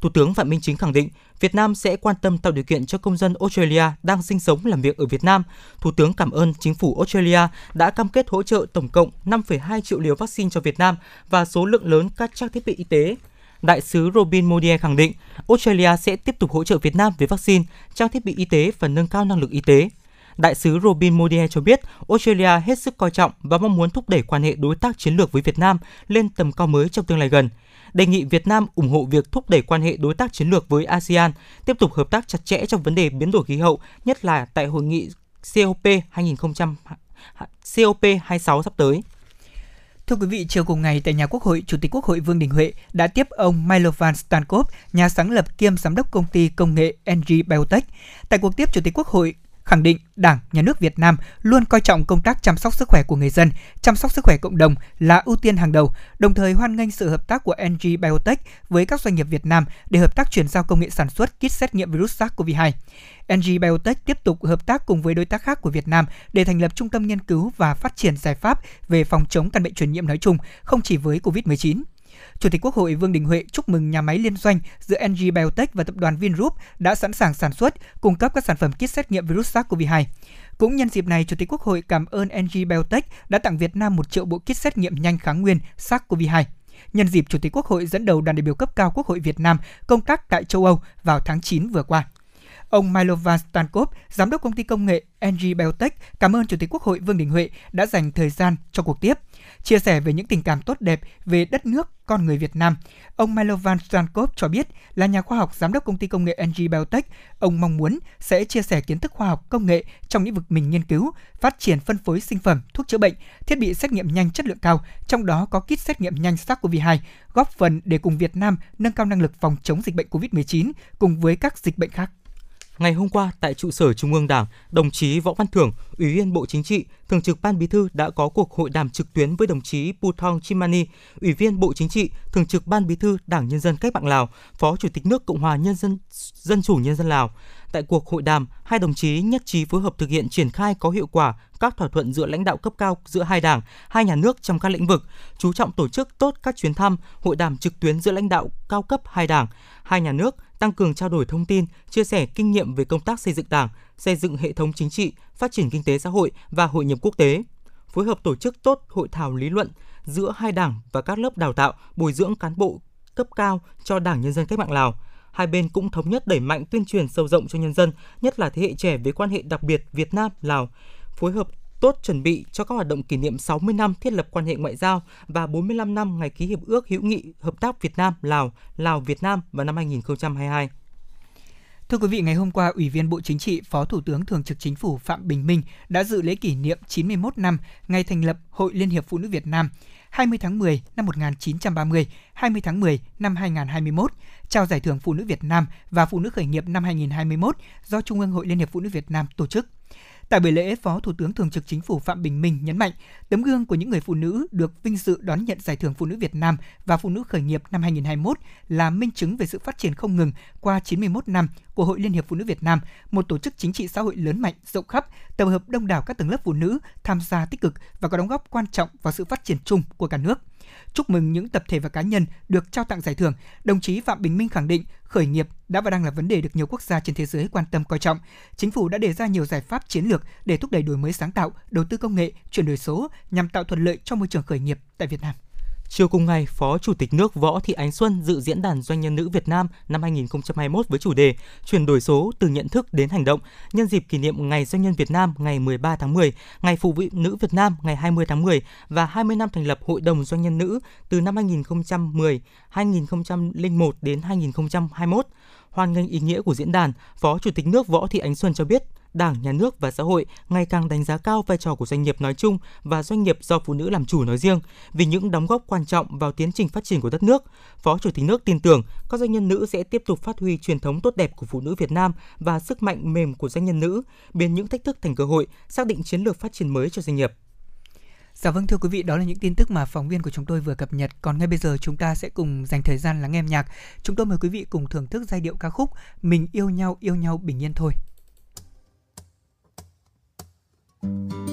Thủ tướng Phạm Minh Chính khẳng định Việt Nam sẽ quan tâm tạo điều kiện cho công dân Australia đang sinh sống làm việc ở Việt Nam. Thủ tướng cảm ơn chính phủ Australia đã cam kết hỗ trợ tổng cộng 5,2 triệu liều vaccine cho Việt Nam và số lượng lớn các trang thiết bị y tế. Đại sứ Robin Modier khẳng định Australia sẽ tiếp tục hỗ trợ Việt Nam về vaccine, trang thiết bị y tế và nâng cao năng lực y tế. Đại sứ Robin Modier cho biết Australia hết sức coi trọng và mong muốn thúc đẩy quan hệ đối tác chiến lược với Việt Nam lên tầm cao mới trong tương lai gần đề nghị Việt Nam ủng hộ việc thúc đẩy quan hệ đối tác chiến lược với ASEAN, tiếp tục hợp tác chặt chẽ trong vấn đề biến đổi khí hậu, nhất là tại hội nghị COP 2000 COP 26 sắp tới. Thưa quý vị, chiều cùng ngày tại nhà Quốc hội, Chủ tịch Quốc hội Vương Đình Huệ đã tiếp ông Milovan Stankov, nhà sáng lập kiêm giám đốc công ty công nghệ NG Biotech. Tại cuộc tiếp, Chủ tịch Quốc hội khẳng định Đảng, Nhà nước Việt Nam luôn coi trọng công tác chăm sóc sức khỏe của người dân, chăm sóc sức khỏe cộng đồng là ưu tiên hàng đầu, đồng thời hoan nghênh sự hợp tác của NG Biotech với các doanh nghiệp Việt Nam để hợp tác chuyển giao công nghệ sản xuất kit xét nghiệm virus SARS-CoV-2. NG Biotech tiếp tục hợp tác cùng với đối tác khác của Việt Nam để thành lập trung tâm nghiên cứu và phát triển giải pháp về phòng chống căn bệnh truyền nhiễm nói chung, không chỉ với COVID-19. Chủ tịch Quốc hội Vương Đình Huệ chúc mừng nhà máy liên doanh giữa NG Biotech và tập đoàn Vingroup đã sẵn sàng sản xuất, cung cấp các sản phẩm kit xét nghiệm virus SARS-CoV-2. Cũng nhân dịp này, Chủ tịch Quốc hội cảm ơn NG Biotech đã tặng Việt Nam một triệu bộ kit xét nghiệm nhanh kháng nguyên SARS-CoV-2. Nhân dịp Chủ tịch Quốc hội dẫn đầu đoàn đại biểu cấp cao Quốc hội Việt Nam công tác tại châu Âu vào tháng 9 vừa qua. Ông Milovan Stankov, giám đốc công ty công nghệ NG Biotech, cảm ơn Chủ tịch Quốc hội Vương Đình Huệ đã dành thời gian cho cuộc tiếp chia sẻ về những tình cảm tốt đẹp về đất nước, con người Việt Nam. Ông Milovan Stankov cho biết là nhà khoa học giám đốc công ty công nghệ NG Biotech, ông mong muốn sẽ chia sẻ kiến thức khoa học công nghệ trong lĩnh vực mình nghiên cứu, phát triển phân phối sinh phẩm, thuốc chữa bệnh, thiết bị xét nghiệm nhanh chất lượng cao, trong đó có kit xét nghiệm nhanh SARS-CoV-2, góp phần để cùng Việt Nam nâng cao năng lực phòng chống dịch bệnh COVID-19 cùng với các dịch bệnh khác. Ngày hôm qua tại trụ sở Trung ương Đảng, đồng chí Võ Văn Thưởng, Ủy viên Bộ Chính trị, Thường trực Ban Bí thư đã có cuộc hội đàm trực tuyến với đồng chí Puthong Chimani, Ủy viên Bộ Chính trị, Thường trực Ban Bí thư Đảng Nhân dân Cách mạng Lào, Phó Chủ tịch nước Cộng hòa Nhân dân Dân chủ Nhân dân Lào. Tại cuộc hội đàm, hai đồng chí nhất trí phối hợp thực hiện triển khai có hiệu quả các thỏa thuận giữa lãnh đạo cấp cao giữa hai đảng, hai nhà nước trong các lĩnh vực, chú trọng tổ chức tốt các chuyến thăm, hội đàm trực tuyến giữa lãnh đạo cao cấp hai đảng, hai nhà nước, tăng cường trao đổi thông tin, chia sẻ kinh nghiệm về công tác xây dựng Đảng, xây dựng hệ thống chính trị, phát triển kinh tế xã hội và hội nhập quốc tế. Phối hợp tổ chức tốt hội thảo lý luận giữa hai đảng và các lớp đào tạo, bồi dưỡng cán bộ cấp cao cho Đảng Nhân dân Cách mạng Lào. Hai bên cũng thống nhất đẩy mạnh tuyên truyền sâu rộng cho nhân dân, nhất là thế hệ trẻ về quan hệ đặc biệt Việt Nam Lào, phối hợp tốt chuẩn bị cho các hoạt động kỷ niệm 60 năm thiết lập quan hệ ngoại giao và 45 năm ngày ký hiệp ước hữu nghị hợp tác Việt Nam Lào, Lào Việt Nam vào năm 2022. Thưa quý vị, ngày hôm qua, Ủy viên Bộ Chính trị, Phó Thủ tướng Thường trực Chính phủ Phạm Bình Minh đã dự lễ kỷ niệm 91 năm ngày thành lập Hội Liên hiệp Phụ nữ Việt Nam 20 tháng 10 năm 1930, 20 tháng 10 năm 2021, trao giải thưởng Phụ nữ Việt Nam và Phụ nữ khởi nghiệp năm 2021 do Trung ương Hội Liên hiệp Phụ nữ Việt Nam tổ chức. Tại buổi lễ, Phó Thủ tướng Thường trực Chính phủ Phạm Bình Minh nhấn mạnh, tấm gương của những người phụ nữ được vinh dự đón nhận giải thưởng Phụ nữ Việt Nam và Phụ nữ khởi nghiệp năm 2021 là minh chứng về sự phát triển không ngừng qua 91 năm của Hội Liên hiệp Phụ nữ Việt Nam, một tổ chức chính trị xã hội lớn mạnh, rộng khắp, tập hợp đông đảo các tầng lớp phụ nữ tham gia tích cực và có đóng góp quan trọng vào sự phát triển chung của cả nước. Chúc mừng những tập thể và cá nhân được trao tặng giải thưởng, đồng chí Phạm Bình Minh khẳng định khởi nghiệp đã và đang là vấn đề được nhiều quốc gia trên thế giới quan tâm coi trọng. Chính phủ đã đề ra nhiều giải pháp chiến lược để thúc đẩy đổi mới sáng tạo, đầu tư công nghệ, chuyển đổi số nhằm tạo thuận lợi cho môi trường khởi nghiệp tại Việt Nam. Chiều cùng ngày, Phó Chủ tịch nước Võ Thị Ánh Xuân dự diễn đàn Doanh nhân nữ Việt Nam năm 2021 với chủ đề Chuyển đổi số từ nhận thức đến hành động nhân dịp kỷ niệm Ngày Doanh nhân Việt Nam ngày 13 tháng 10, Ngày Phụ nữ Việt Nam ngày 20 tháng 10 và 20 năm thành lập Hội đồng Doanh nhân nữ từ năm 2010, 2001 đến 2021. Hoan nghênh ý nghĩa của diễn đàn, Phó Chủ tịch nước Võ Thị Ánh Xuân cho biết, Đảng, Nhà nước và xã hội ngày càng đánh giá cao vai trò của doanh nghiệp nói chung và doanh nghiệp do phụ nữ làm chủ nói riêng vì những đóng góp quan trọng vào tiến trình phát triển của đất nước. Phó Chủ tịch nước tin tưởng các doanh nhân nữ sẽ tiếp tục phát huy truyền thống tốt đẹp của phụ nữ Việt Nam và sức mạnh mềm của doanh nhân nữ, biến những thách thức thành cơ hội, xác định chiến lược phát triển mới cho doanh nghiệp. Dạ vâng thưa quý vị, đó là những tin tức mà phóng viên của chúng tôi vừa cập nhật. Còn ngay bây giờ chúng ta sẽ cùng dành thời gian lắng nghe nhạc. Chúng tôi mời quý vị cùng thưởng thức giai điệu ca khúc Mình yêu nhau yêu nhau bình yên thôi mang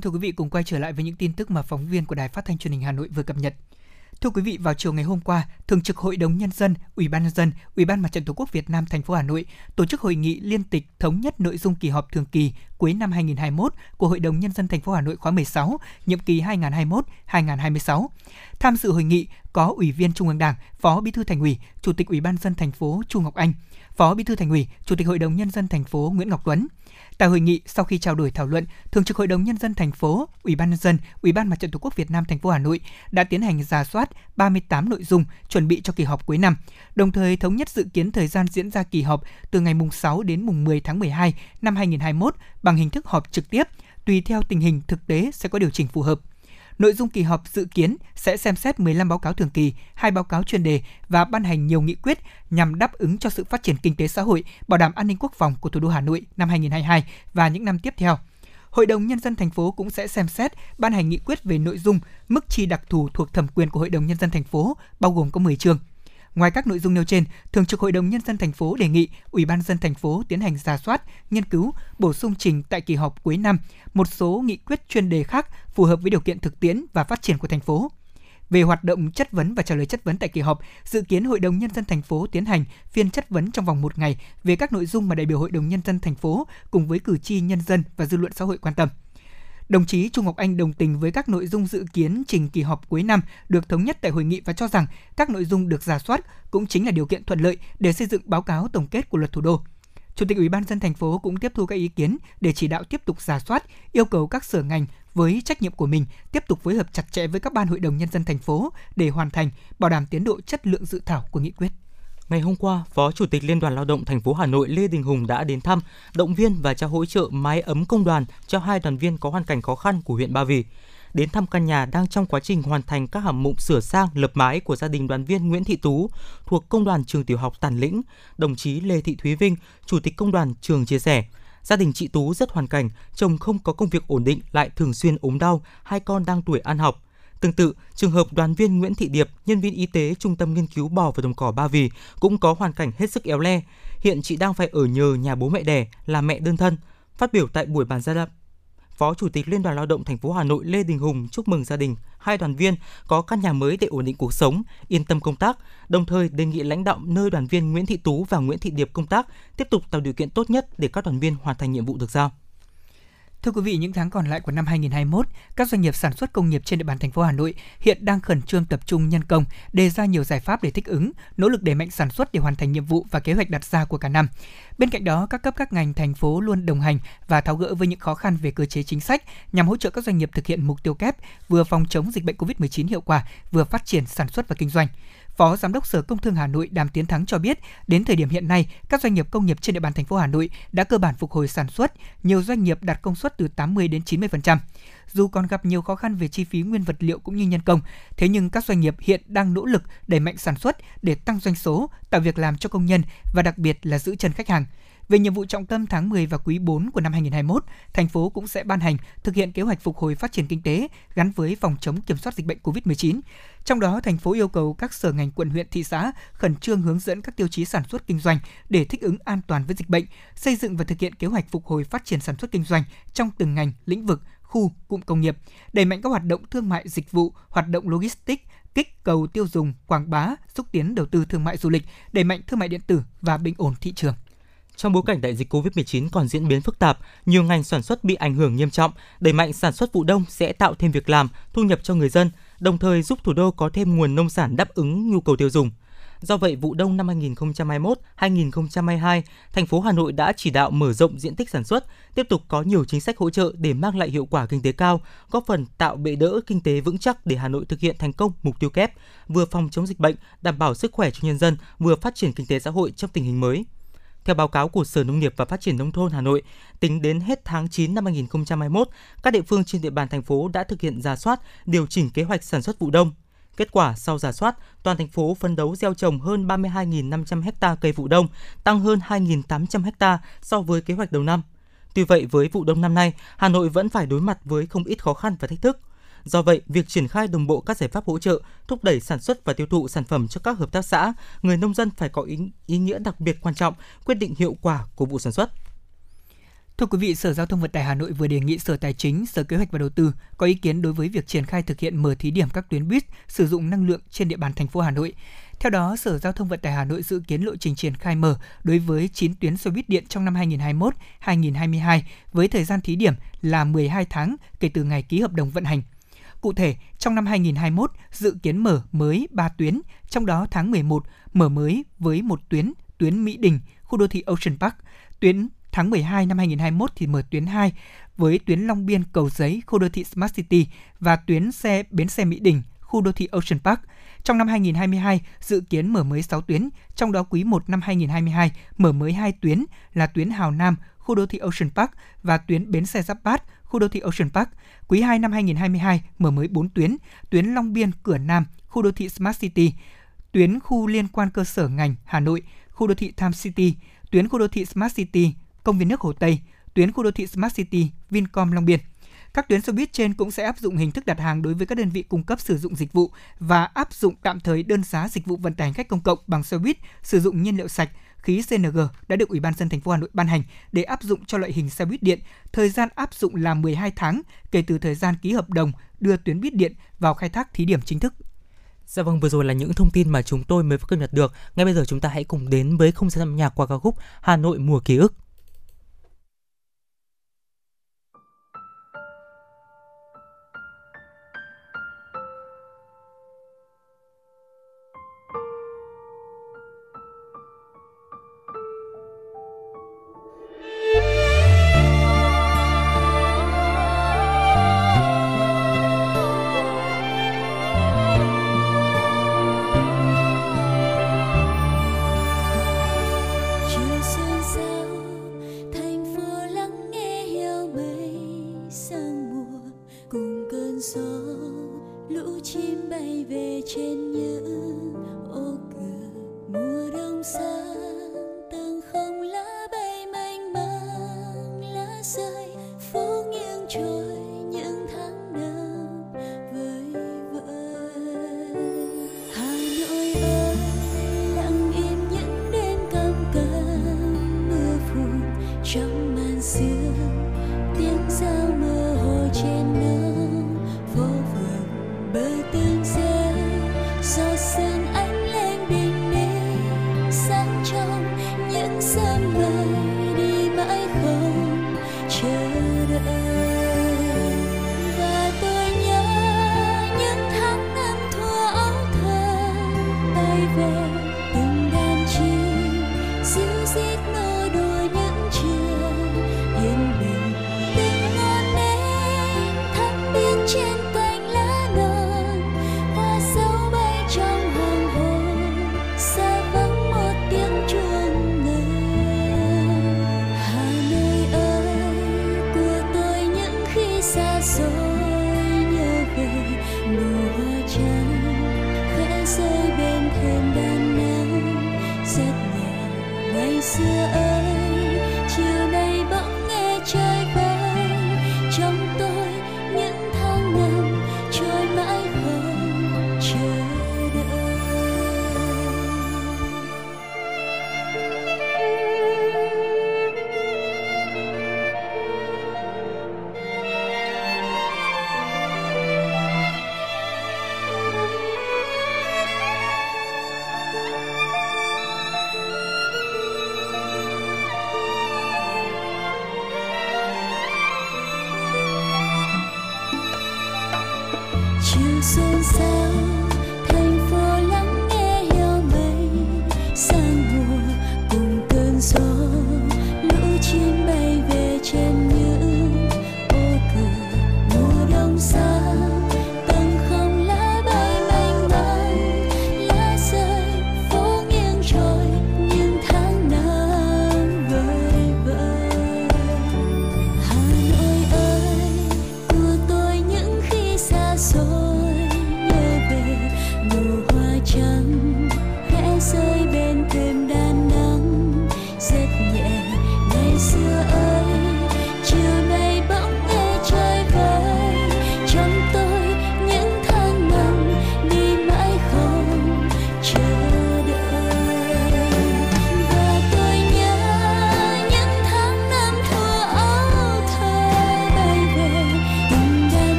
Vâng thưa quý vị cùng quay trở lại với những tin tức mà phóng viên của Đài Phát thanh Truyền hình Hà Nội vừa cập nhật. Thưa quý vị, vào chiều ngày hôm qua, Thường trực Hội đồng nhân dân, Ủy ban nhân dân, Ủy ban Mặt trận Tổ quốc Việt Nam thành phố Hà Nội tổ chức hội nghị liên tịch thống nhất nội dung kỳ họp thường kỳ cuối năm 2021 của Hội đồng nhân dân thành phố Hà Nội khóa 16, nhiệm kỳ 2021-2026. Tham dự hội nghị có Ủy viên Trung ương Đảng, Phó Bí thư Thành ủy, Chủ tịch Ủy ban dân thành phố Chu Ngọc Anh, Phó Bí thư Thành ủy, Chủ tịch Hội đồng nhân dân thành phố Nguyễn Ngọc Tuấn. Tại hội nghị, sau khi trao đổi thảo luận, Thường trực Hội đồng nhân dân thành phố, Ủy ban nhân dân, Ủy ban Mặt trận Tổ quốc Việt Nam thành phố Hà Nội đã tiến hành ra soát 38 nội dung chuẩn bị cho kỳ họp cuối năm, đồng thời thống nhất dự kiến thời gian diễn ra kỳ họp từ ngày mùng 6 đến mùng 10 tháng 12 năm 2021 bằng hình thức họp trực tiếp, tùy theo tình hình thực tế sẽ có điều chỉnh phù hợp. Nội dung kỳ họp dự kiến sẽ xem xét 15 báo cáo thường kỳ, hai báo cáo chuyên đề và ban hành nhiều nghị quyết nhằm đáp ứng cho sự phát triển kinh tế xã hội, bảo đảm an ninh quốc phòng của thủ đô Hà Nội năm 2022 và những năm tiếp theo. Hội đồng nhân dân thành phố cũng sẽ xem xét ban hành nghị quyết về nội dung mức chi đặc thù thuộc thẩm quyền của Hội đồng nhân dân thành phố, bao gồm có 10 chương. Ngoài các nội dung nêu trên, Thường trực Hội đồng nhân dân thành phố đề nghị Ủy ban dân thành phố tiến hành ra soát, nghiên cứu, bổ sung trình tại kỳ họp cuối năm một số nghị quyết chuyên đề khác phù hợp với điều kiện thực tiễn và phát triển của thành phố. Về hoạt động chất vấn và trả lời chất vấn tại kỳ họp, dự kiến Hội đồng nhân dân thành phố tiến hành phiên chất vấn trong vòng một ngày về các nội dung mà đại biểu Hội đồng nhân dân thành phố cùng với cử tri nhân dân và dư luận xã hội quan tâm. Đồng chí Trung Ngọc Anh đồng tình với các nội dung dự kiến trình kỳ họp cuối năm được thống nhất tại hội nghị và cho rằng các nội dung được giả soát cũng chính là điều kiện thuận lợi để xây dựng báo cáo tổng kết của luật thủ đô. Chủ tịch Ủy ban dân thành phố cũng tiếp thu các ý kiến để chỉ đạo tiếp tục giả soát, yêu cầu các sở ngành với trách nhiệm của mình tiếp tục phối hợp chặt chẽ với các ban hội đồng nhân dân thành phố để hoàn thành bảo đảm tiến độ chất lượng dự thảo của nghị quyết. Ngày hôm qua, Phó Chủ tịch Liên đoàn Lao động thành phố Hà Nội Lê Đình Hùng đã đến thăm, động viên và trao hỗ trợ mái ấm công đoàn cho hai đoàn viên có hoàn cảnh khó khăn của huyện Ba Vì. Đến thăm căn nhà đang trong quá trình hoàn thành các hạng mục sửa sang lập mái của gia đình đoàn viên Nguyễn Thị Tú thuộc Công đoàn Trường Tiểu học Tản Lĩnh, đồng chí Lê Thị Thúy Vinh, Chủ tịch Công đoàn trường chia sẻ, gia đình chị Tú rất hoàn cảnh, chồng không có công việc ổn định lại thường xuyên ốm đau, hai con đang tuổi ăn học. Tương tự, trường hợp đoàn viên Nguyễn Thị Điệp, nhân viên y tế Trung tâm Nghiên cứu Bò và Đồng cỏ Ba Vì cũng có hoàn cảnh hết sức éo le. Hiện chị đang phải ở nhờ nhà bố mẹ đẻ, là mẹ đơn thân. Phát biểu tại buổi bàn giao Phó Chủ tịch Liên đoàn Lao động thành phố Hà Nội Lê Đình Hùng chúc mừng gia đình hai đoàn viên có căn nhà mới để ổn định cuộc sống, yên tâm công tác, đồng thời đề nghị lãnh đạo nơi đoàn viên Nguyễn Thị Tú và Nguyễn Thị Điệp công tác tiếp tục tạo điều kiện tốt nhất để các đoàn viên hoàn thành nhiệm vụ được giao. Thưa quý vị, những tháng còn lại của năm 2021, các doanh nghiệp sản xuất công nghiệp trên địa bàn thành phố Hà Nội hiện đang khẩn trương tập trung nhân công, đề ra nhiều giải pháp để thích ứng, nỗ lực đẩy mạnh sản xuất để hoàn thành nhiệm vụ và kế hoạch đặt ra của cả năm. Bên cạnh đó, các cấp các ngành thành phố luôn đồng hành và tháo gỡ với những khó khăn về cơ chế chính sách nhằm hỗ trợ các doanh nghiệp thực hiện mục tiêu kép vừa phòng chống dịch bệnh COVID-19 hiệu quả, vừa phát triển sản xuất và kinh doanh. Phó Giám đốc Sở Công Thương Hà Nội Đàm Tiến Thắng cho biết, đến thời điểm hiện nay, các doanh nghiệp công nghiệp trên địa bàn thành phố Hà Nội đã cơ bản phục hồi sản xuất, nhiều doanh nghiệp đạt công suất từ 80 đến 90%. Dù còn gặp nhiều khó khăn về chi phí nguyên vật liệu cũng như nhân công, thế nhưng các doanh nghiệp hiện đang nỗ lực đẩy mạnh sản xuất để tăng doanh số, tạo việc làm cho công nhân và đặc biệt là giữ chân khách hàng. Về nhiệm vụ trọng tâm tháng 10 và quý 4 của năm 2021, thành phố cũng sẽ ban hành thực hiện kế hoạch phục hồi phát triển kinh tế gắn với phòng chống kiểm soát dịch bệnh COVID-19. Trong đó, thành phố yêu cầu các sở ngành quận huyện thị xã khẩn trương hướng dẫn các tiêu chí sản xuất kinh doanh để thích ứng an toàn với dịch bệnh, xây dựng và thực hiện kế hoạch phục hồi phát triển sản xuất kinh doanh trong từng ngành, lĩnh vực, khu, cụm công nghiệp, đẩy mạnh các hoạt động thương mại dịch vụ, hoạt động logistics, kích cầu tiêu dùng, quảng bá, xúc tiến đầu tư thương mại du lịch, đẩy mạnh thương mại điện tử và bình ổn thị trường. Trong bối cảnh đại dịch COVID-19 còn diễn biến phức tạp, nhiều ngành sản xuất bị ảnh hưởng nghiêm trọng, đẩy mạnh sản xuất vụ đông sẽ tạo thêm việc làm, thu nhập cho người dân, đồng thời giúp thủ đô có thêm nguồn nông sản đáp ứng nhu cầu tiêu dùng. Do vậy, vụ đông năm 2021-2022, thành phố Hà Nội đã chỉ đạo mở rộng diện tích sản xuất, tiếp tục có nhiều chính sách hỗ trợ để mang lại hiệu quả kinh tế cao, góp phần tạo bệ đỡ kinh tế vững chắc để Hà Nội thực hiện thành công mục tiêu kép, vừa phòng chống dịch bệnh, đảm bảo sức khỏe cho nhân dân, vừa phát triển kinh tế xã hội trong tình hình mới. Theo báo cáo của Sở Nông nghiệp và Phát triển Nông thôn Hà Nội, tính đến hết tháng 9 năm 2021, các địa phương trên địa bàn thành phố đã thực hiện giả soát, điều chỉnh kế hoạch sản xuất vụ đông. Kết quả sau giả soát, toàn thành phố phấn đấu gieo trồng hơn 32.500 ha cây vụ đông, tăng hơn 2.800 ha so với kế hoạch đầu năm. Tuy vậy, với vụ đông năm nay, Hà Nội vẫn phải đối mặt với không ít khó khăn và thách thức. Do vậy, việc triển khai đồng bộ các giải pháp hỗ trợ, thúc đẩy sản xuất và tiêu thụ sản phẩm cho các hợp tác xã, người nông dân phải có ý, ý nghĩa đặc biệt quan trọng, quyết định hiệu quả của vụ sản xuất. Thưa quý vị, Sở Giao thông Vận tải Hà Nội vừa đề nghị Sở Tài chính, Sở Kế hoạch và Đầu tư có ý kiến đối với việc triển khai thực hiện mở thí điểm các tuyến buýt sử dụng năng lượng trên địa bàn thành phố Hà Nội. Theo đó, Sở Giao thông Vận tải Hà Nội dự kiến lộ trình triển khai mở đối với 9 tuyến xe buýt điện trong năm 2021-2022 với thời gian thí điểm là 12 tháng kể từ ngày ký hợp đồng vận hành. Cụ thể, trong năm 2021 dự kiến mở mới 3 tuyến, trong đó tháng 11 mở mới với một tuyến tuyến Mỹ Đình, khu đô thị Ocean Park, tuyến tháng 12 năm 2021 thì mở tuyến 2 với tuyến Long Biên Cầu Giấy, khu đô thị Smart City và tuyến xe bến xe Mỹ Đình, khu đô thị Ocean Park. Trong năm 2022, dự kiến mở mới 6 tuyến, trong đó quý 1 năm 2022 mở mới 2 tuyến là tuyến Hào Nam, khu đô thị Ocean Park và tuyến bến xe Giáp Bát, khu đô thị Ocean Park. Quý 2 năm 2022 mở mới 4 tuyến, tuyến Long Biên, Cửa Nam, khu đô thị Smart City, tuyến khu liên quan cơ sở ngành Hà Nội, khu đô thị Tham City, tuyến khu đô thị Smart City, công viên nước Hồ Tây, tuyến khu đô thị Smart City, Vincom Long Biên. Các tuyến xe buýt trên cũng sẽ áp dụng hình thức đặt hàng đối với các đơn vị cung cấp sử dụng dịch vụ và áp dụng tạm thời đơn giá dịch vụ vận tải hành khách công cộng bằng xe buýt sử dụng nhiên liệu sạch, khí CNG đã được Ủy ban dân thành phố Hà Nội ban hành để áp dụng cho loại hình xe buýt điện. Thời gian áp dụng là 12 tháng kể từ thời gian ký hợp đồng đưa tuyến buýt điện vào khai thác thí điểm chính thức. Dạ vâng, vừa rồi là những thông tin mà chúng tôi mới cập nhật được. Ngay bây giờ chúng ta hãy cùng đến với không gian âm nhạc qua ca khúc Hà Nội mùa ký ức.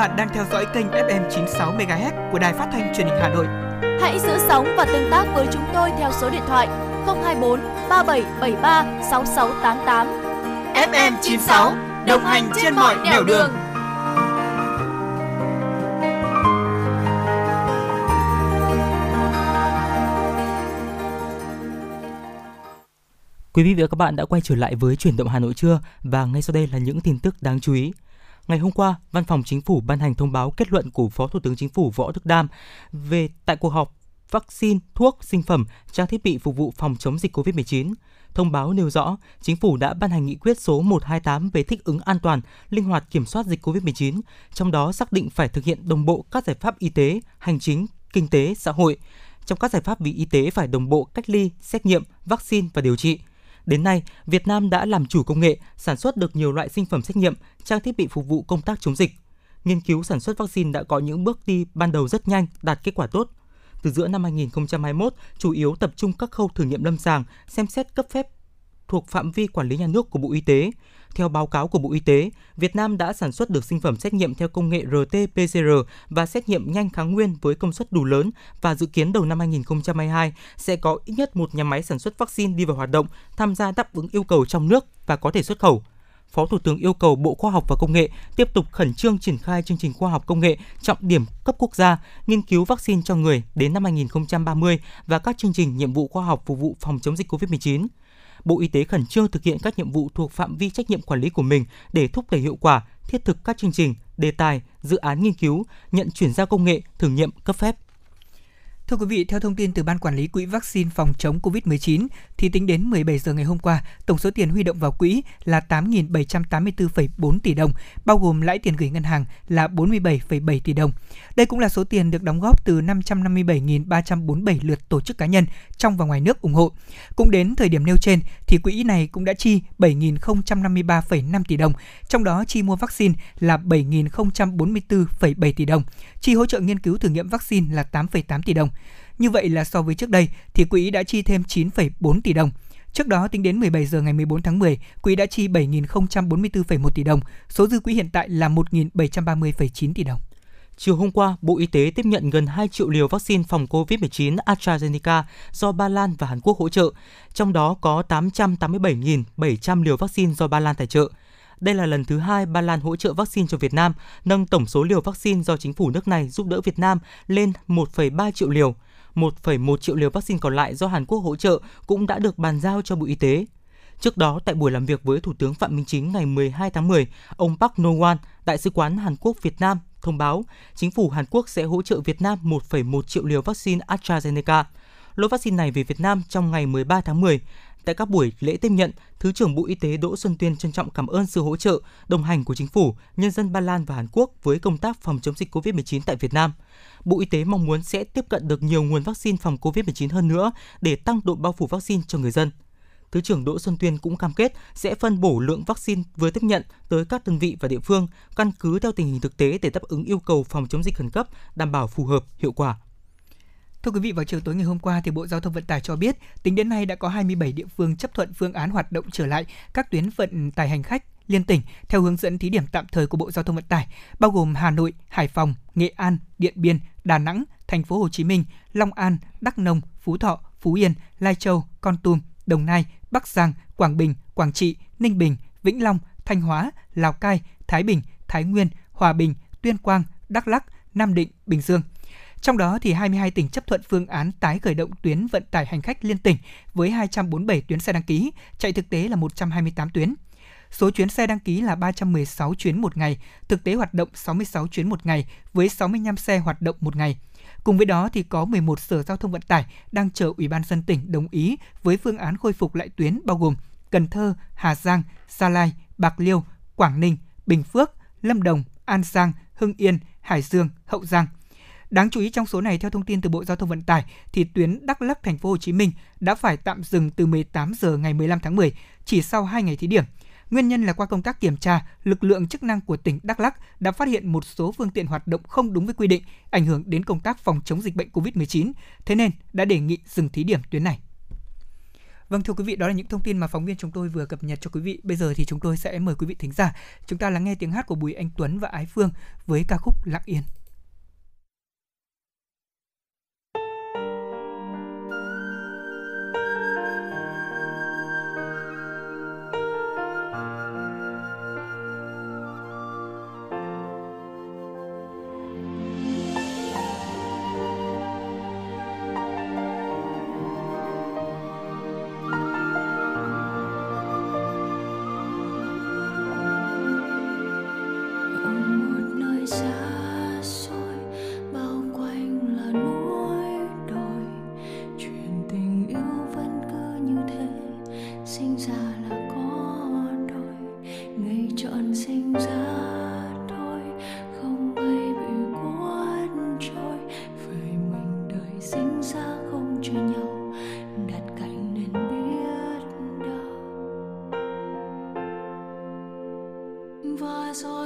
Bạn đang theo dõi kênh FM 96 MHz của Đài Phát thanh Truyền hình Hà Nội. Hãy giữ sóng và tương tác với chúng tôi theo số điện thoại 024 3773 6688. FM 96 đồng hành trên mọi nẻo đường. Quý vị và các bạn đã quay trở lại với chuyển động Hà Nội trưa và ngay sau đây là những tin tức đáng chú ý. Ngày hôm qua, Văn phòng Chính phủ ban hành thông báo kết luận của Phó Thủ tướng Chính phủ Võ Đức Đam về tại cuộc họp vaccine, thuốc, sinh phẩm, trang thiết bị phục vụ phòng chống dịch COVID-19. Thông báo nêu rõ, Chính phủ đã ban hành nghị quyết số 128 về thích ứng an toàn, linh hoạt kiểm soát dịch COVID-19, trong đó xác định phải thực hiện đồng bộ các giải pháp y tế, hành chính, kinh tế, xã hội. Trong các giải pháp vì y tế phải đồng bộ cách ly, xét nghiệm, vaccine và điều trị. Đến nay, Việt Nam đã làm chủ công nghệ, sản xuất được nhiều loại sinh phẩm xét nghiệm, trang thiết bị phục vụ công tác chống dịch. Nghiên cứu sản xuất vaccine đã có những bước đi ban đầu rất nhanh, đạt kết quả tốt. Từ giữa năm 2021, chủ yếu tập trung các khâu thử nghiệm lâm sàng, xem xét cấp phép thuộc phạm vi quản lý nhà nước của Bộ Y tế. Theo báo cáo của Bộ Y tế, Việt Nam đã sản xuất được sinh phẩm xét nghiệm theo công nghệ RT-PCR và xét nghiệm nhanh kháng nguyên với công suất đủ lớn và dự kiến đầu năm 2022 sẽ có ít nhất một nhà máy sản xuất vaccine đi vào hoạt động, tham gia đáp ứng yêu cầu trong nước và có thể xuất khẩu. Phó Thủ tướng yêu cầu Bộ Khoa học và Công nghệ tiếp tục khẩn trương triển khai chương trình khoa học công nghệ trọng điểm cấp quốc gia, nghiên cứu vaccine cho người đến năm 2030 và các chương trình nhiệm vụ khoa học phục vụ phòng chống dịch COVID-19. Bộ Y tế khẩn trương thực hiện các nhiệm vụ thuộc phạm vi trách nhiệm quản lý của mình để thúc đẩy hiệu quả, thiết thực các chương trình, đề tài, dự án nghiên cứu, nhận chuyển giao công nghệ, thử nghiệm cấp phép. Thưa quý vị, theo thông tin từ Ban Quản lý Quỹ Vaccine phòng chống COVID-19, thì tính đến 17 giờ ngày hôm qua, tổng số tiền huy động vào quỹ là 8.784,4 tỷ đồng, bao gồm lãi tiền gửi ngân hàng là 47,7 tỷ đồng. Đây cũng là số tiền được đóng góp từ 557.347 lượt tổ chức cá nhân trong và ngoài nước ủng hộ. Cũng đến thời điểm nêu trên, thì quỹ này cũng đã chi 7.053,5 tỷ đồng, trong đó chi mua vaccine là 7.044,7 tỷ đồng, chi hỗ trợ nghiên cứu thử nghiệm vaccine là 8,8 tỷ đồng. Như vậy là so với trước đây thì quỹ đã chi thêm 9,4 tỷ đồng. Trước đó tính đến 17 giờ ngày 14 tháng 10, quỹ đã chi 7.044,1 tỷ đồng, số dư quỹ hiện tại là 1.730,9 tỷ đồng. Chiều hôm qua, Bộ Y tế tiếp nhận gần 2 triệu liều vaccine phòng COVID-19 AstraZeneca do Ba Lan và Hàn Quốc hỗ trợ, trong đó có 887.700 liều vaccine do Ba Lan tài trợ. Đây là lần thứ hai Ba Lan hỗ trợ vaccine cho Việt Nam, nâng tổng số liều vaccine do chính phủ nước này giúp đỡ Việt Nam lên 1,3 triệu liều. 1,1 triệu liều vaccine còn lại do Hàn Quốc hỗ trợ cũng đã được bàn giao cho Bộ Y tế. Trước đó, tại buổi làm việc với Thủ tướng Phạm Minh Chính ngày 12 tháng 10, ông Park No-wan, Đại sứ quán Hàn Quốc Việt Nam thông báo chính phủ Hàn Quốc sẽ hỗ trợ Việt Nam 1,1 triệu liều vaccine AstraZeneca. Lô vaccine này về Việt Nam trong ngày 13 tháng 10. Tại các buổi lễ tiếp nhận, Thứ trưởng Bộ Y tế Đỗ Xuân Tuyên trân trọng cảm ơn sự hỗ trợ, đồng hành của chính phủ, nhân dân Ba Lan và Hàn Quốc với công tác phòng chống dịch COVID-19 tại Việt Nam. Bộ Y tế mong muốn sẽ tiếp cận được nhiều nguồn vaccine phòng COVID-19 hơn nữa để tăng độ bao phủ vaccine cho người dân. Thứ trưởng Đỗ Xuân Tuyên cũng cam kết sẽ phân bổ lượng vaccine vừa tiếp nhận tới các đơn vị và địa phương căn cứ theo tình hình thực tế để đáp ứng yêu cầu phòng chống dịch khẩn cấp, đảm bảo phù hợp, hiệu quả. Thưa quý vị, vào chiều tối ngày hôm qua thì Bộ Giao thông Vận tải cho biết, tính đến nay đã có 27 địa phương chấp thuận phương án hoạt động trở lại các tuyến vận tải hành khách liên tỉnh theo hướng dẫn thí điểm tạm thời của Bộ Giao thông Vận tải, bao gồm Hà Nội, Hải Phòng, Nghệ An, Điện Biên, Đà Nẵng, Thành phố Hồ Chí Minh, Long An, Đắk Nông, Phú Thọ, Phú Yên, Lai Châu, Con Tum, Đồng Nai, Bắc Giang, Quảng Bình, Quảng Trị, Ninh Bình, Vĩnh Long, Thanh Hóa, Lào Cai, Thái Bình, Thái Nguyên, Hòa Bình, Tuyên Quang, Đắk Lắk, Nam Định, Bình Dương. Trong đó thì 22 tỉnh chấp thuận phương án tái khởi động tuyến vận tải hành khách liên tỉnh với 247 tuyến xe đăng ký, chạy thực tế là 128 tuyến. Số chuyến xe đăng ký là 316 chuyến một ngày, thực tế hoạt động 66 chuyến một ngày với 65 xe hoạt động một ngày. Cùng với đó thì có 11 sở giao thông vận tải đang chờ Ủy ban dân tỉnh đồng ý với phương án khôi phục lại tuyến bao gồm Cần Thơ, Hà Giang, Gia Lai, Bạc Liêu, Quảng Ninh, Bình Phước, Lâm Đồng, An Giang, Hưng Yên, Hải Dương, Hậu Giang. Đáng chú ý trong số này theo thông tin từ Bộ Giao thông Vận tải thì tuyến Đắk Lắk thành phố Hồ Chí Minh đã phải tạm dừng từ 18 giờ ngày 15 tháng 10 chỉ sau 2 ngày thí điểm. Nguyên nhân là qua công tác kiểm tra, lực lượng chức năng của tỉnh Đắk Lắk đã phát hiện một số phương tiện hoạt động không đúng với quy định, ảnh hưởng đến công tác phòng chống dịch bệnh COVID-19, thế nên đã đề nghị dừng thí điểm tuyến này. Vâng thưa quý vị, đó là những thông tin mà phóng viên chúng tôi vừa cập nhật cho quý vị. Bây giờ thì chúng tôi sẽ mời quý vị thính giả chúng ta lắng nghe tiếng hát của Bùi Anh Tuấn và Ái Phương với ca khúc Lặng Yên.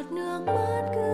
giọt nước mắt cứ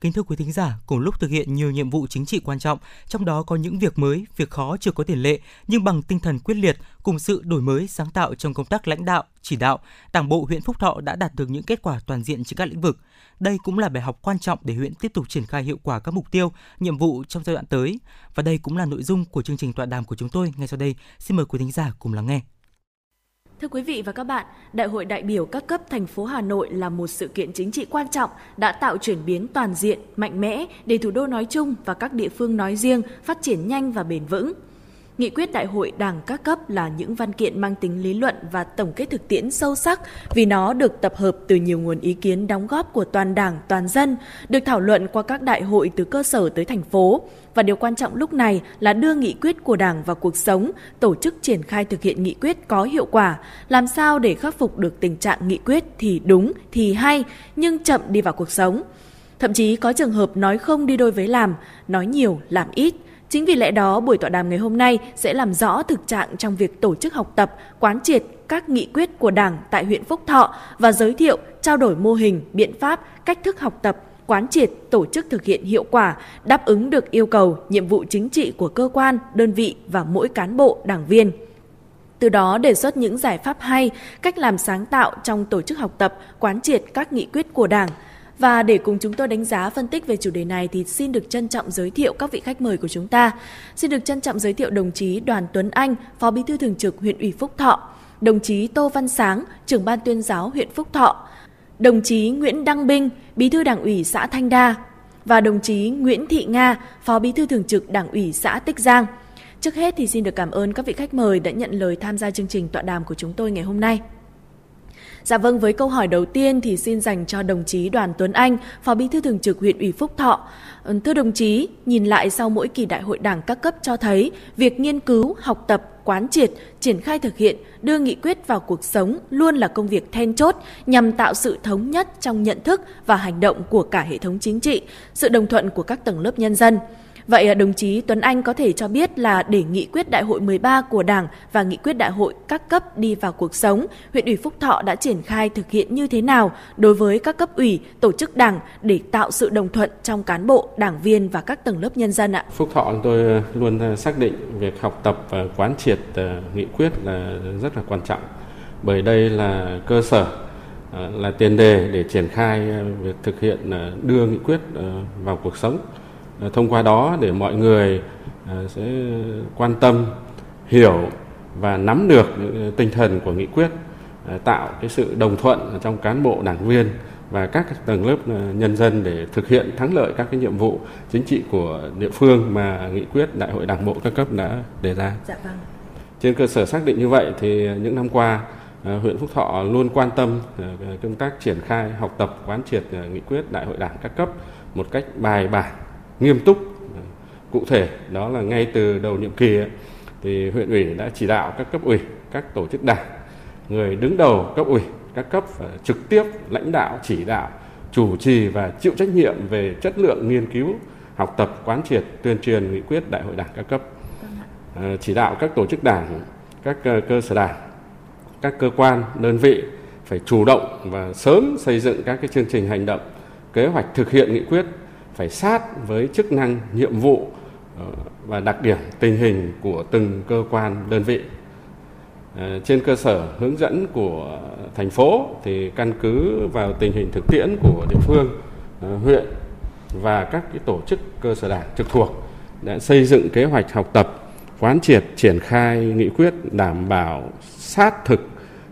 Kính thưa quý thính giả, cùng lúc thực hiện nhiều nhiệm vụ chính trị quan trọng, trong đó có những việc mới, việc khó chưa có tiền lệ, nhưng bằng tinh thần quyết liệt, cùng sự đổi mới, sáng tạo trong công tác lãnh đạo, chỉ đạo, Đảng bộ huyện Phúc Thọ đã đạt được những kết quả toàn diện trên các lĩnh vực. Đây cũng là bài học quan trọng để huyện tiếp tục triển khai hiệu quả các mục tiêu, nhiệm vụ trong giai đoạn tới. Và đây cũng là nội dung của chương trình tọa đàm của chúng tôi ngay sau đây. Xin mời quý thính giả cùng lắng nghe. Thưa quý vị và các bạn, Đại hội đại biểu các cấp thành phố Hà Nội là một sự kiện chính trị quan trọng đã tạo chuyển biến toàn diện, mạnh mẽ để thủ đô nói chung và các địa phương nói riêng phát triển nhanh và bền vững. Nghị quyết đại hội đảng các cấp là những văn kiện mang tính lý luận và tổng kết thực tiễn sâu sắc vì nó được tập hợp từ nhiều nguồn ý kiến đóng góp của toàn đảng, toàn dân, được thảo luận qua các đại hội từ cơ sở tới thành phố. Và điều quan trọng lúc này là đưa nghị quyết của đảng vào cuộc sống, tổ chức triển khai thực hiện nghị quyết có hiệu quả, làm sao để khắc phục được tình trạng nghị quyết thì đúng, thì hay, nhưng chậm đi vào cuộc sống. Thậm chí có trường hợp nói không đi đôi với làm, nói nhiều làm ít, Chính vì lẽ đó, buổi tọa đàm ngày hôm nay sẽ làm rõ thực trạng trong việc tổ chức học tập, quán triệt các nghị quyết của Đảng tại huyện Phúc Thọ và giới thiệu, trao đổi mô hình, biện pháp, cách thức học tập, quán triệt, tổ chức thực hiện hiệu quả, đáp ứng được yêu cầu, nhiệm vụ chính trị của cơ quan, đơn vị và mỗi cán bộ, đảng viên. Từ đó đề xuất những giải pháp hay, cách làm sáng tạo trong tổ chức học tập, quán triệt các nghị quyết của Đảng – và để cùng chúng tôi đánh giá phân tích về chủ đề này thì xin được trân trọng giới thiệu các vị khách mời của chúng ta. Xin được trân trọng giới thiệu đồng chí Đoàn Tuấn Anh, Phó Bí thư Thường trực huyện ủy Phúc Thọ, đồng chí Tô Văn Sáng, trưởng ban tuyên giáo huyện Phúc Thọ, đồng chí Nguyễn Đăng Binh, Bí thư Đảng ủy xã Thanh Đa và đồng chí Nguyễn Thị Nga, Phó Bí thư Thường trực Đảng ủy xã Tích Giang. Trước hết thì xin được cảm ơn các vị khách mời đã nhận lời tham gia chương trình tọa đàm của chúng tôi ngày hôm nay. Dạ vâng, với câu hỏi đầu tiên thì xin dành cho đồng chí Đoàn Tuấn Anh, Phó Bí thư Thường trực huyện ủy Phúc Thọ. Ừ, thưa đồng chí, nhìn lại sau mỗi kỳ đại hội đảng các cấp cho thấy việc nghiên cứu, học tập, quán triệt, triển khai thực hiện, đưa nghị quyết vào cuộc sống luôn là công việc then chốt nhằm tạo sự thống nhất trong nhận thức và hành động của cả hệ thống chính trị, sự đồng thuận của các tầng lớp nhân dân. Vậy à, đồng chí Tuấn Anh có thể cho biết là để nghị quyết đại hội 13 của Đảng và nghị quyết đại hội các cấp đi vào cuộc sống, huyện ủy Phúc Thọ đã triển khai thực hiện như thế nào đối với các cấp ủy, tổ chức Đảng để tạo sự đồng thuận trong cán bộ, đảng viên và các tầng lớp nhân dân ạ? Phúc Thọ tôi à, luôn à, xác định việc học tập và quán triệt nghị quyết là rất là quan trọng bởi đây là cơ sở là tiền đề để triển khai việc thực hiện đưa nghị quyết vào cuộc sống thông qua đó để mọi người ờ, sẽ quan tâm hiểu và nắm được tinh thần của nghị quyết ờ, tạo cái sự đồng thuận trong cán bộ đảng viên và các tầng lớp nhân dân để thực hiện thắng lợi các cái nhiệm vụ chính trị của địa phương mà nghị quyết đại hội đảng bộ các cấp đã đề ra. Dạ vâng. Trên cơ sở xác định như vậy thì những năm qua huyện Phúc Thọ luôn quan tâm công tác triển khai học tập quán triệt nghị quyết đại hội đảng các cấp một cách bài bản nghiêm túc. Cụ thể đó là ngay từ đầu nhiệm kỳ thì huyện ủy đã chỉ đạo các cấp ủy các tổ chức đảng người đứng đầu cấp ủy các cấp trực tiếp lãnh đạo chỉ đạo chủ trì và chịu trách nhiệm về chất lượng nghiên cứu học tập quán triệt tuyên truyền nghị quyết đại hội đảng các cấp. À, chỉ đạo các tổ chức đảng các cơ sở đảng các cơ quan đơn vị phải chủ động và sớm xây dựng các cái chương trình hành động kế hoạch thực hiện nghị quyết phải sát với chức năng, nhiệm vụ ờ, và đặc điểm, tình hình của từng cơ quan, đơn vị. Ờ, trên cơ sở hướng dẫn của thành phố thì căn cứ vào tình hình thực tiễn của địa phương ờ, huyện và các cái tổ chức cơ sở đảng trực thuộc đã xây dựng kế hoạch học tập, quán triệt, triển khai nghị quyết đảm bảo sát thực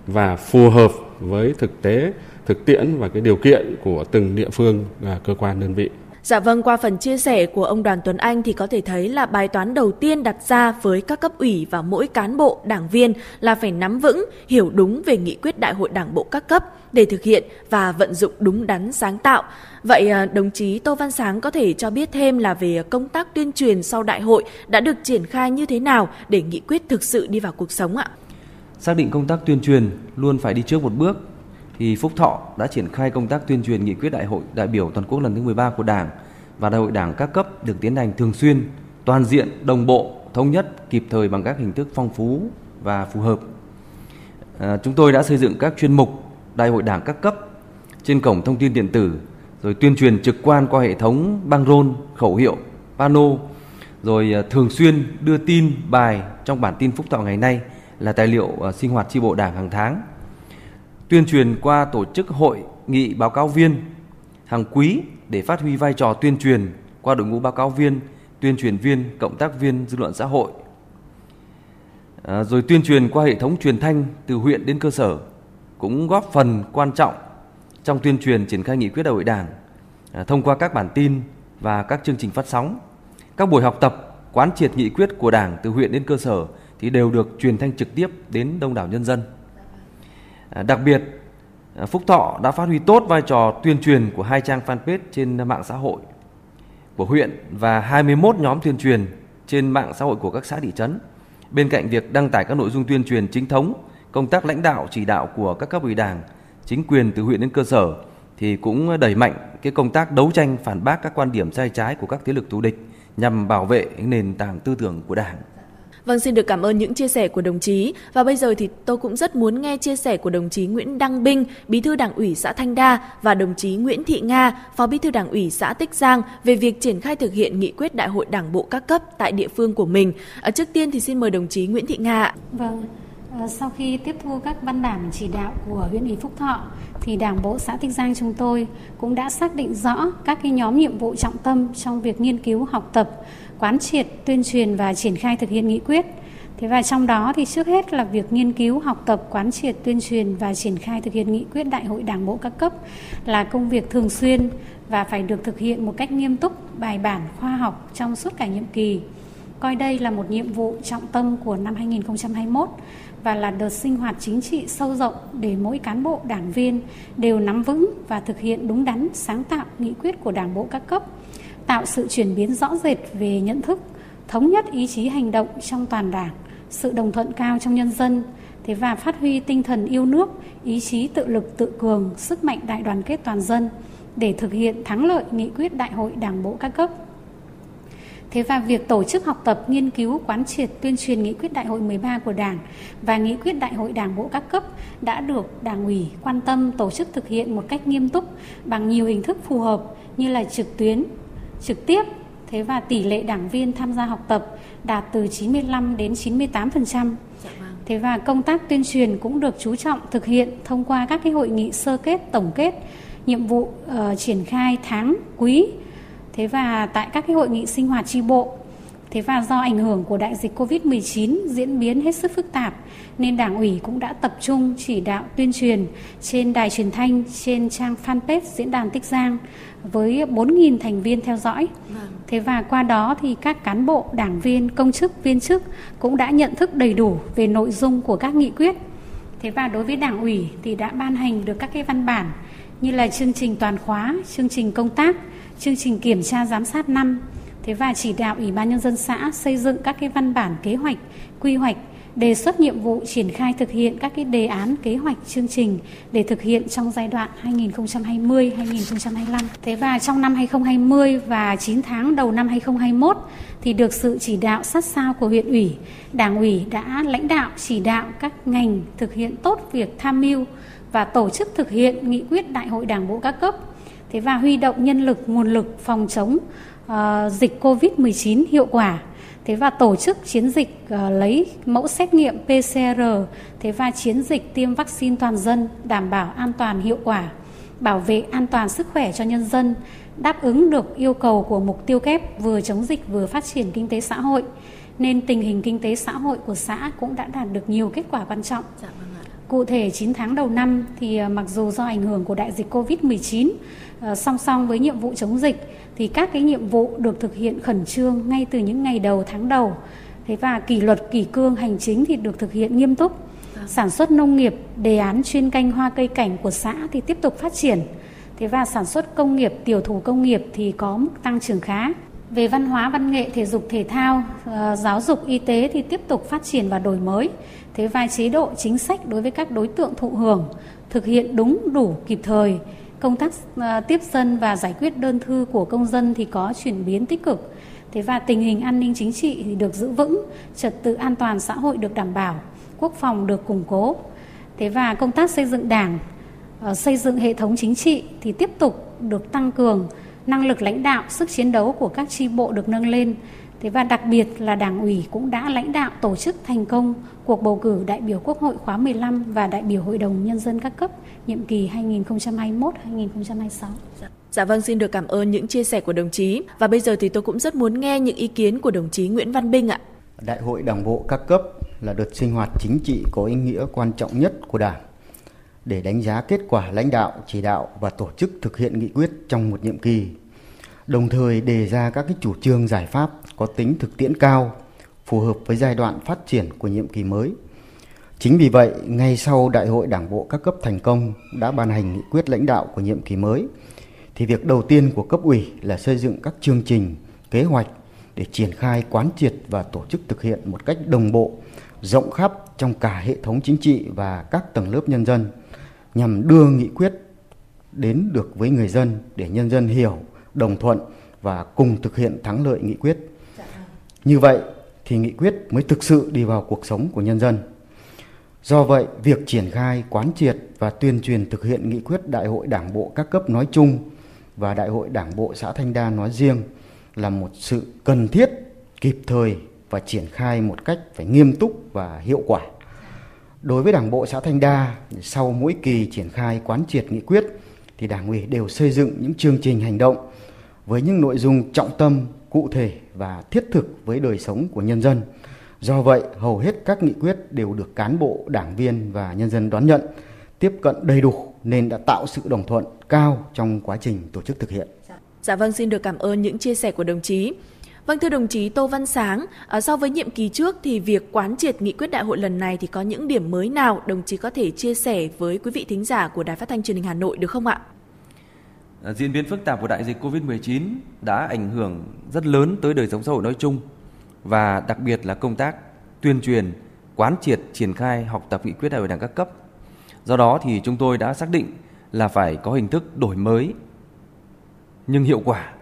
và phù hợp với thực tế, thực tiễn và cái điều kiện của từng địa phương và cơ quan đơn vị. Dạ vâng, qua phần chia sẻ của ông Đoàn Tuấn Anh thì có thể thấy là bài toán đầu tiên đặt ra với các cấp ủy và mỗi cán bộ, đảng viên là phải nắm vững, hiểu đúng về nghị quyết đại hội đảng bộ các cấp để thực hiện và vận dụng đúng đắn sáng tạo. Vậy à, đồng chí Tô Văn Sáng có thể cho biết thêm là về công tác tuyên truyền sau đại hội đã được triển khai như thế nào để nghị quyết thực sự đi vào cuộc sống ạ? Xác định công tác tuyên truyền luôn phải đi trước một bước thì Phúc Thọ đã triển khai công tác tuyên truyền nghị quyết đại hội đại biểu toàn quốc lần thứ 13 của Đảng và đại hội Đảng các cấp được tiến hành thường xuyên, toàn diện, đồng bộ, thống nhất, kịp thời bằng các hình thức phong phú và phù hợp. À, chúng tôi đã xây dựng các chuyên mục đại hội Đảng các cấp trên cổng thông tin điện tử, rồi tuyên truyền trực quan qua hệ thống băng rôn, khẩu hiệu, pano, rồi à, thường xuyên đưa tin bài trong bản tin Phúc Thọ ngày nay là tài liệu à, sinh hoạt chi bộ Đảng hàng tháng tuyên truyền qua tổ chức hội nghị báo cáo viên hàng quý để phát huy vai trò tuyên truyền qua đội ngũ báo cáo viên, tuyên truyền viên, cộng tác viên dư luận xã hội. À, rồi tuyên truyền qua hệ thống truyền thanh từ huyện đến cơ sở cũng góp phần quan trọng trong tuyên truyền triển khai nghị quyết đại hội Đảng à, thông qua các bản tin và các chương trình phát sóng. Các buổi học tập quán triệt nghị quyết của Đảng từ huyện đến cơ sở thì đều được truyền thanh trực tiếp đến đông đảo nhân dân. À, đặc biệt, à, Phúc Thọ đã phát huy tốt vai trò tuyên truyền của hai trang fanpage trên mạng xã hội của huyện và 21 nhóm tuyên truyền trên mạng xã hội của các xã thị trấn. Bên cạnh việc đăng tải các nội dung tuyên truyền chính thống, công tác lãnh đạo chỉ đạo của các cấp ủy Đảng, chính quyền từ huyện đến cơ sở thì cũng đẩy mạnh cái công tác đấu tranh phản bác các quan điểm sai trái của các thế lực thù địch nhằm bảo vệ nền tảng tư tưởng của Đảng. Vâng, xin được cảm ơn những chia sẻ của đồng chí. Và bây giờ thì tôi cũng rất muốn nghe chia sẻ của đồng chí Nguyễn Đăng Binh, Bí thư Đảng ủy xã Thanh Đa và đồng chí Nguyễn Thị Nga, Phó Bí thư Đảng ủy xã Tích Giang về việc triển khai thực hiện nghị quyết Đại hội Đảng bộ các cấp tại địa phương của mình. À, trước tiên thì xin mời đồng chí Nguyễn Thị Nga Vâng, ờ, sau khi tiếp thu các văn bản chỉ đạo của huyện ủy Phúc Thọ thì Đảng bộ xã Tích Giang chúng tôi cũng đã xác định rõ các cái nhóm nhiệm vụ trọng tâm trong việc nghiên cứu, học tập, quán triệt, tuyên truyền và triển khai thực hiện nghị quyết. Thế và trong đó thì trước hết là việc nghiên cứu, học tập, quán triệt, tuyên truyền và triển khai thực hiện nghị quyết Đại hội Đảng bộ các cấp là công việc thường xuyên và phải được thực hiện một cách nghiêm túc, bài bản, khoa học trong suốt cả nhiệm kỳ. Coi đây là một nhiệm vụ trọng tâm của năm 2021 và là đợt sinh hoạt chính trị sâu rộng để mỗi cán bộ đảng viên đều nắm vững và thực hiện đúng đắn sáng tạo nghị quyết của đảng bộ các cấp tạo sự chuyển biến rõ rệt về nhận thức, thống nhất ý chí hành động trong toàn đảng, sự đồng thuận cao trong nhân dân, thế và phát huy tinh thần yêu nước, ý chí tự lực tự cường, sức mạnh đại đoàn kết toàn dân để thực hiện thắng lợi nghị quyết đại hội đảng bộ các cấp. Thế và việc tổ chức học tập, nghiên cứu, quán triệt, tuyên truyền nghị quyết đại hội 13 của Đảng và nghị quyết đại hội đảng bộ các cấp đã được Đảng ủy quan tâm tổ chức thực hiện một cách nghiêm túc bằng nhiều hình thức phù hợp như là trực tuyến, trực tiếp thế và tỷ lệ đảng viên tham gia học tập đạt từ 95 đến 98%. Thế và công tác tuyên truyền cũng được chú trọng thực hiện thông qua các cái hội nghị sơ kết, tổng kết nhiệm vụ uh, triển khai tháng, quý. Thế và tại các cái hội nghị sinh hoạt tri bộ Thế và do ảnh hưởng của đại dịch Covid-19 diễn biến hết sức phức tạp nên Đảng ủy cũng đã tập trung chỉ đạo tuyên truyền trên đài truyền thanh trên trang fanpage diễn đàn Tích Giang với 4.000 thành viên theo dõi. Vâng. Thế và qua đó thì các cán bộ, đảng viên, công chức, viên chức cũng đã nhận thức đầy đủ về nội dung của các nghị quyết. Thế và đối với Đảng ủy thì đã ban hành được các cái văn bản như là chương trình toàn khóa, chương trình công tác, chương trình kiểm tra giám sát năm, thế và chỉ đạo Ủy ban nhân dân xã xây dựng các cái văn bản kế hoạch, quy hoạch đề xuất nhiệm vụ triển khai thực hiện các cái đề án kế hoạch chương trình để thực hiện trong giai đoạn 2020-2025. Thế và trong năm 2020 và 9 tháng đầu năm 2021 thì được sự chỉ đạo sát sao của huyện ủy, đảng ủy đã lãnh đạo chỉ đạo các ngành thực hiện tốt việc tham mưu và tổ chức thực hiện nghị quyết đại hội đảng bộ các cấp. Thế và huy động nhân lực, nguồn lực phòng chống uh, dịch COVID-19 hiệu quả thế và tổ chức chiến dịch uh, lấy mẫu xét nghiệm PCR thế và chiến dịch tiêm vaccine toàn dân đảm bảo an toàn hiệu quả bảo vệ an toàn sức khỏe cho nhân dân đáp ứng được yêu cầu của mục tiêu kép vừa chống dịch vừa phát triển kinh tế xã hội nên tình hình kinh tế xã hội của xã cũng đã đạt được nhiều kết quả quan trọng. Dạ, vâng ạ. Cụ thể 9 tháng đầu năm thì ờ, mặc dù do ảnh hưởng của đại dịch Covid-19 song song với nhiệm vụ chống dịch thì các cái nhiệm vụ được thực hiện khẩn trương ngay từ những ngày đầu tháng đầu. Thế và kỷ luật kỷ cương hành chính thì được thực hiện nghiêm túc. Vâng. sản xuất nông nghiệp đề án chuyên canh hoa cây cảnh của xã thì tiếp tục phát triển. Thế và sản xuất công nghiệp tiểu thủ công nghiệp thì có mức tăng trưởng khá. Về văn hóa văn nghệ thể dục thể thao uh, giáo dục y tế thì tiếp tục phát triển và đổi mới. Thế và chế độ chính sách đối với các đối tượng thụ hưởng thực hiện đúng đủ kịp thời công tác ờ, tiếp dân và giải quyết đơn thư của công dân thì có chuyển biến tích cực. Thế và tình hình an ninh chính trị thì được giữ vững, trật tự an toàn xã hội được đảm bảo, quốc phòng được củng cố. Thế và công tác xây dựng đảng ờ, xây dựng hệ thống chính trị thì tiếp tục được tăng cường, năng lực lãnh đạo, sức chiến đấu của các chi bộ được nâng lên. Thế và đặc biệt là Đảng ủy cũng đã lãnh đạo tổ chức thành công cuộc bầu cử đại biểu Quốc hội khóa 15 và đại biểu Hội đồng Nhân dân các cấp nhiệm kỳ 2021-2026. Dạ. dạ vâng, xin được cảm ơn những chia sẻ của đồng chí. Và bây giờ thì tôi cũng rất muốn nghe những ý kiến của đồng chí Nguyễn Văn Binh ạ. Đại hội Đảng bộ các cấp là đợt sinh hoạt chính trị có ý nghĩa quan trọng nhất của Đảng để đánh giá kết quả lãnh đạo, chỉ đạo và tổ chức thực hiện nghị quyết trong một nhiệm kỳ đồng thời đề ra các cái chủ trương giải pháp có tính thực tiễn cao, phù hợp với giai đoạn phát triển của nhiệm kỳ mới. Chính vì vậy, ngay sau Đại hội Đảng bộ các cấp thành công đã ban hành nghị quyết lãnh đạo của nhiệm kỳ mới, thì việc đầu tiên của cấp ủy là xây dựng các chương trình, kế hoạch để triển khai quán triệt và tổ chức thực hiện một cách đồng bộ, rộng khắp trong cả hệ thống chính trị và các tầng lớp nhân dân nhằm đưa nghị quyết đến được với người dân để nhân dân hiểu đồng thuận và cùng thực hiện thắng lợi nghị quyết. Như vậy thì nghị quyết mới thực sự đi vào cuộc sống của nhân dân. Do vậy, việc triển khai, quán triệt và tuyên truyền thực hiện nghị quyết Đại hội Đảng bộ các cấp nói chung và Đại hội Đảng bộ xã Thanh Đa nói riêng là một sự cần thiết, kịp thời và triển khai một cách phải nghiêm túc và hiệu quả. Đối với Đảng bộ xã Thanh Đa, sau mỗi kỳ triển khai quán triệt nghị quyết thì Đảng ủy đều xây dựng những chương trình hành động với những nội dung trọng tâm, cụ thể và thiết thực với đời sống của nhân dân. Do vậy, hầu hết các nghị quyết đều được cán bộ, đảng viên và nhân dân đón nhận, tiếp cận đầy đủ nên đã tạo sự đồng thuận cao trong quá trình tổ chức thực hiện. Dạ. dạ vâng, xin được cảm ơn những chia sẻ của đồng chí. Vâng thưa đồng chí Tô Văn Sáng, à, so với nhiệm kỳ trước thì việc quán triệt nghị quyết đại hội lần này thì có những điểm mới nào đồng chí có thể chia sẻ với quý vị thính giả của Đài Phát thanh Truyền hình Hà Nội được không ạ? Ờ, diễn biến phức tạp của đại dịch Covid-19 đã ảnh hưởng rất lớn tới đời sống xã hội nói chung và đặc biệt là công tác tuyên truyền, quán triệt, triển khai học tập nghị quyết đại hội đảng các cấp. Do đó thì chúng tôi đã xác định là phải có hình thức đổi mới nhưng hiệu quả,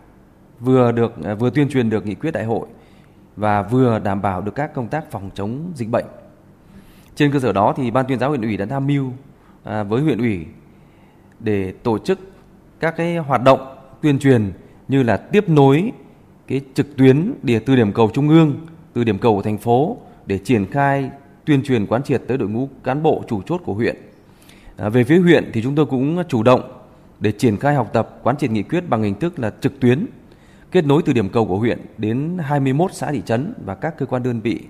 vừa được ờ, vừa tuyên truyền được nghị quyết đại hội và vừa đảm bảo được các công tác phòng chống dịch bệnh. Trên cơ sở đó thì ban tuyên giáo huyện ủy đã tham mưu ờ, với huyện ủy để tổ chức các cái hoạt động tuyên truyền như là tiếp nối cái trực tuyến địa từ điểm cầu trung ương, từ điểm cầu của thành phố để triển khai tuyên truyền quán triệt tới đội ngũ cán bộ chủ chốt của huyện. À, về phía huyện thì chúng tôi cũng chủ động để triển khai học tập quán triệt nghị quyết bằng hình thức là trực tuyến, kết nối từ điểm cầu của huyện đến 21 xã thị trấn và các cơ quan đơn vị.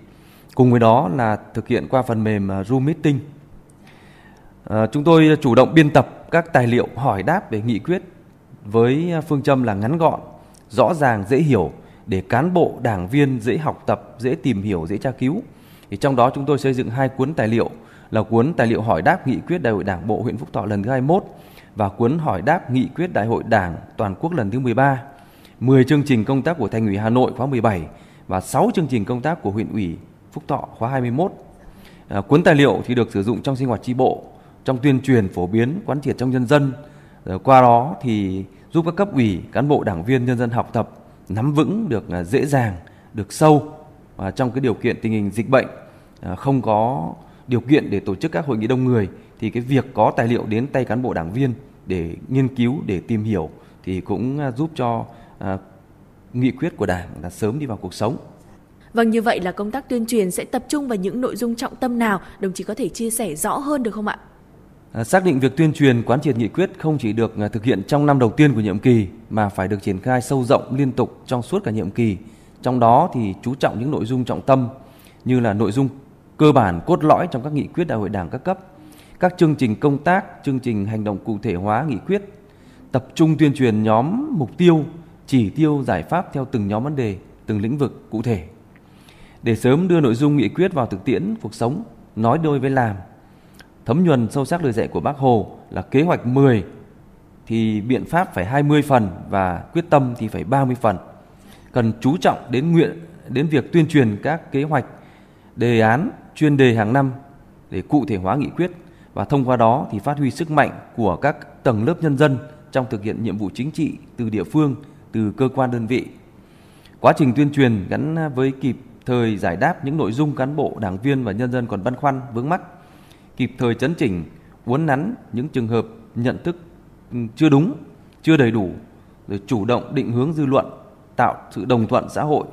Cùng với đó là thực hiện qua phần mềm à, Zoom Meeting. À, chúng tôi chủ động biên tập các tài liệu hỏi đáp về nghị quyết với à, phương châm là ngắn gọn, rõ ràng, dễ hiểu để cán bộ, đảng viên dễ học tập, dễ tìm hiểu, dễ tra cứu. Thì trong đó chúng tôi xây dựng hai cuốn tài liệu là cuốn tài liệu hỏi đáp nghị quyết Đại hội Đảng bộ huyện Phúc Thọ lần thứ 21 và cuốn hỏi đáp nghị quyết Đại hội Đảng toàn quốc lần thứ 13, 10 chương trình công tác của Thành ủy Hà Nội khóa 17 và 6 chương trình công tác của huyện ủy Phúc Thọ khóa 21. À, ờ, cuốn tài liệu thì được sử dụng trong sinh hoạt tri bộ trong tuyên truyền phổ biến, quán triệt trong nhân dân. Rồi qua đó thì giúp các cấp ủy, cán bộ, đảng viên, nhân dân học tập, nắm vững được à, dễ dàng, được sâu và trong cái điều kiện tình hình dịch bệnh à, không có điều kiện để tổ chức các hội nghị đông người, thì cái việc có tài liệu đến tay cán bộ, đảng viên để nghiên cứu, để tìm hiểu thì cũng à, giúp cho nghị quyết của đảng là sớm đi vào cuộc sống. Vâng như vậy là công tác tuyên truyền sẽ tập trung vào những nội dung trọng tâm nào? Đồng chí có thể chia sẻ rõ hơn được không ạ? Ờ, xác định việc tuyên truyền quán triệt nghị quyết không chỉ được ờ, thực hiện trong năm đầu tiên của nhiệm kỳ mà phải được triển khai sâu rộng liên tục trong suốt cả nhiệm kỳ. Trong đó thì chú trọng những nội dung trọng tâm như là nội dung cơ bản cốt lõi trong các nghị quyết đại hội đảng các cấp, các chương trình công tác, chương trình hành động cụ thể hóa nghị quyết, tập trung tuyên truyền nhóm mục tiêu, chỉ tiêu giải pháp theo từng nhóm vấn đề, từng lĩnh vực cụ thể. Để sớm đưa nội dung nghị quyết vào thực tiễn cuộc sống, nói đôi với làm thấm nhuần sâu sắc lời dạy của Bác Hồ là kế hoạch 10 thì biện pháp phải 20 phần và quyết tâm thì phải 30 phần. Cần chú trọng đến nguyện đến việc tuyên truyền các kế hoạch, đề án, chuyên đề hàng năm để cụ thể hóa nghị quyết và thông qua đó thì phát huy sức mạnh của các tầng lớp nhân dân trong thực hiện nhiệm vụ chính trị từ địa phương, từ cơ quan đơn vị. Quá trình tuyên truyền gắn với kịp thời giải đáp những nội dung cán bộ, đảng viên và nhân dân còn băn khoăn, vướng mắc, kịp thời chấn chỉnh, uốn nắn những trường hợp nhận thức ừ, chưa đúng, chưa đầy đủ, rồi chủ động định hướng dư luận, tạo sự đồng thuận xã hội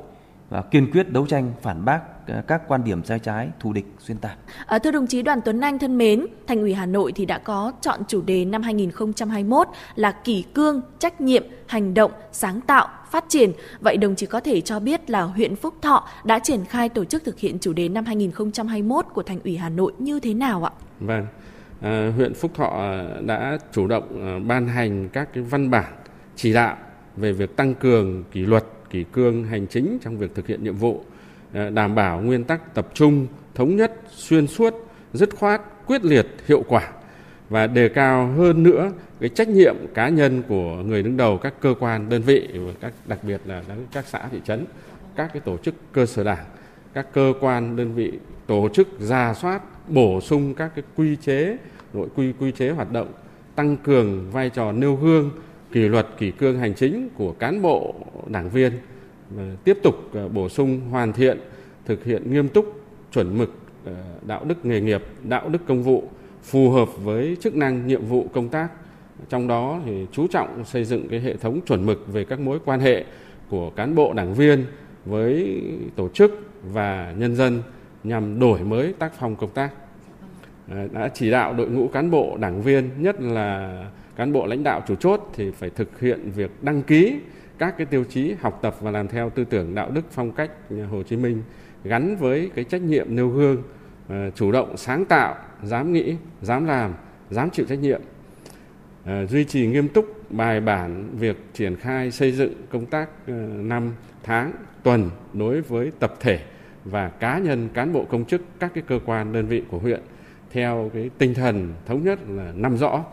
và kiên quyết đấu tranh phản bác ờ, các quan điểm sai trái, thù địch, xuyên tạc. À, thưa đồng chí Đoàn Tuấn Anh thân mến, Thành ủy Hà Nội thì đã có chọn chủ đề năm 2021 là kỷ cương, trách nhiệm, hành động, sáng tạo, phát triển. Vậy đồng chí có thể cho biết là huyện Phúc Thọ đã triển khai tổ chức thực hiện chủ đề năm 2021 của Thành ủy Hà Nội như thế nào ạ? Vâng, à, huyện Phúc Thọ à, đã chủ động à, ban hành các cái văn bản chỉ đạo về việc tăng cường kỷ luật, kỷ cương hành chính trong việc thực hiện nhiệm vụ, à, đảm bảo nguyên tắc tập trung, thống nhất, xuyên suốt, dứt khoát, quyết liệt, hiệu quả và đề cao hơn nữa cái trách nhiệm cá nhân của người đứng đầu các cơ quan đơn vị và các, đặc biệt là các xã, thị trấn, các cái tổ chức cơ sở đảng, các cơ quan đơn vị tổ chức ra soát, bổ sung các cái quy chế, nội quy quy chế hoạt động, tăng cường vai trò nêu gương, kỷ luật, kỷ cương hành chính của cán bộ, đảng viên tiếp tục à, bổ sung, hoàn thiện, thực hiện nghiêm túc, chuẩn mực à, đạo đức nghề nghiệp, đạo đức công vụ phù hợp với chức năng, nhiệm vụ công tác. Trong đó thì chú trọng xây dựng cái hệ thống chuẩn mực về các mối quan hệ của cán bộ, đảng viên với tổ chức và nhân dân nhằm đổi mới tác phong công tác. À, đã chỉ đạo đội ngũ cán bộ, đảng viên, nhất là cán bộ lãnh đạo chủ chốt thì phải thực hiện việc đăng ký các cái tiêu chí học tập và làm theo tư tưởng đạo đức phong cách Hồ Chí Minh gắn với cái trách nhiệm nêu gương Ờ, chủ động sáng tạo, dám nghĩ, dám làm, dám chịu trách nhiệm. Ờ, duy trì nghiêm túc bài bản việc triển khai xây dựng công tác ờ, năm tháng, tuần đối với tập thể và cá nhân, cán bộ công chức các cái cơ quan, đơn vị của huyện theo cái tinh thần thống nhất là nắm rõ.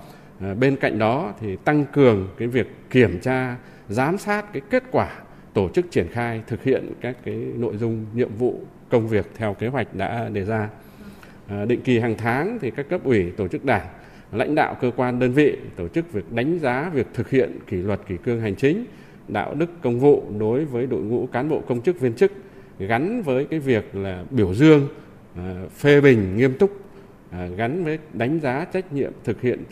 Bên cạnh đó thì tăng cường cái việc kiểm tra, giám sát cái kết quả tổ chức triển khai thực hiện các cái nội dung, nhiệm vụ, công việc theo kế hoạch đã đề ra. À, định kỳ hàng tháng thì các cấp ủy, tổ chức đảng, lãnh đạo cơ quan đơn vị tổ chức việc đánh giá việc thực hiện kỷ luật, kỷ cương hành chính, đạo đức, công vụ đối với đội ngũ cán bộ công chức viên chức gắn với cái việc là biểu dương à, phê bình nghiêm túc à, gắn với đánh giá trách nhiệm thực hiện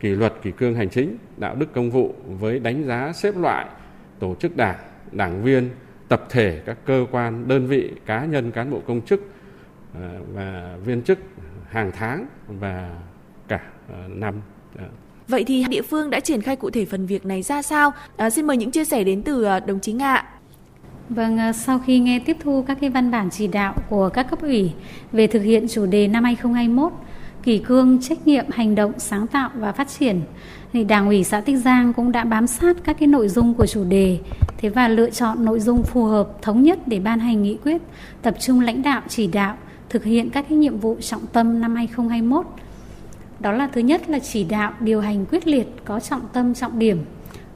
kỷ luật, kỷ cương hành chính, đạo đức, công vụ với đánh giá xếp loại tổ chức đảng đảng viên, tập thể các cơ quan đơn vị, cá nhân, cán bộ công chức và viên chức hàng tháng và cả năm Vậy thì địa phương đã triển khai cụ thể phần việc này ra sao? À, xin mời những chia sẻ đến từ đồng chí Nga. Vâng, sau khi nghe tiếp thu các cái văn bản chỉ đạo của các cấp ủy về thực hiện chủ đề năm 2021, kỷ cương, trách nhiệm, hành động, sáng tạo và phát triển, thì Đảng ủy xã Tích Giang cũng đã bám sát các cái nội dung của chủ đề, thế và lựa chọn nội dung phù hợp, thống nhất để ban hành nghị quyết, tập trung lãnh đạo chỉ đạo thực hiện các cái nhiệm vụ trọng tâm năm 2021. Đó là thứ nhất là chỉ đạo điều hành quyết liệt có trọng tâm trọng điểm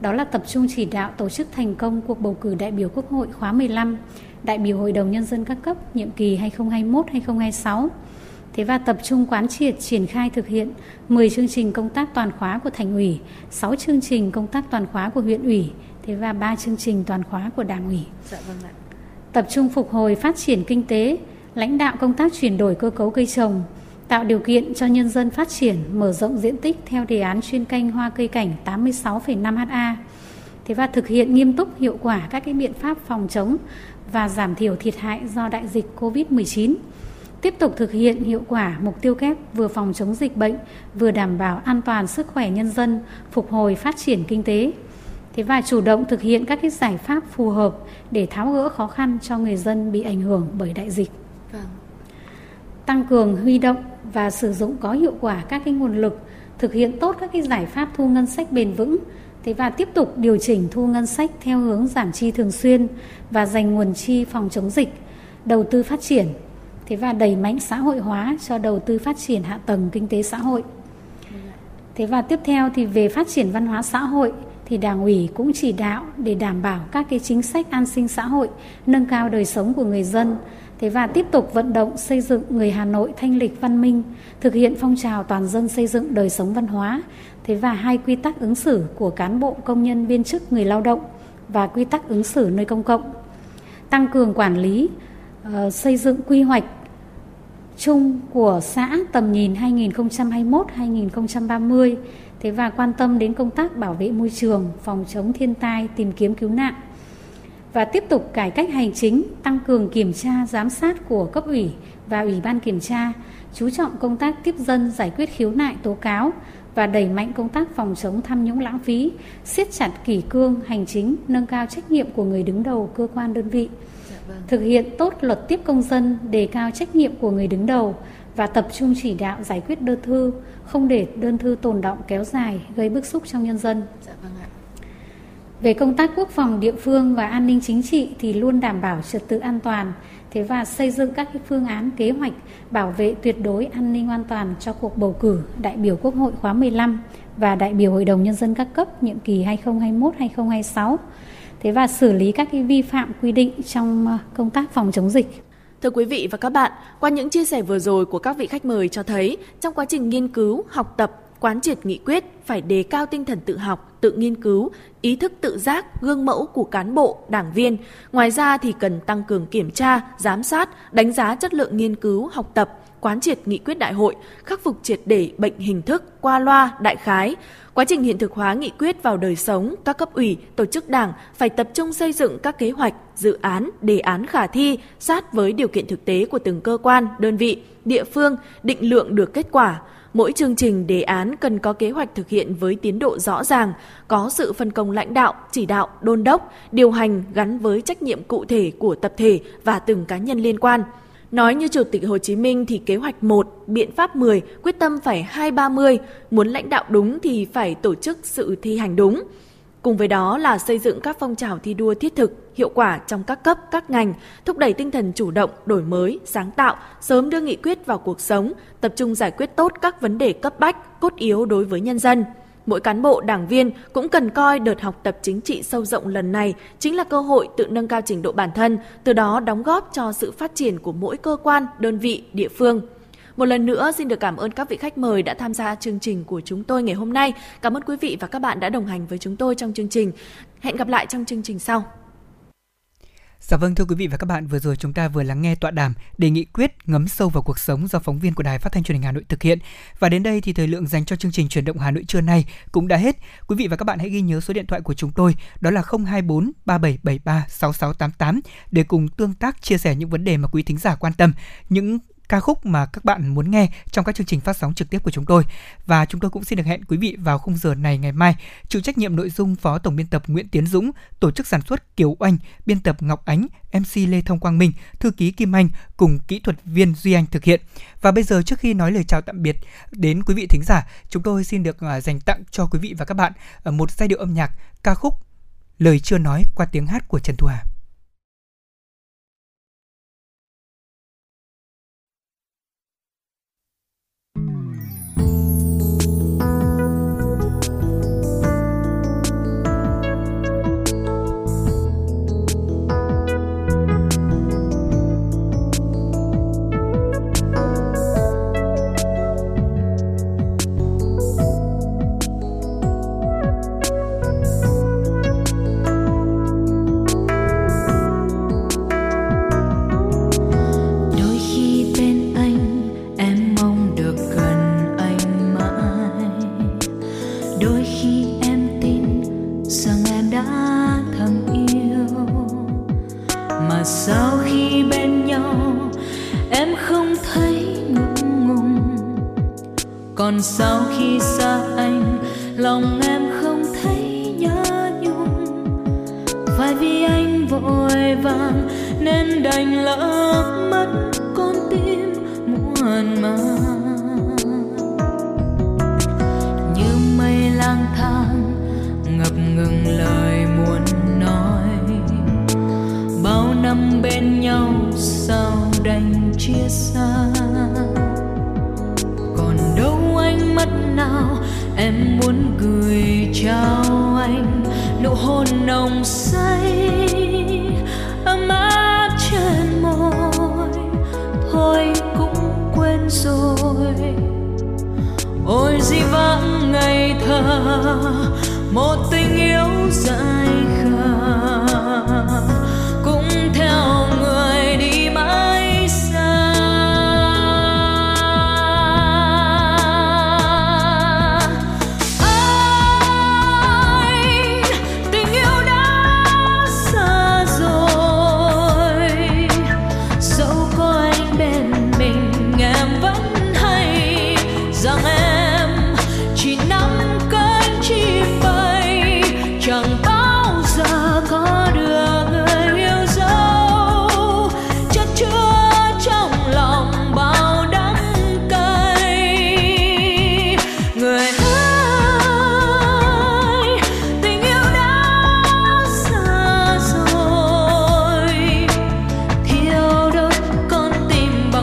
đó là tập trung chỉ đạo tổ chức thành công cuộc bầu cử đại biểu Quốc hội khóa 15, đại biểu Hội đồng Nhân dân các cấp nhiệm kỳ 2021-2026. Thế và tập trung quán triệt triển khai thực hiện 10 chương trình công tác toàn khóa của thành ủy, 6 chương trình công tác toàn khóa của huyện ủy, thế và 3 chương trình toàn khóa của đảng ủy. Dạ vâng ạ. Tập trung phục hồi phát triển kinh tế, lãnh đạo công tác chuyển đổi cơ cấu cây trồng, tạo điều kiện cho nhân dân phát triển, mở rộng diện tích theo đề án chuyên canh hoa cây cảnh 86,5 ha. Thế và thực hiện nghiêm túc hiệu quả các cái biện pháp phòng chống và giảm thiểu thiệt hại do đại dịch COVID-19. Tiếp tục thực hiện hiệu quả mục tiêu kép vừa phòng chống dịch bệnh, vừa đảm bảo an toàn sức khỏe nhân dân, phục hồi phát triển kinh tế. Thế và chủ động thực hiện các cái giải pháp phù hợp để tháo gỡ khó khăn cho người dân bị ảnh hưởng bởi đại dịch. Tăng cường huy động và sử dụng có hiệu quả các cái nguồn lực, thực hiện tốt các cái giải pháp thu ngân sách bền vững, thế và tiếp tục điều chỉnh thu ngân sách theo hướng giảm chi thường xuyên và dành nguồn chi phòng chống dịch, đầu tư phát triển, thế và đẩy mạnh xã hội hóa cho đầu tư phát triển hạ tầng kinh tế xã hội. Thế và tiếp theo thì về phát triển văn hóa xã hội thì Đảng ủy cũng chỉ đạo để đảm bảo các cái chính sách an sinh xã hội, nâng cao đời sống của người dân, Thế và tiếp tục vận động xây dựng người Hà Nội thanh lịch văn minh, thực hiện phong trào toàn dân xây dựng đời sống văn hóa. Thế và hai quy tắc ứng xử của cán bộ công nhân viên chức người lao động và quy tắc ứng xử nơi công cộng. Tăng cường quản lý, uh, xây dựng quy hoạch chung của xã tầm nhìn 2021-2030 thế và quan tâm đến công tác bảo vệ môi trường, phòng chống thiên tai, tìm kiếm cứu nạn và tiếp tục cải cách hành chính, tăng cường kiểm tra giám sát của cấp ủy và ủy ban kiểm tra, chú trọng công tác tiếp dân giải quyết khiếu nại tố cáo và đẩy mạnh công tác phòng chống tham nhũng lãng phí, siết chặt kỷ cương hành chính, nâng cao trách nhiệm của người đứng đầu cơ quan đơn vị. Thực hiện tốt luật tiếp công dân, đề cao trách nhiệm của người đứng đầu và tập trung chỉ đạo giải quyết đơn thư, không để đơn thư tồn động kéo dài gây bức xúc trong nhân dân. Về công tác quốc phòng địa phương và an ninh chính trị thì luôn đảm bảo trật tự an toàn, thế và xây dựng các cái phương án kế hoạch bảo vệ tuyệt đối an ninh an toàn cho cuộc bầu cử đại biểu Quốc hội khóa 15 và đại biểu Hội đồng nhân dân các cấp nhiệm kỳ 2021-2026. Thế và xử lý các cái vi phạm quy định trong ờ, công tác phòng chống dịch. Thưa quý vị và các bạn, qua những chia sẻ vừa rồi của các vị khách mời cho thấy, trong quá trình nghiên cứu, học tập, quán triệt nghị quyết phải đề cao tinh thần tự học, tự nghiên cứu, ý thức tự giác, gương mẫu của cán bộ, đảng viên. Ngoài ra thì cần tăng cường kiểm tra, giám sát, đánh giá chất lượng nghiên cứu, học tập, quán triệt nghị quyết đại hội, khắc phục triệt để bệnh hình thức, qua loa, đại khái. Quá trình hiện thực hóa nghị quyết vào đời sống, các cấp ủy, tổ chức đảng phải tập trung xây dựng các kế hoạch, dự án, đề án khả thi sát với điều kiện thực tế của từng cơ quan, đơn vị, địa phương, định lượng được kết quả. Mỗi chương trình đề án cần có kế hoạch thực hiện với tiến độ rõ ràng, có sự phân công lãnh đạo, chỉ đạo, đôn đốc, điều hành gắn với trách nhiệm cụ thể của tập thể và từng cá nhân liên quan. Nói như Chủ tịch Hồ Chí Minh thì kế hoạch 1, biện pháp 10, quyết tâm phải 230, muốn lãnh đạo đúng thì phải tổ chức sự thi hành đúng. Cùng với đó là xây dựng các phong trào thi đua thiết thực, hiệu quả trong các cấp, các ngành, thúc đẩy tinh thần chủ động, đổi mới, sáng tạo, sớm đưa nghị quyết vào cuộc sống, tập trung giải quyết tốt các vấn đề cấp bách, cốt yếu đối với nhân dân. Mỗi cán bộ, đảng viên cũng cần coi đợt học tập chính trị sâu rộng lần này chính là cơ hội tự nâng cao trình độ bản thân, từ đó đóng góp cho sự phát triển của mỗi cơ quan, đơn vị, địa phương. Một lần nữa xin được cảm ơn các vị khách mời đã tham gia chương trình của chúng tôi ngày hôm nay. Cảm ơn quý vị và các bạn đã đồng hành với chúng tôi trong chương trình. Hẹn gặp lại trong chương trình sau. Dạ vâng thưa quý vị và các bạn, vừa rồi chúng ta vừa lắng nghe tọa đàm đề nghị quyết ngấm sâu vào cuộc sống do phóng viên của Đài Phát thanh Truyền hình Hà Nội thực hiện. Và đến đây thì thời lượng dành cho chương trình chuyển động Hà Nội trưa nay cũng đã hết. Quý vị và các bạn hãy ghi nhớ số điện thoại của chúng tôi, đó là 024 3773 6688 để cùng tương tác chia sẻ những vấn đề mà quý thính giả quan tâm, những ca khúc mà các bạn muốn nghe trong các chương trình phát sóng trực tiếp của chúng tôi. Và chúng tôi cũng xin được hẹn quý vị vào khung giờ này ngày mai. Chịu trách nhiệm nội dung Phó Tổng biên tập Nguyễn Tiến Dũng, tổ chức sản xuất Kiều Oanh, biên tập Ngọc Ánh, MC Lê Thông Quang Minh, thư ký Kim Anh cùng kỹ thuật viên Duy Anh thực hiện. Và bây giờ trước khi nói lời chào tạm biệt đến quý vị thính giả, chúng tôi xin được à, dành tặng cho quý vị và các bạn à, một giai điệu âm nhạc ca khúc Lời chưa nói qua tiếng hát của Trần Thu Hà. Còn sau khi xa anh, lòng em không thấy nhớ nhung. Phải vì anh vội vàng, nên đành lỡ mất con tim muôn màng. Như mây lang thang, ngập ngừng lời muốn nói. Bao năm bên nhau sao đành chia xa đâu ánh mắt nào. Em muốn gửi chào anh nụ hôn nồng say, ấm áp trên môi. Thôi cũng quên rồi. Ôi di vãng ngày thơ, một tình yêu dài khờ. Cũng theo người